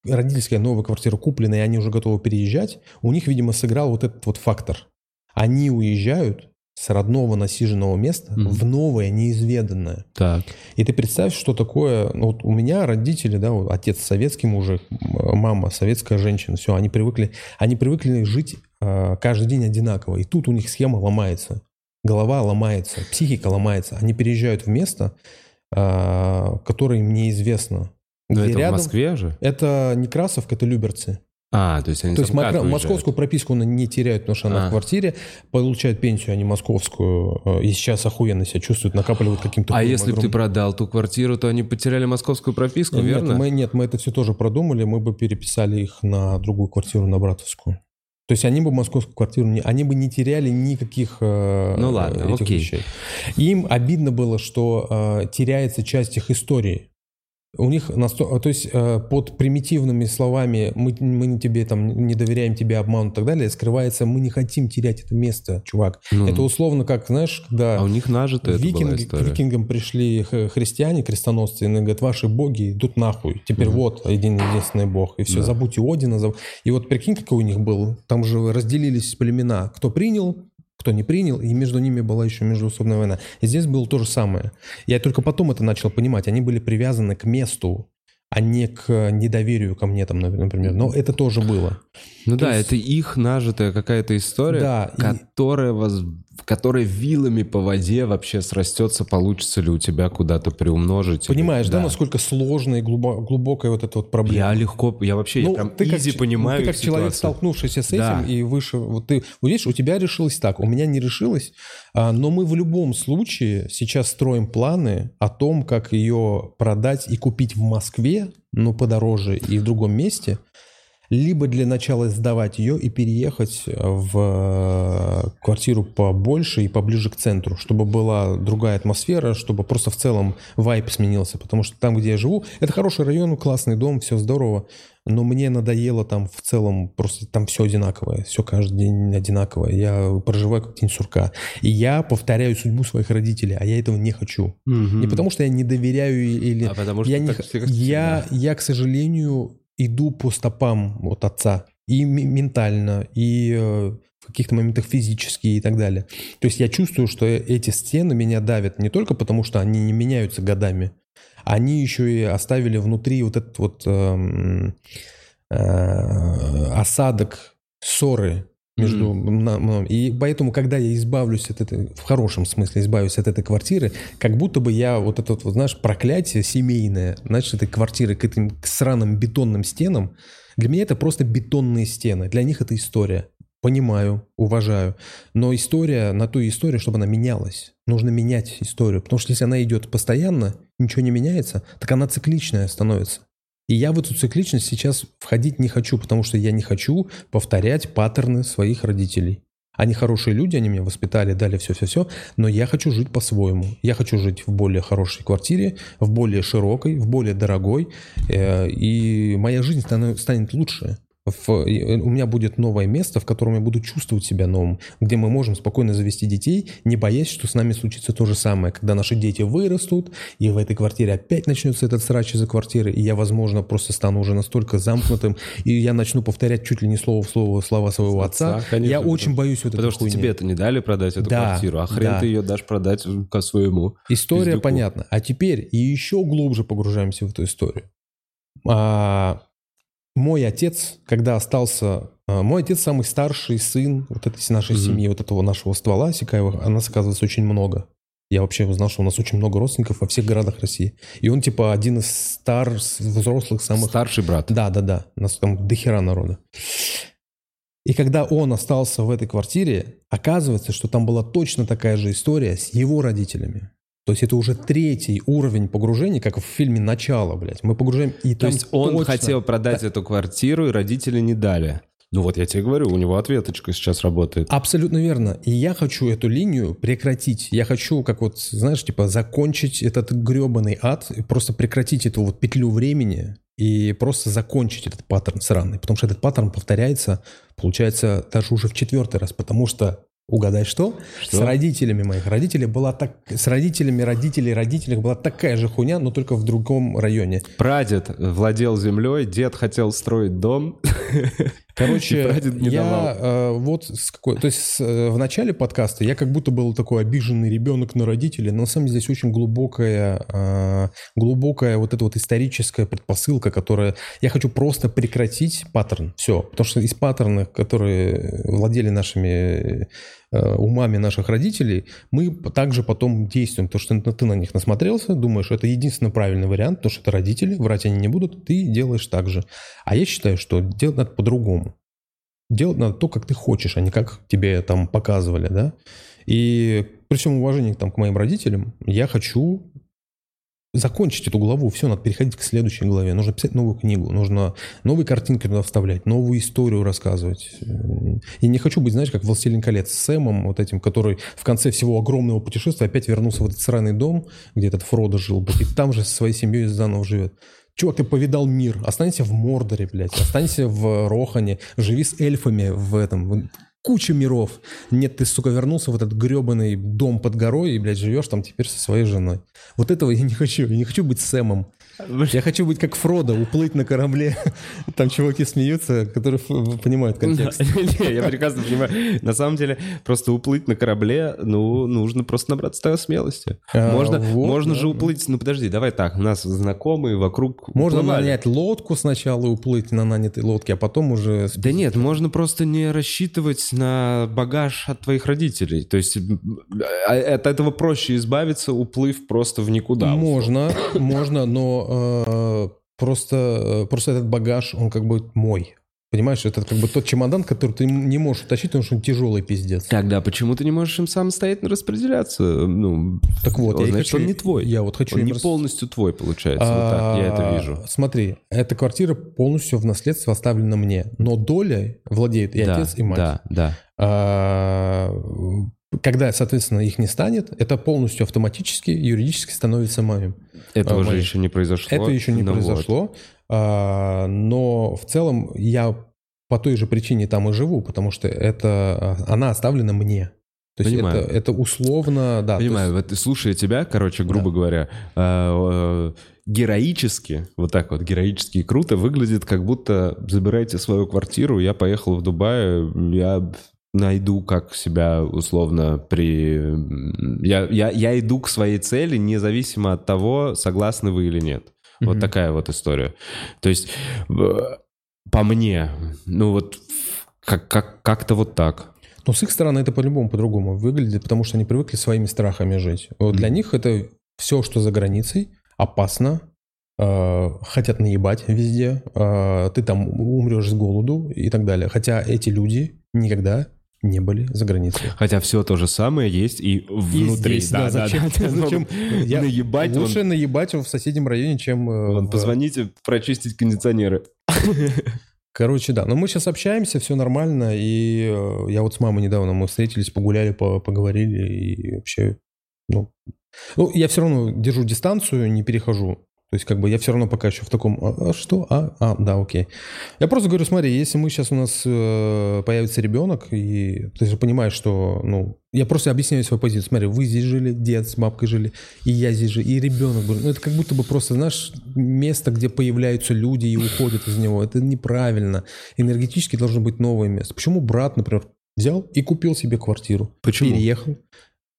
родительская новая квартира куплена, и они уже готовы переезжать, у них, видимо, сыграл вот этот вот фактор. Они уезжают с родного насиженного места Мгм. в новое, неизведанное. Так. И ты представь, что такое... Ну, вот у меня родители, да, вот отец советский мужик, мама советская женщина, все, они привыкли, они привыкли жить э, каждый день одинаково. И тут у них схема ломается. Голова ломается, психика ломается. Они переезжают в место, э, которое им неизвестно. Но Где это рядом- в Москве же? Это не Красовка, это Люберцы. А, то есть они То есть уезжают? московскую прописку она не теряют, потому что она А. в квартире, получают пенсию, они московскую, э, и сейчас охуенно себя чувствуют, накапливают каким-то... А если бы ты продал ту квартиру, то они потеряли московскую прописку, Нет, верно? мы, нет, мы это все тоже продумали, мы бы переписали их на другую квартиру, на братовскую. То есть они бы московскую квартиру, не, они бы не теряли никаких э, Ну ладно, этих окей. вещей. Им обидно было, что э, теряется часть их истории. У них насто... то есть э, под примитивными словами мы, мы не тебе там не доверяем тебе обману и так далее скрывается мы не хотим терять это место, чувак. Ну, Это условно как знаешь, когда а у них нажито Викинги, к викингам пришли христиане, крестоносцы, и они говорят, ваши боги идут нахуй. Теперь Мгм. вот один единственный бог. И все, Да. забудьте Одина. заб- И вот прикинь, какой у них был. Там же разделились племена. Кто принял, кто не принял, и между ними была еще междуусобная война. И здесь было то же самое. Я только потом это начал понимать. Они были привязаны к месту, а не к недоверию ко мне там, например. Но это тоже было. Ну То да, есть- это их нажитая какая-то история, Да, и- которая, воз- которая вилами по воде вообще срастется, получится ли у тебя куда-то приумножить. или- Понимаешь, да, насколько сложная и глубо- глубокая вот эта вот проблема? Я легко, я вообще я прям Ну, ты как, изи понимаю ну, ты как их человек, ситуацию. столкнувшийся с этим, Да. и выше, вот ты, вот видишь, у тебя решилось так, у меня не решилось, а, но мы в любом случае сейчас строим планы о том, как ее продать и купить в Москве, но подороже и в другом месте, либо для начала сдавать ее и переехать в э, квартиру побольше и поближе к центру, чтобы была другая атмосфера, чтобы просто в целом вайп сменился. Потому что там, где я живу, это хороший район, классный дом, все здорово, но мне надоело там в целом, просто там все одинаковое, все каждый день одинаковое. Я проживаю как тень сурка. И я повторяю судьбу своих родителей, а я этого не хочу. Мгм. Не потому что я не доверяю или... А потому что я, не я, я, к сожалению, иду по стопам вот отца. И ме- ментально, и э, в каких-то моментах физически и так далее. То есть я чувствую, что э- эти стены меня давят не только потому, что они не меняются годами, они еще и оставили внутри вот этот вот эм, э, осадок ссоры между мной. И поэтому, когда я избавлюсь от этой, в хорошем смысле избавлюсь от этой квартиры, как будто бы я вот это вот, знаешь, проклятие семейное, значит, этой квартиры к этим к сраным бетонным стенам, для меня это просто бетонные стены. Для них это история. Понимаю, уважаю. Но история на ту историю, чтобы она менялась. Нужно менять историю. Потому что если она идет постоянно, ничего не меняется, так она цикличная становится. И я в эту цикличность сейчас входить не хочу, потому что я не хочу повторять паттерны своих родителей. Они хорошие люди, они меня воспитали, дали все-все-все, но я хочу жить по-своему. Я хочу жить в более хорошей квартире, в более широкой, в более дорогой, э, и моя жизнь станет лучше. В- и у меня будет новое место, в котором я буду чувствовать себя новым, где мы можем спокойно завести детей, не боясь, что с нами случится то же самое, когда наши дети вырастут, и в этой квартире опять начнется этот срач из-за квартиры, и я, возможно, просто стану уже настолько замкнутым, и я начну повторять чуть ли не слово в слово слова своего отца. Отца, конечно, я потому- очень боюсь вот Потому что хуйни. тебе это не дали продать эту Да, квартиру, а хрен да. ты ее дашь продать ко своему. История пиздюку. понятна. А теперь еще глубже погружаемся в эту историю. А, мой отец, когда остался... а, мой отец самый старший сын вот этой нашей Мгм. семьи, вот этого нашего ствола Сикаева, а нас, оказывается, очень много. Я вообще узнал, что у нас очень много родственников во всех городах России. И он, типа, один из стар, взрослых самых... Старший брат. Да, да, да. У нас там дохера народа. И когда он остался в этой квартире, оказывается, что там была точно такая же история с его родителями. То есть это уже третий уровень погружения, как в фильме «Начало», блядь. Мы погружаем и То там есть он точно- хотел продать эту квартиру, и родители не дали. Ну вот я тебе говорю, у него ответочка сейчас работает. Абсолютно верно. И я хочу эту линию прекратить. Я хочу, как вот, знаешь, типа закончить этот гребаный ад, и просто прекратить эту вот петлю времени и просто закончить этот паттерн сраный. Потому что этот паттерн повторяется, получается, даже уже в четвертый раз. Потому что, угадай что? Что? С родителями моих родителей была так... С родителями родителей родителей была такая же хуйня, но только в другом районе. Прадед владел землей, дед хотел строить дом. *laughs* Короче, я э, вот с какой... То есть с, э, в начале подкаста я как будто был такой обиженный ребенок на родителей, но на самом деле здесь очень глубокая, э, глубокая вот эта вот историческая предпосылка, которая... Я хочу просто прекратить паттерн. Все. Потому что из паттерна, которые владели нашими умами наших родителей, мы также потом действуем. То, что ты на них насмотрелся, думаешь, это единственно правильный вариант, потому что это родители, врать они не будут, ты делаешь так же. А я считаю, что делать надо по-другому. Делать надо то, как ты хочешь, а не как тебе там показывали, да. И при всем уважении там, к моим родителям, я хочу закончить эту главу. Все, надо переходить к следующей главе. Нужно писать новую книгу, нужно новые картинки туда вставлять, новую историю рассказывать. И не хочу быть, знаешь, как «Властелин колец» с Сэмом, вот этим, который в конце всего огромного путешествия опять вернулся в этот сраный дом, где этот Фродо жил, и там же со своей семьей заново живет. Чувак, ты повидал мир. Останься в Мордоре, блядь. Останься в Рохане. Живи с эльфами в этом. Куча миров. Нет, ты, сука, вернулся в этот гребаный дом под горой и, блядь, живешь там теперь со своей женой. Вот этого я не хочу. Я не хочу быть Сэмом. Я хочу быть как Фродо, уплыть на корабле. Там чуваки смеются, которые понимают контекст. *laughs* Не, я прекрасно понимаю. На самом деле, просто уплыть на корабле, ну, нужно просто набраться смелости. А, Можно, можно же уплыть, ну подожди, давай так, у нас знакомые вокруг Можно нанять лодку сначала и уплыть на нанятой лодке, а потом уже... Да нет, можно просто не рассчитывать на багаж от твоих родителей. То есть а- от этого проще избавиться, уплыв просто в никуда. Можно, *coughs* можно, но э, просто, э, просто этот багаж, он как бы мой. Понимаешь, это как бы тот чемодан, который ты не можешь утащить, потому что он тяжелый пиздец. Тогда почему ты не можешь им самостоятельно распределяться? Ну, Так вот, я и значит, хочу- он не твой. я вот хочу Он не рас- полностью твой, получается. Вот так, я это А, вижу. Смотри, эта квартира полностью в наследство оставлена мне, но долей владеют и да, отец, и мать. Да, да. А, Когда, соответственно, их не станет, это полностью автоматически, юридически становится моим. Этого А, же мои- еще не произошло. Это еще не Ну вот. произошло, а, но в целом я по той же причине там и живу, потому что это а, она оставлена мне. То есть Понимаю. это, это условно, да. Понимаю, есть- вот слушая тебя, короче, грубо говоря, э, э, героически, вот так вот, героически и круто выглядит, как будто забирайте свою квартиру, я поехал в Дубай, я найду, как себя условно при... Я, я, я иду к своей цели, независимо от того, согласны вы или нет. Вот Мгм. такая вот история. То есть, э, по мне, ну вот как, как, как-то вот так. Но с их стороны это по-любому по-другому выглядит, потому что они привыкли своими страхами жить. Вот для них это все, что за границей, опасно, э, хотят наебать везде, э, ты там умрешь с голоду и так далее. Хотя эти люди никогда не были за границей. Хотя все то же самое есть и И внутри. здесь, да, зачем, да. зачем я- наебать, лучше вон- наебать в соседнем районе, чем... э, вон, в- позвоните, прочистить кондиционеры. *laughs* Короче, да. Но мы сейчас общаемся, все нормально. И э, я вот с мамой недавно мы встретились, погуляли, по- поговорили. И вообще, ну... Ну, я все равно держу дистанцию, не перехожу. То есть, как бы я все равно пока еще в таком... А, а что? А, а, да, окей. Я просто говорю, смотри, если мы сейчас у нас э, появится ребенок, и ты же понимаешь, что, ну, я просто объясняю свою позицию. Смотри, вы здесь жили, дед с бабкой жили, и я здесь жил, и ребенок был. Ну, это как будто бы просто, знаешь, место, где появляются люди и уходят из него. Это неправильно. Энергетически должно быть новое место. Почему брат, например, взял и купил себе квартиру? Почему? Переехал,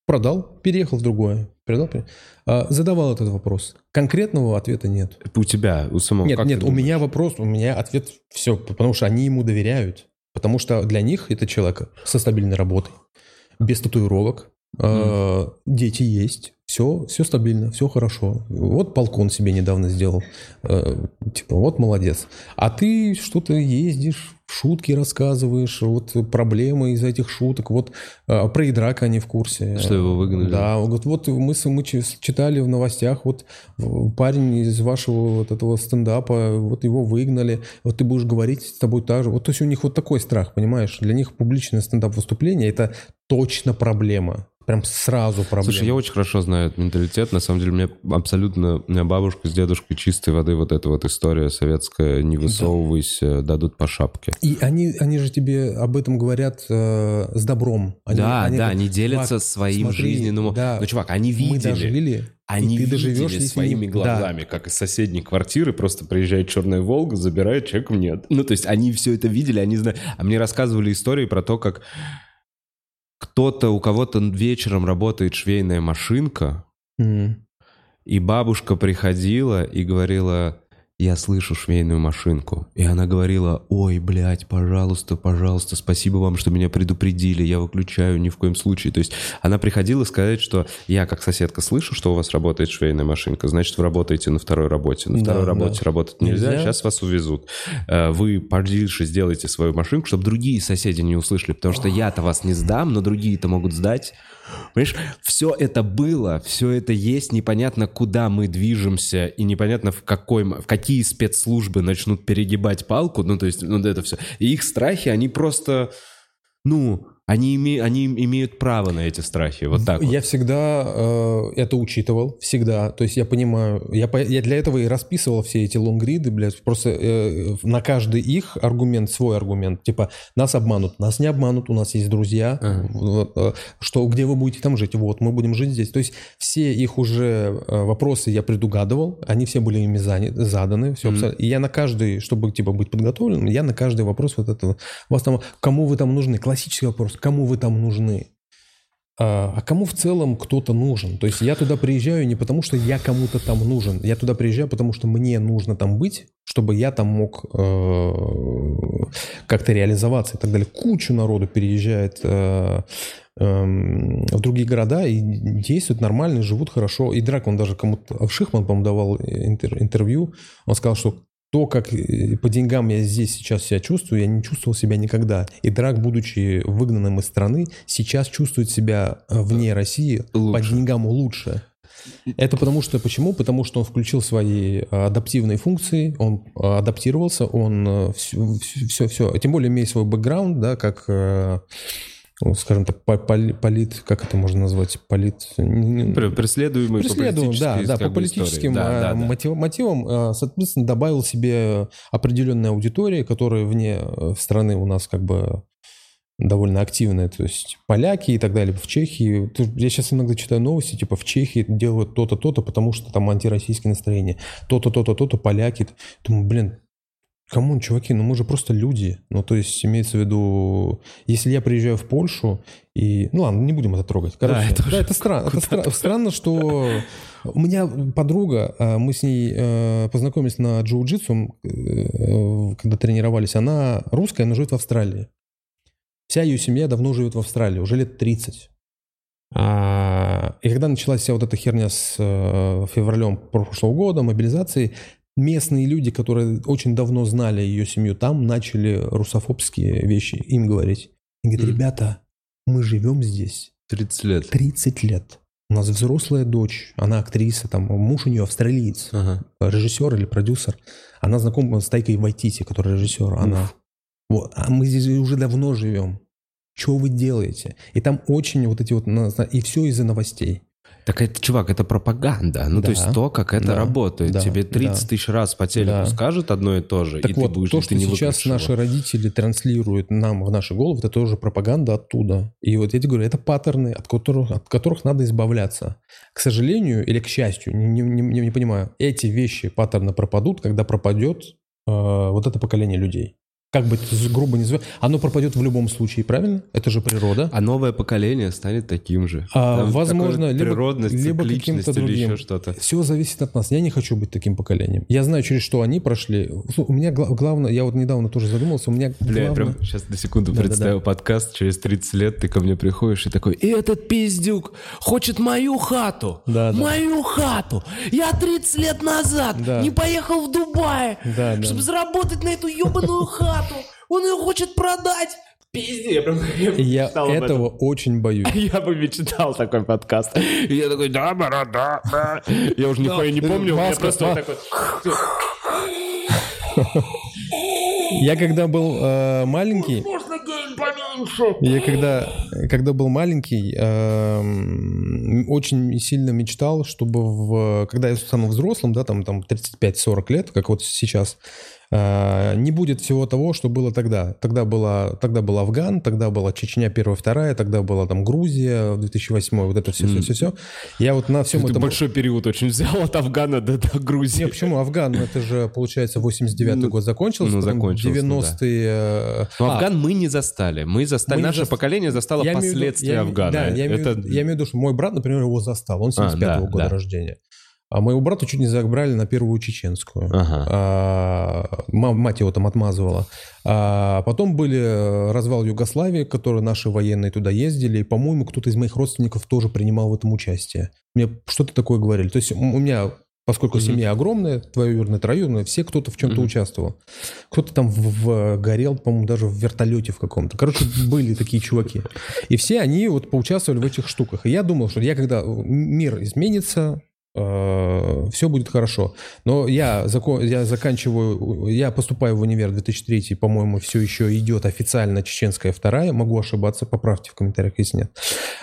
продал, переехал в другое. Продал, пере- А, задавал этот вопрос. Конкретного ответа нет. У тебя, у самого. Нет, нет, у думаешь? меня вопрос, у меня ответ все, потому что они ему доверяют. Потому что для них это человек со стабильной работой, без татуировок, э, дети есть, все, все стабильно, все хорошо. Вот полкон себе недавно сделал, э, типа вот молодец. А ты что-то ездишь, шутки рассказываешь, вот проблемы из этих шуток, вот э, про Идрака они в курсе. Что его выгнали? Да, говорит, вот мы, мы чи- читали в новостях, вот парень из вашего вот этого стендапа, вот его выгнали, вот ты будешь говорить с тобой так же. Вот то есть у них вот такой страх, понимаешь? Для них публичное стендап-выступление – это точно проблема. Прям сразу проблема. Слушай, я очень хорошо знаю этот менталитет. На самом деле, мне абсолютно... У меня бабушка с дедушкой чистой воды вот эта вот история советская. Не высовывайся, дадут по шапке. И они, они же тебе об этом говорят э, с добром. Они- да, они да, говорят, они делятся «Чувак, своим смотри, жизненным... да, Ну, чувак, они Мы видели. дожили, Они и ты доживешь, если своими не- глазами, как из соседней квартиры просто приезжает черная Волга, забирает, человеком нет. Ну, то есть они все это видели, они знают. А мне рассказывали истории про то, как кто-то, у кого-то вечером работает швейная машинка. М. и бабушка приходила и говорила, я слышу швейную машинку. И она говорила, ой, блядь, пожалуйста, пожалуйста, спасибо вам, что меня предупредили, я выключаю ни в коем случае. То есть она приходила сказать, что я как соседка слышу, что у вас работает швейная машинка, значит, вы работаете на второй работе. На Да, второй да. работе работать нельзя, Нельзя. сейчас вас увезут. Э, Вы подальше сделайте свою машинку, чтобы другие соседи не услышали, потому что я-то вас не сдам, но другие-то могут сдать. Понимаешь, все это было, все это есть, непонятно, куда мы движемся, и непонятно, в, какой, в какие спецслужбы начнут перегибать палку, ну, то есть, ну, это все. И их страхи, они просто, ну, Они, име, они имеют право на эти страхи, вот так Я вот. всегда э, это учитывал, всегда. То есть я понимаю, я, я для этого и расписывал все эти лонгриды, блядь, просто э, на каждый их аргумент свой аргумент. Типа, нас обманут, нас не обманут, у нас есть друзья, Ага. вот, э, что, где вы будете там жить? Вот, мы будем жить здесь. То есть все их уже э, вопросы я предугадывал, они все были ими занят- заданы, все абсолютно. И я на каждый, чтобы типа быть подготовленным, я на каждый вопрос вот этого, вас там, кому вы там нужны? Классический вопрос, кому вы там нужны? А, а кому в целом кто-то нужен? То есть я туда приезжаю не потому, что я кому-то там нужен. Я туда приезжаю, потому что мне нужно там быть, чтобы я там мог э, как-то реализоваться и так далее. Кучу народу переезжает э, эм, в другие города и действуют нормально, живут хорошо. И Драк, он даже кому-то, Шихман, по-моему, давал интер- интервью, он сказал, что то, как э, по деньгам я здесь сейчас себя чувствую, я не чувствовал себя никогда. И Драк, будучи выгнанным из страны, сейчас чувствует себя э, вне России по Лучше. деньгам лучше. Это потому что, почему? Потому что он включил свои э, адаптивные функции, он адаптировался, он все, все, все, тем более имея свой бэкграунд, да, как, скажем так, по- поли- полит, как это можно назвать, полит... не- не- Пр- Преследуемый по да, да, по политическим. Да, э, да, да. мотив- мотивам, э, соответственно, добавил себе определенную аудиторию, которая вне э, страны у нас как бы довольно активная, то есть поляки и так далее, в Чехии. Я сейчас иногда читаю новости, типа в Чехии делают то-то, то-то, потому что там антироссийское настроение. То-то, то-то, то-то, поляки. Думаю, блин, come on, чуваки, ну мы же просто люди. Ну, то есть, имеется в виду, если я приезжаю в Польшу и... Ну ладно, не будем это трогать. Короче, это да, это, странно. Это стра- странно, что у меня подруга, а, мы с ней э, познакомились на джиу-джитсу, э, когда тренировались. Она русская, но живет в Австралии. Вся ее семья давно живет в Австралии, уже лет 30. А, И когда началась вся вот эта херня с э, февралем прошлого года, мобилизацией, местные люди, которые очень давно знали ее семью там, начали русофобские вещи им говорить. И говорит, ребята, мы живем здесь 30 лет. 30 лет. У нас взрослая дочь, она актриса, там муж у нее австралиец, Ага. режиссер или продюсер. Она знакома с Тайкой Вайтити, который режиссер. Она. Вот. А мы здесь уже давно живем. Что вы делаете? И там очень вот эти вот... И все из-за новостей. Так это, чувак, это пропаганда. Ну, Да. то есть то, как это Да. работает. Да. Тебе 30 Да. тысяч раз по телеку Да. скажут одно и то же, Так и вот, ты будешь, то, что не сейчас наши родители транслируют нам в наши головы, это тоже пропаганда оттуда. И вот я тебе говорю, это паттерны, от которых, от которых надо избавляться. К сожалению или к счастью, не, не, не- не понимаю, эти вещи, паттерны пропадут, когда пропадет э, вот это поколение людей. Как бы грубо не называть, оно пропадет в любом случае, правильно? Это же природа. А новое поколение станет таким же. А, Там возможно, либо- природность, либо каким-то или другим. еще что-то. Все зависит от нас. Я не хочу быть таким поколением. Я знаю, через что они прошли. У меня гла- главное, я вот недавно тоже задумался, у меня Бля, я главное... прям сейчас на секунду Да-да-да. представил подкаст, через 30 лет ты ко мне приходишь и такой, и этот пиздюк хочет мою хату, Да, да. мою хату. Я 30 лет назад Да. не поехал в Дубай, Да, да. чтобы заработать на эту ебаную хату. Он ее хочет продать. Пиздец, я прям *laughs* я Я этого очень боюсь. *laughs* Я бы мечтал такой подкаст. И я такой, да, да, да, да. Я уже нихуя не помню, Маска, просто вот такой... Я когда был э, маленький, я когда, когда был маленький, эм, очень сильно мечтал, чтобы в, когда я стану взрослым, да, там, там 35-40 лет, как вот сейчас, не будет всего того, что было тогда. Тогда была, тогда был Афган, тогда была Чечня первая, вторая, тогда была там Грузия в 2008, вот это все, все, все, все. Я вот на всем Ты этом... большой период очень взял от Афгана до, до Грузии. Не, почему Афган? Это же, получается, 89-й Ну, год закончился. ну, закончился, 90-е... э, Но а, Афган мы не застали. Мы застали, Мы наше зас- поколение застало я имею последствия я- Афгана. Да, я имею, в Это- виду- я имею в виду, что мой брат, например, его застал. Он А, 75-го да, года да. рождения. А моего брата чуть не забрали на первую чеченскую. Ага. А, ма- мать его там отмазывала. А потом были э, развал Югославии, которые наши военные туда ездили. И, по-моему, кто-то из моих родственников тоже принимал в этом участие. Мне что-то такое говорили. То есть у меня, поскольку Мгм. семья огромная, двоюродная, троюродная, все кто-то в чем-то Мгм. участвовал. Кто-то там в, в- горел, по-моему, даже в вертолете в каком-то. Короче, были такие чуваки. И все они вот поучаствовали в этих штуках. И я думал, что я когда мир изменится, все будет хорошо. Но я, закон, я заканчиваю, я поступаю в универ 2003, по-моему, все еще идет официально чеченская вторая. Могу ошибаться, поправьте в комментариях, если нет.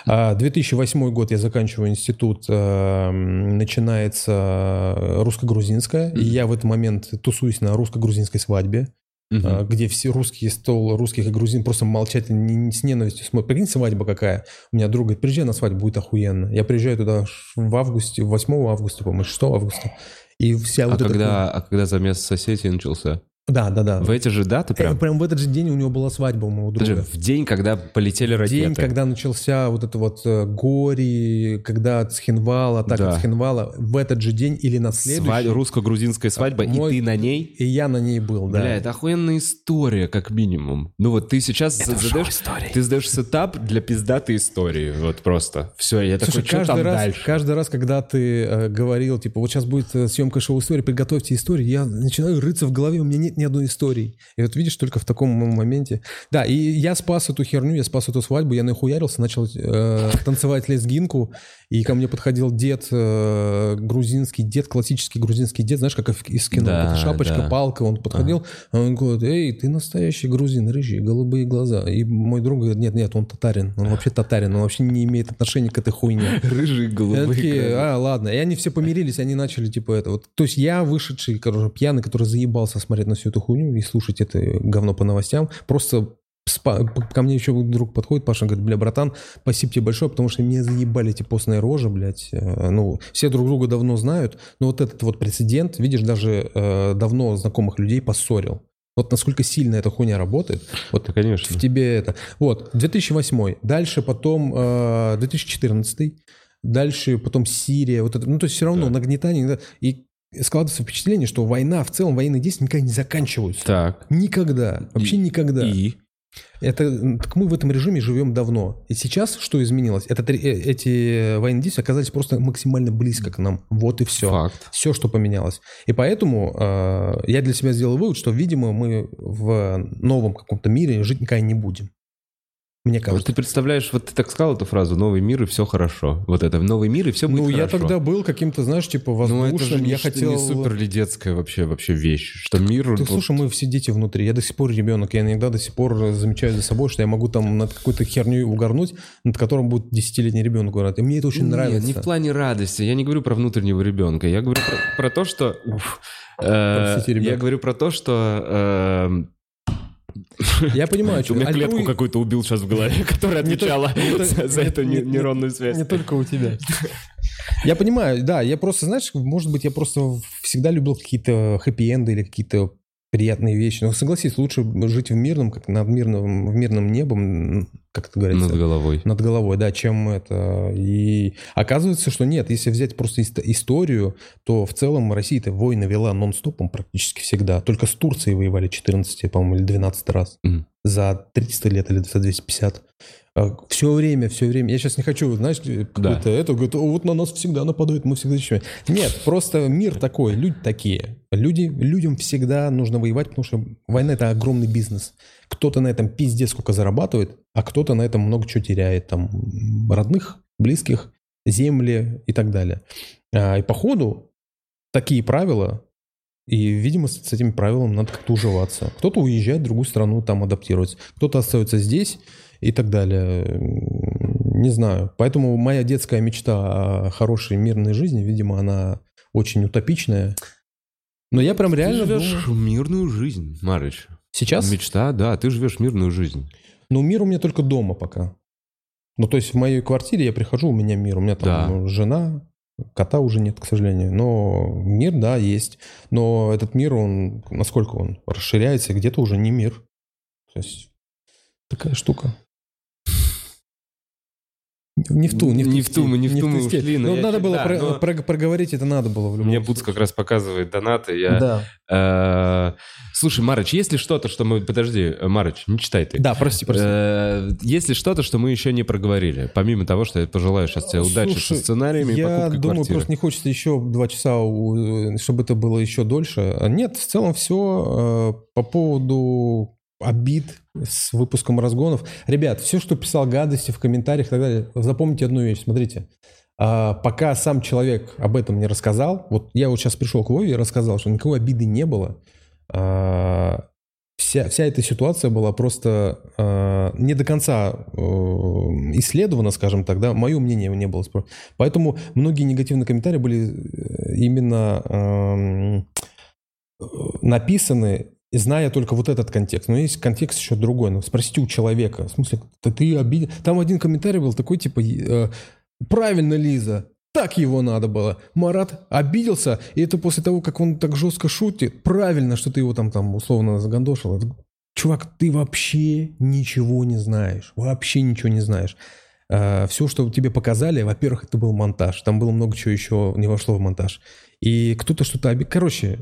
2008 а, год я заканчиваю институт, э, начинается русско-грузинская, и я в этот момент тусуюсь на русско-грузинской свадьбе угу. где все русские стол русских и грузин просто молчат не, с ненавистью смотрят. Прикинь, свадьба какая. У меня друг говорит, приезжай на свадьбу, будет охуенно. Я приезжаю туда в августе, 8 августа, по-моему, 6 августа. И вся а вот когда, эта... А когда замес соседей начался? Да, да, да. В эти же даты прям? Э, прям в этот же день у него была свадьба у моего друга. Даже в день, когда полетели ракеты. День, когда начался вот это вот э, Гори, когда от Схинвала, так да. от Схинвала, в этот же день или на следующий. Свадь, русско-грузинская свадьба, Мой... и ты на ней? И я на ней был, да. Бля, это охуенная история, как минимум. Ну вот ты сейчас это задаешь, ты задаешь сетап для пиздатой истории, вот просто. Все, я Слушай, такой, что каждый там раз, дальше? Каждый раз, когда ты э, говорил, типа, вот сейчас будет э, съемка шоу-истории, приготовьте историю, я начинаю рыться в голове, у меня нет ни одной истории. И вот видишь, только в таком моменте. Да, и я спас эту херню, я спас эту свадьбу, я нахуярился, начал э, танцевать лезгинку, и ко мне подходил дед э, грузинский, дед, классический грузинский дед, знаешь, как из кино, да, шапочка, да. палка, он подходил, а. он говорит, эй, ты настоящий грузин, рыжий, голубые глаза. И мой друг говорит, нет, нет, он татарин, он вообще татарин, он вообще не имеет отношения к этой хуйне. *laughs* Рыжие, голубые такие, а, ладно. И они все помирились, они начали, типа, это вот. То есть я вышедший, короче, пьяный, который заебался смотреть на всю эту хуйню и слушать это говно по новостям. Просто ко мне еще друг подходит, Паша, говорит, бля, братан, спасибо тебе большое, потому что меня заебали эти постные рожи, блядь. Э, ну, все друг друга давно знают, но вот этот вот прецедент, видишь, даже э, давно знакомых людей поссорил. Вот насколько сильно эта хуйня работает. Вот да, конечно. В тебе это. Вот, 2008. Дальше потом э, 2014. Дальше потом Сирия. Вот это, ну, то есть все равно да. нагнетание. И складывается впечатление, что война в целом, военные действия никогда не заканчиваются. Так. Никогда. Вообще и, никогда. И? Это, так мы в этом режиме живем давно. И сейчас что изменилось? Это, э, эти военные действия оказались просто максимально близко к нам. Вот и все. Факт. Все, что поменялось. И поэтому э, я для себя сделал вывод, что, видимо, мы в новом каком-то мире жить никогда не будем. Мне кажется. Вот ты представляешь, вот ты так сказал эту фразу «новый мир и все хорошо». Вот это «новый мир и все будет ну, хорошо». Ну, я тогда был каким-то, знаешь, типа воздушным. Ну, это же я не, хотел... не супер лидецкая вообще, вообще вещь, что так, мир... Ты, вот... слушай, мы все дети внутри. Я до сих пор ребенок. Я иногда до сих пор замечаю за собой, что я могу там над какой-то херней угорнуть, над которым будет десятилетний ребенок угорать. И мне это очень Нет, нравится. не в плане радости. Я не говорю про внутреннего ребенка. Я говорю про, про то, что... Уф, э, я говорю про то, что... Э, *laughs* я понимаю, что... У меня клетку какую-то убил сейчас в голове, *laughs* которая отвечала за эту нейронную связь. Не только у тебя. Я понимаю, да, я просто, знаешь, может быть, я просто всегда любил какие-то хэппи-энды или какие-то приятные вещи. Но согласись, лучше жить в мирном, как над мирным, в мирном небом, как это говорится? Над головой. Над головой, да, чем это. И оказывается, что нет, если взять просто историю, то в целом Россия-то войны вела нон-стопом практически всегда. Только с Турцией воевали 14, по-моему, или 12 раз. Mm. За 300 лет или за 250. Все время, все время. Я сейчас не хочу, знаешь, какое-то да. это, говорит, вот на нас всегда нападают, мы всегда защищаем. Нет, просто мир такой, люди такие. Люди, людям всегда нужно воевать, потому что война — это огромный бизнес. Кто-то на этом пиздец сколько зарабатывает, а кто-то на этом много чего теряет. Там родных, близких, земли и так далее. А, и по ходу такие правила, и, видимо, с этими правилами надо как-то уживаться. Кто-то уезжает в другую страну, там адаптируется. Кто-то остается здесь, и так далее. Не знаю. Поэтому моя детская мечта о хорошей мирной жизни, видимо, она очень утопичная. Но я прям ты реально живешь думаю... мирную жизнь, Марыч. Сейчас? Мечта, да, ты живешь мирную жизнь. Ну, мир у меня только дома пока. Ну, то есть в моей квартире я прихожу, у меня мир. У меня там да. жена, кота уже нет, к сожалению. Но мир, да, есть. Но этот мир, он, насколько он расширяется, где-то уже не мир. То есть такая штука. Не в ту, не в ту, не в ту, мы не в ту мы ушли. Но ну, надо было да, про, но... про, проговорить, это надо было в любом Мне Буц как раз показывает донаты. Я, да. Э, слушай, Марыч, есть ли что-то, что мы... Подожди, Марыч, не читай ты. Да, прости, прости. Э, есть ли что-то, что мы еще не проговорили? Помимо того, что я пожелаю сейчас тебе удачи слушай, со сценариями я и покупкой думаю, квартиры. просто не хочется еще два часа, чтобы это было еще дольше. Нет, в целом все э, по поводу обид с выпуском разгонов. Ребят, все, что писал гадости в комментариях и так далее, запомните одну вещь. Смотрите, А, пока сам человек об этом не рассказал, вот я вот сейчас пришел к Вове и рассказал, что никакой обиды не было. А, вся, вся эта ситуация была просто э, не до конца э, исследована, скажем так, да, мое мнение не было. Поэтому многие негативные комментарии были э, именно э, написаны, зная только вот этот контекст. Но есть контекст еще другой. Ну, спросите у человека, в смысле, ты, ты обидел? Там один комментарий был такой, типа, э, правильно, Лиза, так его надо было. Марат обиделся, и это после того, как он так жестко шутит. Правильно, что ты его там, там условно загандошил. Чувак, ты вообще ничего не знаешь. Вообще ничего не знаешь. А, все, что тебе показали, во-первых, это был монтаж. Там было много чего еще не вошло в монтаж. И кто-то что-то... Короче,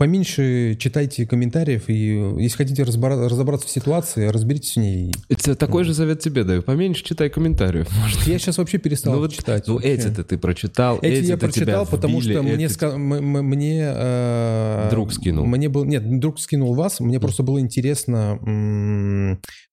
поменьше читайте комментариев, и если хотите разобраться в ситуации, разберитесь в ней. Это такой же совет тебе даю. Поменьше читай комментариев. *laughs* Может. Я сейчас вообще перестал ну, вот, читать. Ну, эти-то ты прочитал, эти, эти я прочитал, потому что мне... Ска... мне э... Друг скинул. Мне был... Нет, друг скинул вас. Мне просто было интересно,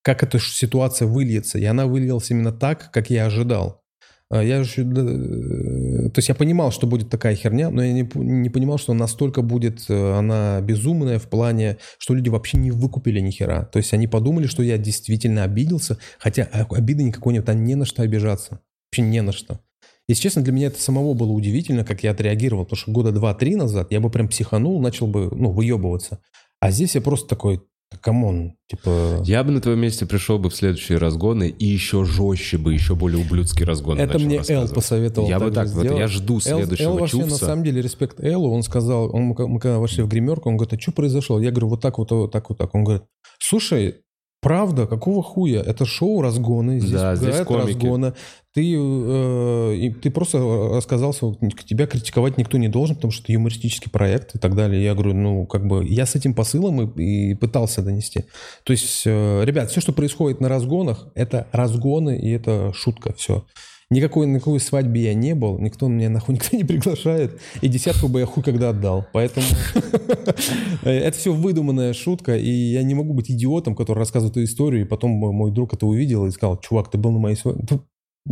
как эта ситуация выльется. И она вылилась именно так, как я ожидал. А я же, э, то есть я понимал, что будет такая херня, но я не, не понимал, что настолько будет э, она безумная в плане, что люди вообще не выкупили ни хера. То есть они подумали, что я действительно обиделся, хотя обиды никакой нет, там не на что обижаться. Вообще не на что. Если честно, для меня это самого было удивительно, как я отреагировал, потому что года два-три назад я бы прям психанул, начал бы, ну, выебываться. А здесь я просто такой, come on, типа... Я бы на твоем месте пришел бы в следующие разгоны и еще жестче бы, еще более ублюдские разгоны Это мне Эл посоветовал Я бы так, вот, я жду следующего Эл, вообще, на самом деле, респект Эллу, он сказал, он, мы когда вошли в гримерку, он говорит, а что произошло? Я говорю, вот так вот, вот так вот так. Он говорит, слушай, Правда, какого хуя? Это шоу разгоны, здесь, да, здесь разгоны. Ты, э, ты просто рассказался, тебя критиковать никто не должен, потому что это юмористический проект и так далее. Я говорю, ну, как бы, я с этим посылом и, и пытался донести. То есть, э, ребят, все, что происходит на разгонах, это разгоны и это шутка, все. Никакой, на какой свадьбе я не был, никто меня нахуй никто не приглашает, и десятку бы я хуй когда отдал. Поэтому *laughs* это все выдуманная шутка, и я не могу быть идиотом, который рассказывает эту историю, и потом мой друг это увидел и сказал, чувак, ты был на моей свадьбе.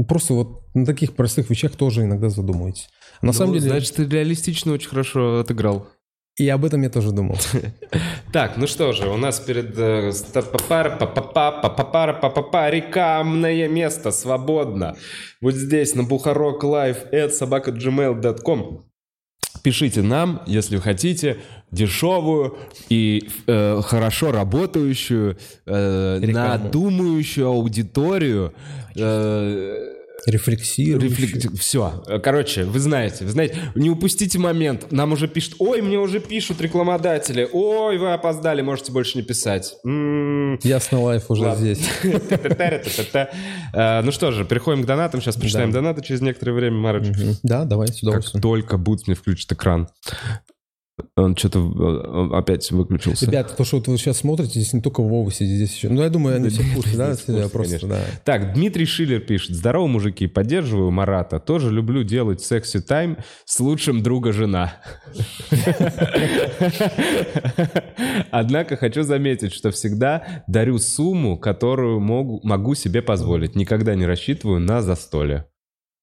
Просто вот на таких простых вещах тоже иногда задумывайтесь. На ну, самом деле... Значит, ты реалистично очень хорошо отыграл. И об этом я тоже думал. *laughs* Так, ну что же, у нас перед э, рекламное место свободно. Вот здесь на Бухарок Live at собака.gmail.com Пишите нам, если хотите, дешевую и э, хорошо работающую, э, надумающую аудиторию. Э, Рефлексирующий. Рефлек... Все. Короче, вы знаете, вы знаете, не упустите момент. Нам уже пишут, ой, мне уже пишут рекламодатели, ой, вы опоздали, можете больше не писать. М-м-м. Ясно, лайф уже здесь. *laughs* Э, ну что же, переходим к донатам. Сейчас почитаем донаты через некоторое время, Марыч. Да, давай, с удовольствием. Как только будет мне включит экран. Он что-то э, опять выключился. Ребята, то, что вот вы сейчас смотрите, здесь не только Вова сидит, здесь еще... Ну, я думаю, они все в курсе, да? Просто, да. Так, Дмитрий Шиллер пишет. Здорово, мужики, поддерживаю Марата. Тоже люблю делать секси-тайм с лучшим друга жена. Однако хочу заметить, что всегда дарю сумму, которую могу себе позволить. Никогда не рассчитываю на застолье.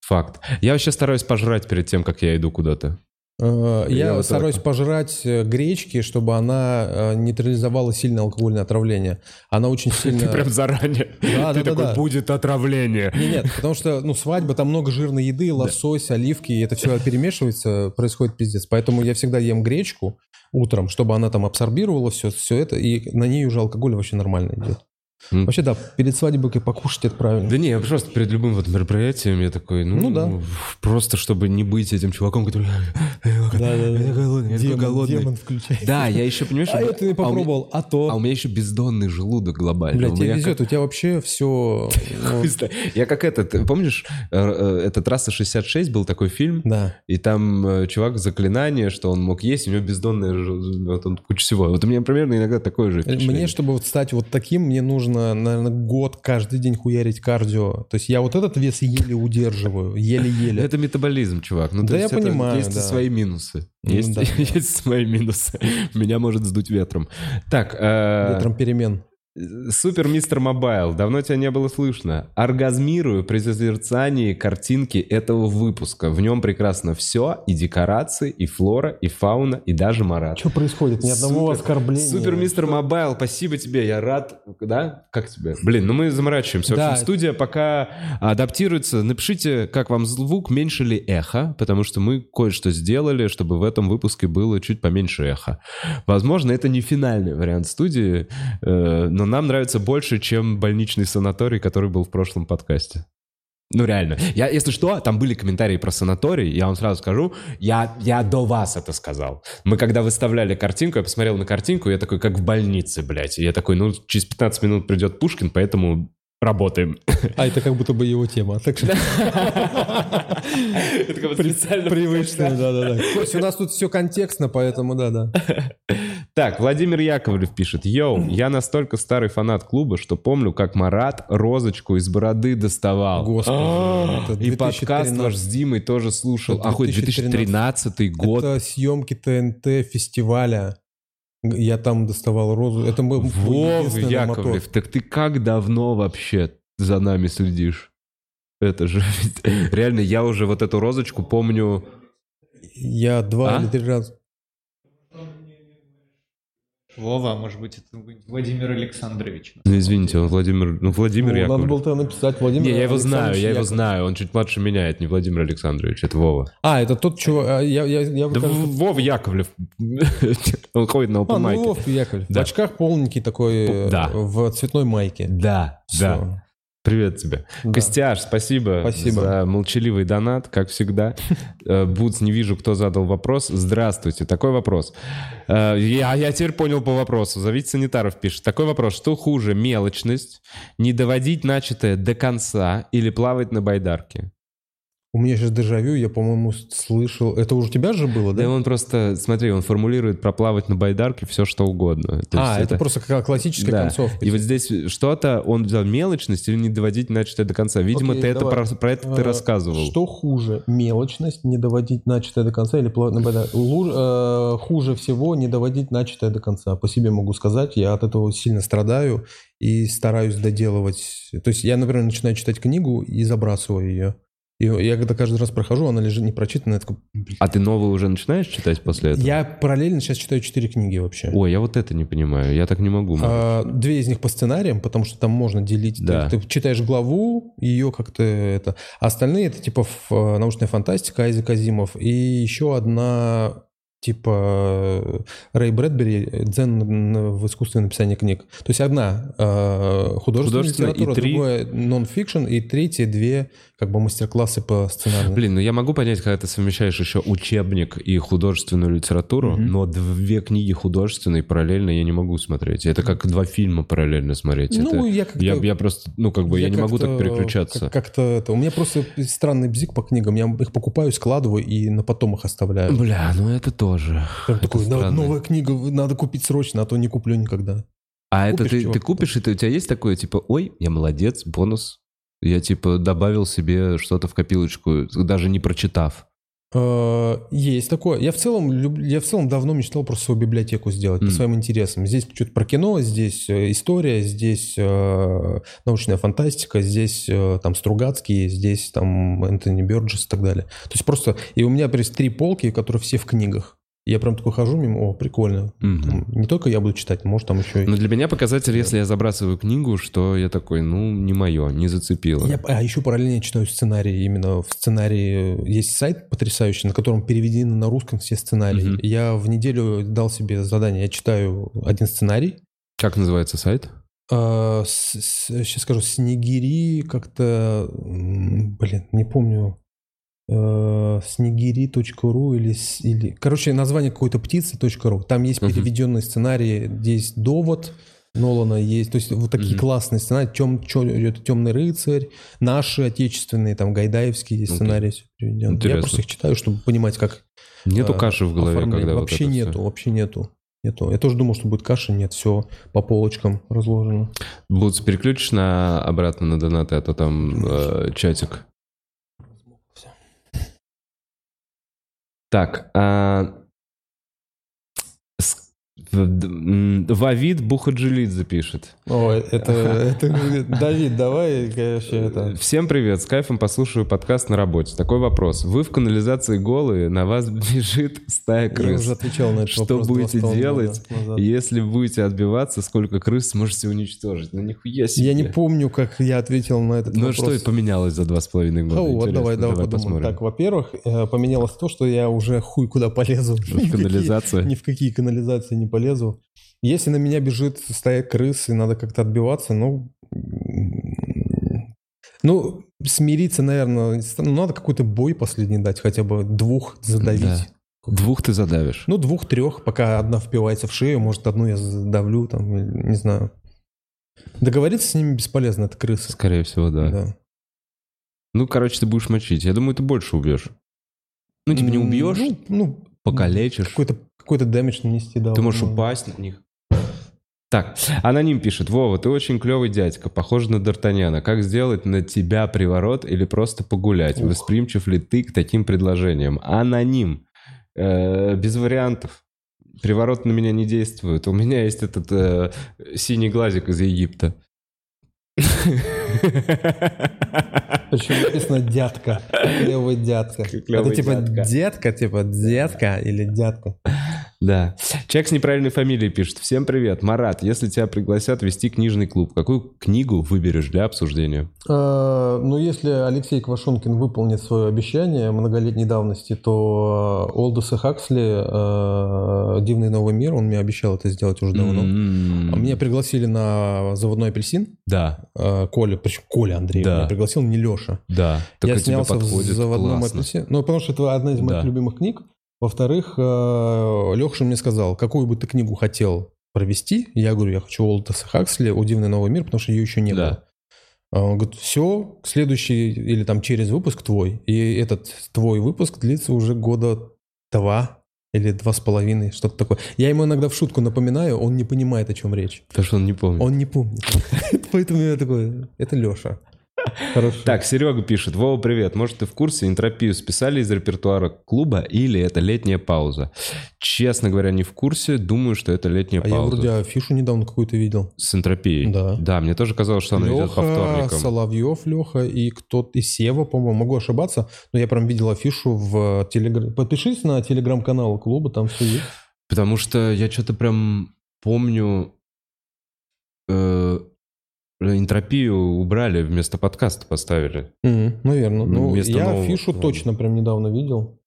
Факт. Я вообще стараюсь пожрать перед тем, как я иду куда-то. Э, я, я вот стараюсь так. пожрать э, гречки, чтобы она э, нейтрализовала сильное алкогольное отравление. Она очень *laughs* сильно... Ты прям заранее. *laughs* Да, Ты да, такой, да. будет отравление. Нет, нет, потому что, ну, свадьба, там много жирной еды, лосось, оливки, и это все перемешивается, происходит пиздец. Поэтому я всегда ем гречку утром, чтобы она там абсорбировала все, все это, и на ней уже алкоголь вообще нормально идет. Mm. Вообще, да, перед свадьбой покушать это правильно. Да не, я просто перед любым вот мероприятием я такой, ну, ну да. просто чтобы не быть этим чуваком, который... Да, да, да. Я голодный, я демон, голодный. Демон включается. Да, я еще, понимаешь... А это ты попробовал, а, а то... А у меня еще бездонный желудок глобальный. Бля, тебе везет, у тебя вообще все... *laughs* Ну. Я как этот, помнишь, это «Трасса 66» был такой фильм? Да. И там э, чувак заклинание, что он мог есть, у него бездонное... Вот он куча всего. Вот у меня примерно иногда такое же Мне, чтобы вот стать вот таким, мне нужно нужно, наверное, год каждый день хуярить кардио. То есть я вот этот вес еле удерживаю, еле-еле. Это метаболизм, чувак. Ну, да, я понимаю. Есть да. свои минусы. Есть, да. *laughs* есть свои минусы. Меня может сдуть ветром. Так. Э... Ветром перемен. Super Mister Mobile, давно тебя не было слышно. Оргазмирую при созерцании картинки этого выпуска. В нем прекрасно все, и декорации, и флора, и фауна, и даже Марат. Что происходит? Ни одного Супер. оскорбления. Super Mister? Mobile, спасибо тебе, я рад. Да? Как тебе? Блин, ну мы заморачиваемся. В Да. общем, студия пока адаптируется. Напишите, как вам звук, меньше ли эхо, потому что мы кое-что сделали, чтобы в этом выпуске было чуть поменьше эха. Возможно, это не финальный вариант студии, э, но нам нравится больше, чем больничный санаторий, который был в прошлом подкасте. Ну, реально. Я, если что, там были комментарии про санаторий, я вам сразу скажу, я, я до вас это сказал. Мы когда выставляли картинку, я посмотрел на картинку, я такой, как в больнице, блядь. И я такой, ну, через 15 минут придет Пушкин, поэтому работаем. *laughs* А это как будто бы его тема. Так что *laughs* Это как бы специально привычно, да-да-да. У нас тут все контекстно, поэтому да-да. *laughs* Так, Владимир Яковлев пишет. Йоу, я настолько старый фанат клуба, что помню, как Марат розочку из бороды доставал. Господи, это И подкаст 2013. ваш с Димой тоже слушал. Это Охуеть, 2013 2013 год. Это съемки ТНТ фестиваля. Я там доставал розу. Это был Вов Яковлев, так ты как давно вообще за нами следишь? Это же ведь- *laughs* реально, я уже вот эту розочку помню. Я два А? или три раза. Вова, а может быть, это Владимир Александрович. Ну, извините, он Владимир, ну, Владимир Ну, надо Яковлев. было тогда написать Владимир Не, я его знаю, я его знаю. Он чуть младше меня, это не Владимир Александрович, это Вова. А, это тот чувак. а, Я, я, я Да кажется, Вова Яковлев. *laughs* Он ходит на А, open ну mic. Вов Яковлев. Да. В очках полненький такой, э, Да. в цветной майке. Да, да. Привет тебе. Да. Костяш, спасибо, Спасибо. за молчаливый донат, как всегда. Э, Бутс, не вижу, кто задал вопрос. Здравствуйте. Такой вопрос. Э, Я, я теперь понял по вопросу. Зовите санитаров, пишет. Такой вопрос. Что хуже, мелочность, не доводить начатое до конца или плавать на байдарке? У меня сейчас дежавю, я, по-моему, слышал. Это уже у тебя же было, Да да? он просто, смотри, он формулирует про плавать на байдарке все, что угодно. То а, есть это, просто как классическая Да. концовка. И вот здесь что-то, он взял мелочность или не доводить начатое до конца. Видимо, Окей, ты это давай. про, про это ты Э, рассказывал. Что хуже, мелочность, не доводить начатое до конца или плавать на байдарке? Лу- э, хуже всего не доводить начатое до конца. По себе могу сказать, я от этого сильно страдаю и стараюсь доделывать. То есть я, например, начинаю читать книгу и забрасываю ее. И я когда каждый раз прохожу, она лежит такой, «Блин». А ты новую уже начинаешь читать после этого? Я параллельно сейчас читаю четыре книги вообще. Ой, я вот это не понимаю. Я так не могу. А, Две из них по сценариям, потому что там можно делить. Ты- Да. Ты, читаешь главу, ее как-то это. А остальные это типа э, научная фантастика Айзек Азимов. И еще одна типа э, Рэй Брэдбери «Дзен в искусстве написания книг». То есть одна э, художественная, Художественная, и литература, три- другая нон-фикшн, и третья две как бы мастер-классы по сценарию. Блин, ну я могу понять, когда ты совмещаешь еще учебник и художественную литературу, Мгм. но две книги художественные параллельно я не могу смотреть. Это как два фильма параллельно смотреть. Ну, Это- я как-то... я, я просто, ну, как бы, я, не могу так переключаться. как- Как-то это... У меня просто странный бзик по книгам. Я их покупаю, складываю и на потом их оставляю. Бля, ну это тоже. Прям это такой, «Да, странно. новая книга, надо купить срочно, а то не куплю никогда. А это Купишь, ты, чувак, ты купишь, и ты- у тебя есть такое, типа, ой, я молодец, бонус. Я, типа, добавил себе что-то в копилочку, даже не прочитав. Э, Есть такое. Я в целом я в целом давно мечтал просто свою библиотеку сделать по Мгм. своим интересам. Здесь что-то про кино, здесь э, история, здесь э, научная фантастика, здесь э, там Стругацкий, здесь там Энтони Бёрджес и так далее. То есть просто... И у меня есть три полки, которые все в книгах. Я прям такой хожу мимо, о, прикольно. Мгм. Там не только я буду читать, может там еще. Но для меня показатель, если я забрасываю книгу, что я такой, ну, не мое, не зацепило. Я, а еще параллельно читаю сценарии. Именно в сценарии есть сайт потрясающий, на котором переведены на русском все сценарии. Мгм. Я в неделю дал себе задание. Я читаю один сценарий. Как называется сайт? сейчас скажу, Снегири как-то... Блин, не помню. Э, Снегири.ру или, или... Короче, название какой-то птицы.ру. Там есть Мгм. переведенные сценарии. Здесь довод Нолана есть. То есть вот такие Мгм. классные сценарии. Тем, это «Темный рыцарь», наши отечественные, там, гайдаевские есть Окей. сценарии. всё переведённо. Интересно. Я просто их читаю, чтобы понимать, как... Нету э, каши в голове, оформление. когда Вообще вот нету, всё. вообще нету. Нету. Я тоже думал, что будет каша, нет, все по полочкам разложено. Бутс, переключишь на обратно на донаты, а то там э, чатик. Так, а, Вавид Бухаджилидзе пишет. О, это, это Давид, давай, конечно, это... Всем привет, с кайфом послушаю подкаст на работе. Такой вопрос. Вы в канализации голые, на вас бежит стая крыс. Я уже отвечал на этот Что вопрос будете делать, назад. если будете отбиваться, сколько крыс сможете уничтожить? Ну нихуя себе. Я не помню, как я ответил на этот Ну вопрос. что поменялось за два с половиной года? Ну вот, давай, давай, подумаем. посмотрим. Так, во-первых, э, поменялось то, что я уже хуй куда полезу. В канализацию? *laughs* Ни в какие канализации не полезу. Если на меня бежит стая крыс, и надо как-то отбиваться, ну... Ну, смириться, наверное, ну, надо какой-то бой последний дать, хотя бы двух задавить. Да. Двух ты задавишь. Ну, двух-трех, пока одна впивается в шею, может, одну я задавлю, там, не знаю. Договориться с ними бесполезно, это крысы. Скорее всего, да. Да. Ну, короче, ты будешь мочить. Я думаю, ты больше убьешь. Ну, типа не убьешь, Ну, ну, покалечишь. какой-то какой-то дэмидж нанести, да. Ты можешь возможно. упасть на них. Так, аноним пишет. Вова, ты очень клевый дядька, похож на Д'Артаньяна. Как сделать на тебя приворот или просто погулять? Ух. Восприимчив ли ты к таким предложениям? Аноним. Э, без вариантов. Приворот на меня не действует. У меня есть этот э, синий глазик из Египта. Причем написано дядка. Клевый дядка. Клевый Это типа дядка. дядка, типа дядка или дядка. Да. Человек с неправильной фамилией пишет. Всем привет. Марат, если тебя пригласят вести книжный клуб, какую книгу выберешь для обсуждения? Э, Ну, если Алексей Квашонкин выполнит свое обещание многолетней давности, то э, Олдоса Хаксли э, «Дивный новый мир», он мне обещал это сделать уже давно. Меня пригласили на «Заводной апельсин». Да, Коля, причем Коля Андрей Да. меня пригласил, не Леша. да. Я снялся в заводном классно. апельсине. Ну, потому что это одна из моих Да. любимых книг. Во-вторых, Леша мне сказал, какую бы ты книгу хотел провести. Я говорю, я хочу Олдоса Хаксли «О дивный новый мир», потому что ее еще не Да. было. А Он говорит, все, следующий или там через выпуск твой. И этот твой выпуск длится уже года два или два с половиной, что-то такое. Я ему иногда в шутку напоминаю, он не понимает, о чем речь. Потому что он не помнит. Он не помнит. *laughs* Поэтому я такой, это Леша. Хорошо. Так, Серега пишет. Вова, привет. Может, ты в курсе, энтропию списали из репертуара клуба или это летняя пауза? Честно говоря, не в курсе. Думаю, что это летняя А я пауза. вроде афишу недавно какую-то видел. С энтропией? Да. Да, мне тоже казалось, что она идет по Леха, вторникам. Соловьев Леха и кто-то, и Сева, по-моему, могу ошибаться, но я прям видел афишу в телеграм. Подпишись на телеграм-канал клуба, там все есть. Потому что я что-то прям помню... э, энтропию убрали, вместо подкаста поставили. Мгм, наверное. Ну, Ну, вместо я нового, ладно. точно прям недавно видел.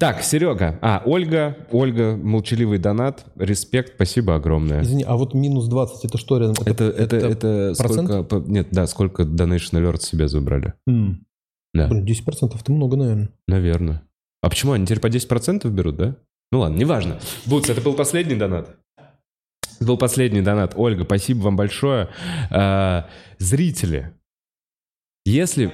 Так, Серега. А, Ольга. Ольга, молчаливый донат. Респект, спасибо огромное. Извини, а вот минус 20, это что рядом? Это, это, это, процент? сколько... Нет, да, сколько Donation Alert себе забрали. М. Да, Блин, 10% это много, наверное. наверное. А почему они теперь по 10% берут, да? Ну ладно, неважно. Бутс, это был последний донат? Это был последний донат. Ольга, спасибо вам большое. А, зрители, если...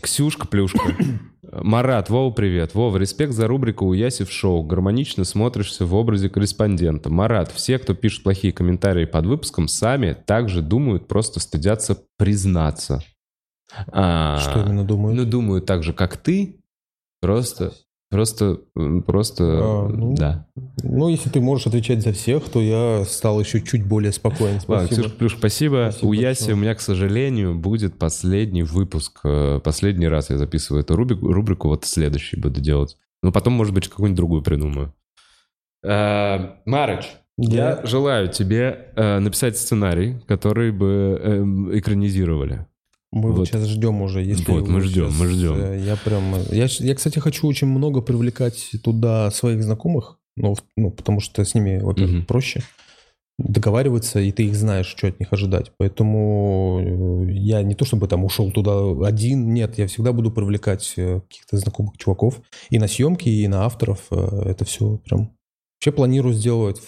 Ксюшка Плюшка. *coughs* Марат, Вова, привет. Вова, респект за рубрику у Яси в шоу. Гармонично смотришься в образе корреспондента. Марат, все, кто пишет плохие комментарии под выпуском, сами также думают, просто стыдятся признаться. А, Что именно думаю? Ну, думаю так же, как ты. Просто, просто, просто, А, ну, да. Ну, если ты можешь отвечать за всех, то я стал еще чуть более спокоен. Ладно, Спасибо. Ксюша Плюш, спасибо. Спасибо у Яси большое. у меня, к сожалению, будет последний выпуск. Э, Последний раз я записываю эту рубрику. Рубрику вот следующий буду делать. Ну, потом, может быть, какую-нибудь другую придумаю. Э, Марыч, я Да. желаю тебе э, написать сценарий, который бы эм, экранизировали. Мы вот Вот. сейчас ждем уже. Если Вот, мы ждем, сейчас, мы ждем. э, Я прям... э, Я, я, кстати, хочу очень много привлекать туда своих знакомых, ну, ну потому что с ними, во-первых, Мгм. проще договариваться, и ты их знаешь, что от них ожидать. Поэтому э, я не то чтобы там ушел туда один, нет, я всегда буду привлекать каких-то знакомых чуваков и на съемки, и на авторов. Это все прям... Вообще планирую сделать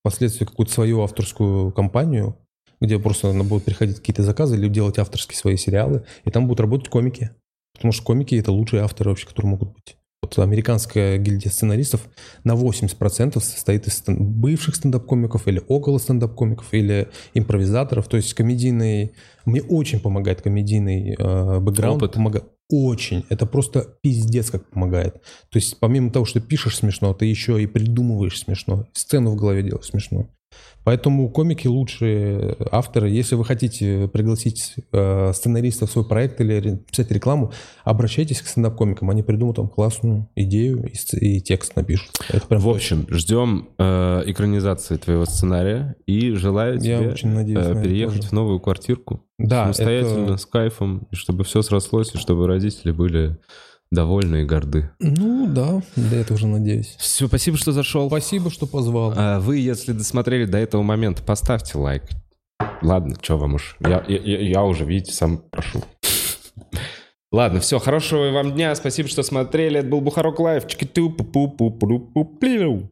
впоследствии какую-то свою авторскую компанию, где просто будет приходить какие-то заказы или делать авторские свои сериалы, и там будут работать комики. Потому что комики — это лучшие авторы вообще, которые могут быть. Вот американская гильдия сценаристов на 80% состоит из стен- бывших стендап-комиков или около стендап-комиков, или импровизаторов. То есть комедийный... Мне очень помогает комедийный э, бэкграунд. Опыт. Помога- очень, это просто пиздец как помогает. То есть помимо того, что пишешь смешно, ты еще и придумываешь смешно, сцену в голове делаешь смешно. Поэтому комики лучшие авторы. Если вы хотите пригласить э, сценариста в свой проект или писать рекламу, обращайтесь к стендап-комикам. Они придумают там классную идею и, и текст напишут. В общем, ждем э, экранизации твоего сценария и желаю тебе Я очень надеюсь, э, переехать тоже. в новую квартирку. Да, самостоятельно, это... с кайфом, и чтобы все срослось, и чтобы родители были довольны и горды. Ну да, да, я тоже надеюсь. Все, спасибо, что зашел. Спасибо, что позвал. А вы, если досмотрели до этого момента, поставьте лайк. Ладно, что вам уж. Я, я, я уже, видите, сам прошу. Ладно, все, хорошего вам дня. Спасибо, что смотрели. Это был Бухарок Лайв. Чики-ту, пу-пу-пу-пу-пу-пу.